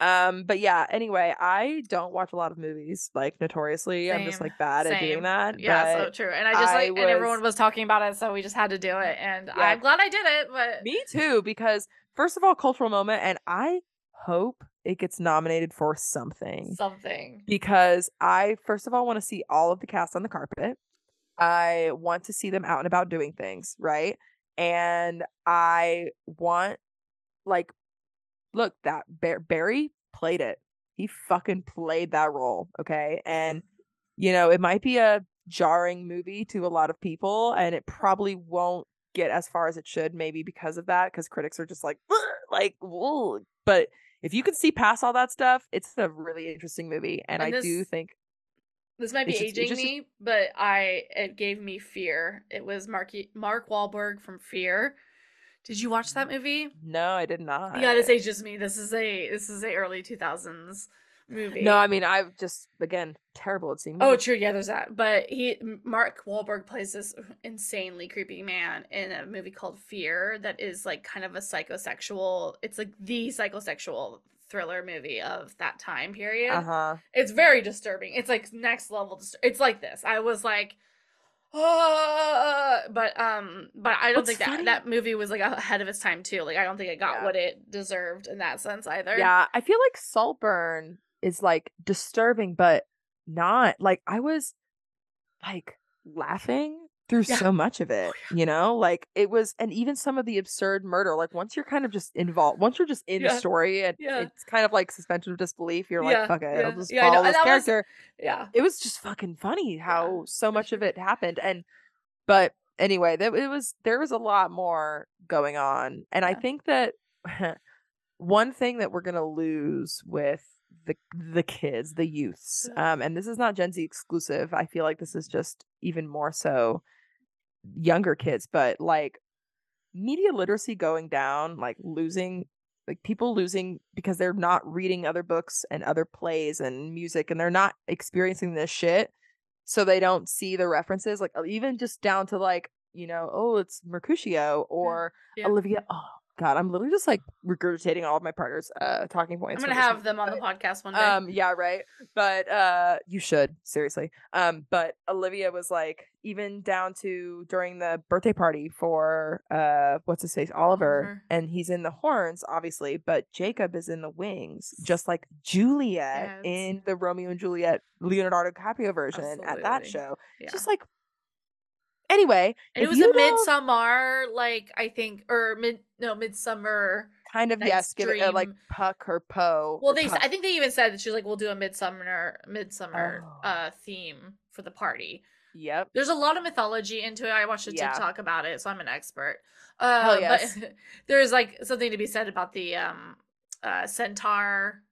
um, but yeah. Anyway, I don't watch a lot of movies. Like notoriously, I'm just Same, like bad at doing that. Yeah, so true. And I just I like, and everyone was- was talking about it, so we just had to do it. And Yeah. I'm glad I did it. But Me too, because first of all, cultural moment, and I hope it gets nominated for something. something. because I first of all want to see all of the cast on the carpet. I want to see them out and about doing things, right? And I want like look that Bar- Barry played it. He fucking played that role, okay? And you know, it might be a jarring movie to a lot of people and it probably won't get as far as it should maybe because of that cuz critics are just like like "Whoa." but if you can see past all that stuff, it's a really interesting movie and, And I do think This might be just- aging just- me, but I it gave me fear. It was Mark Mark Wahlberg from Fear. Did you watch that movie? no, I did not. Yeah, this ages me. This is a this is a early two thousands movie. No, I mean I've just again terrible at seeing. Oh, true. Yeah, there's that. But he, Mark Wahlberg plays this insanely creepy man in a movie called Fear that is like kind of a psychosexual. It's like the psychosexual thriller movie of that time period. Uh huh. It's very disturbing. It's like next level. Dis- it's like this. I was like, ah, but um, but I don't What's think that funny- that movie was like ahead of its time too. Like I don't think it got Yeah. what it deserved in that sense either. Yeah, I feel like Saltburn is like disturbing, but not like I was like laughing through Yeah. so much of it. You know, like it was, and even some of the absurd murder. Like once you're kind of just involved, once you're just in Yeah. the story, and Yeah. it's kind of like suspension of disbelief. You're like, fuck it. I'll just follow this that was- character. yeah. it was just fucking funny how so much of it happened and but anyway that it was there was a lot more going on and i think that one thing that we're going to lose with the the kids the youths um and this is not gen z exclusive i feel like this is just even more so younger kids but like media literacy going down like losing like people losing because they're not reading other books and other plays and music and they're not experiencing this shit so they don't see the references like even just down to like you know oh it's mercutio or Yeah. olivia oh god i'm literally just like regurgitating all of my partner's uh talking points I'm gonna have them on the podcast one day. um yeah right but uh you should seriously um but olivia was like even down to during the birthday party for uh what's his face oliver Oliver. and he's in the horns obviously but jacob is in the wings just like juliet Yes. in the romeo and juliet leonardo DiCaprio version at that show yeah. just like anyway it was a midsummer, like I think, or mid no midsummer. kind of yes give it a, like puck or poe Well, or they puck. I think they even said that she was like, "We'll do a midsummer midsummer Oh. uh theme for the party." yep There's a lot of mythology into it. I watched a Yeah. TikTok about it, so I'm an expert. Uh, yes. But there's like something to be said about the um uh centaur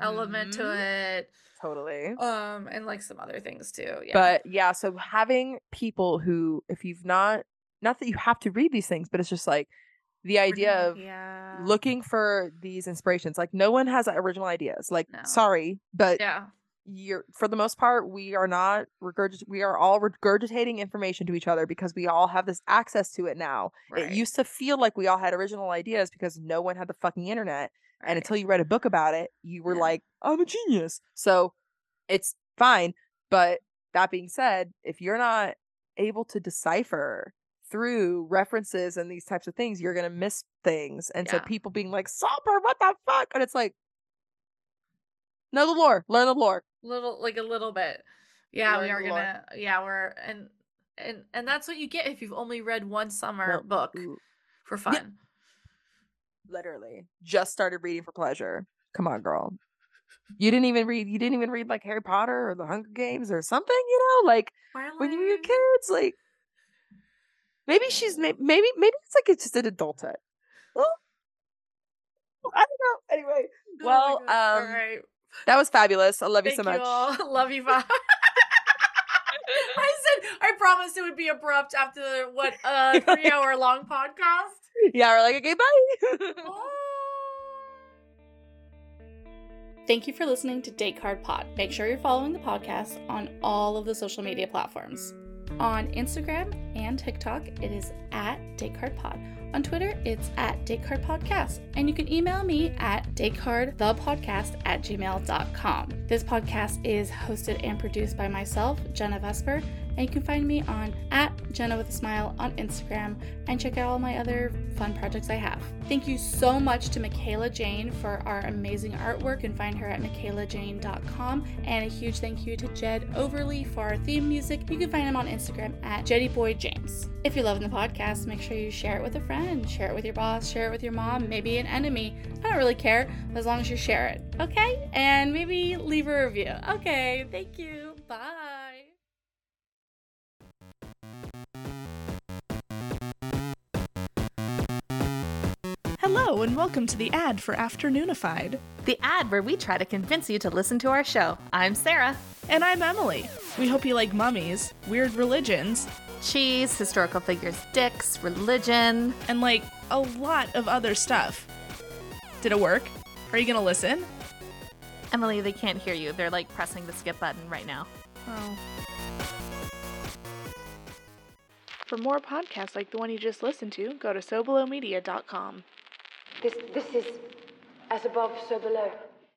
element to Mhm. it, totally um, and like some other things too. Yeah, But yeah, so having people who, if you've not, not that you have to read these things, but it's just like the idea of yeah, looking for these inspirations. Like no one has original ideas. Like No. sorry, but yeah, you're for the most part we are not regurgit. We are all regurgitating information to each other because we all have this access to it now. right. It used to feel like we all had original ideas because no one had the fucking internet and until you read a book about it, you were Yeah. like, I'm a genius. So it's fine. But that being said, if you're not able to decipher through references and these types of things, you're gonna miss things. And so people being like, Saltburn, what the fuck? And it's like, know the lore, learn the lore. little like a little bit yeah we are gonna yeah we're and and and that's what you get if you've only read one summer No, book for fun Literally. Just started reading for pleasure. Come on, girl. You didn't even read you didn't even read like Harry Potter or the Hunger Games or something, you know? Like when you were kids, like maybe she's maybe maybe it's like it's just an adulthood. Well, I don't know. Anyway, Oh well, um, all right that was fabulous. I love thank you so much. all love you bye I said I promised it would be abrupt after what a three hour long podcast. Yeah, we're like okay, bye. Thank you for listening to Date Card Pod. Make sure you're following the podcast on all of the social media platforms. On Instagram and TikTok, it is at DateCardPod. On Twitter, it's at DateCardPodcast. And you can email me at DateCardThePodcast at gmail.com. This podcast is hosted and produced by myself, Jenna Vesper, and you can find me on at Jenna with a Smile on Instagram and check out all my other fun projects I have. Thank you so much to Mikaela Jane for our amazing artwork and find her at mikaelajane.com. And a huge thank you to Jed Overly for our theme music. You can find him on Instagram at JeddyBoyJames. If you're loving the podcast, make sure you share it with a friend, share it with your boss, share it with your mom, maybe an enemy. I don't really care as long as you share it. Okay? And maybe leave a review. Okay, thank you. Bye. Hello, and welcome to the ad for Afternoonified. The ad where we try to convince you to listen to our show. I'm Sarah. And I'm Emily. We hope you like mummies, weird religions, Cheese, historical figures, dicks, religion. and like a lot of other stuff. Did it work? Are you gonna listen? Emily, they can't hear you. They're like pressing the skip button right now. Oh. For more podcasts like the one you just listened to, go to SoBelowMedia.com. This, this is as above, so below.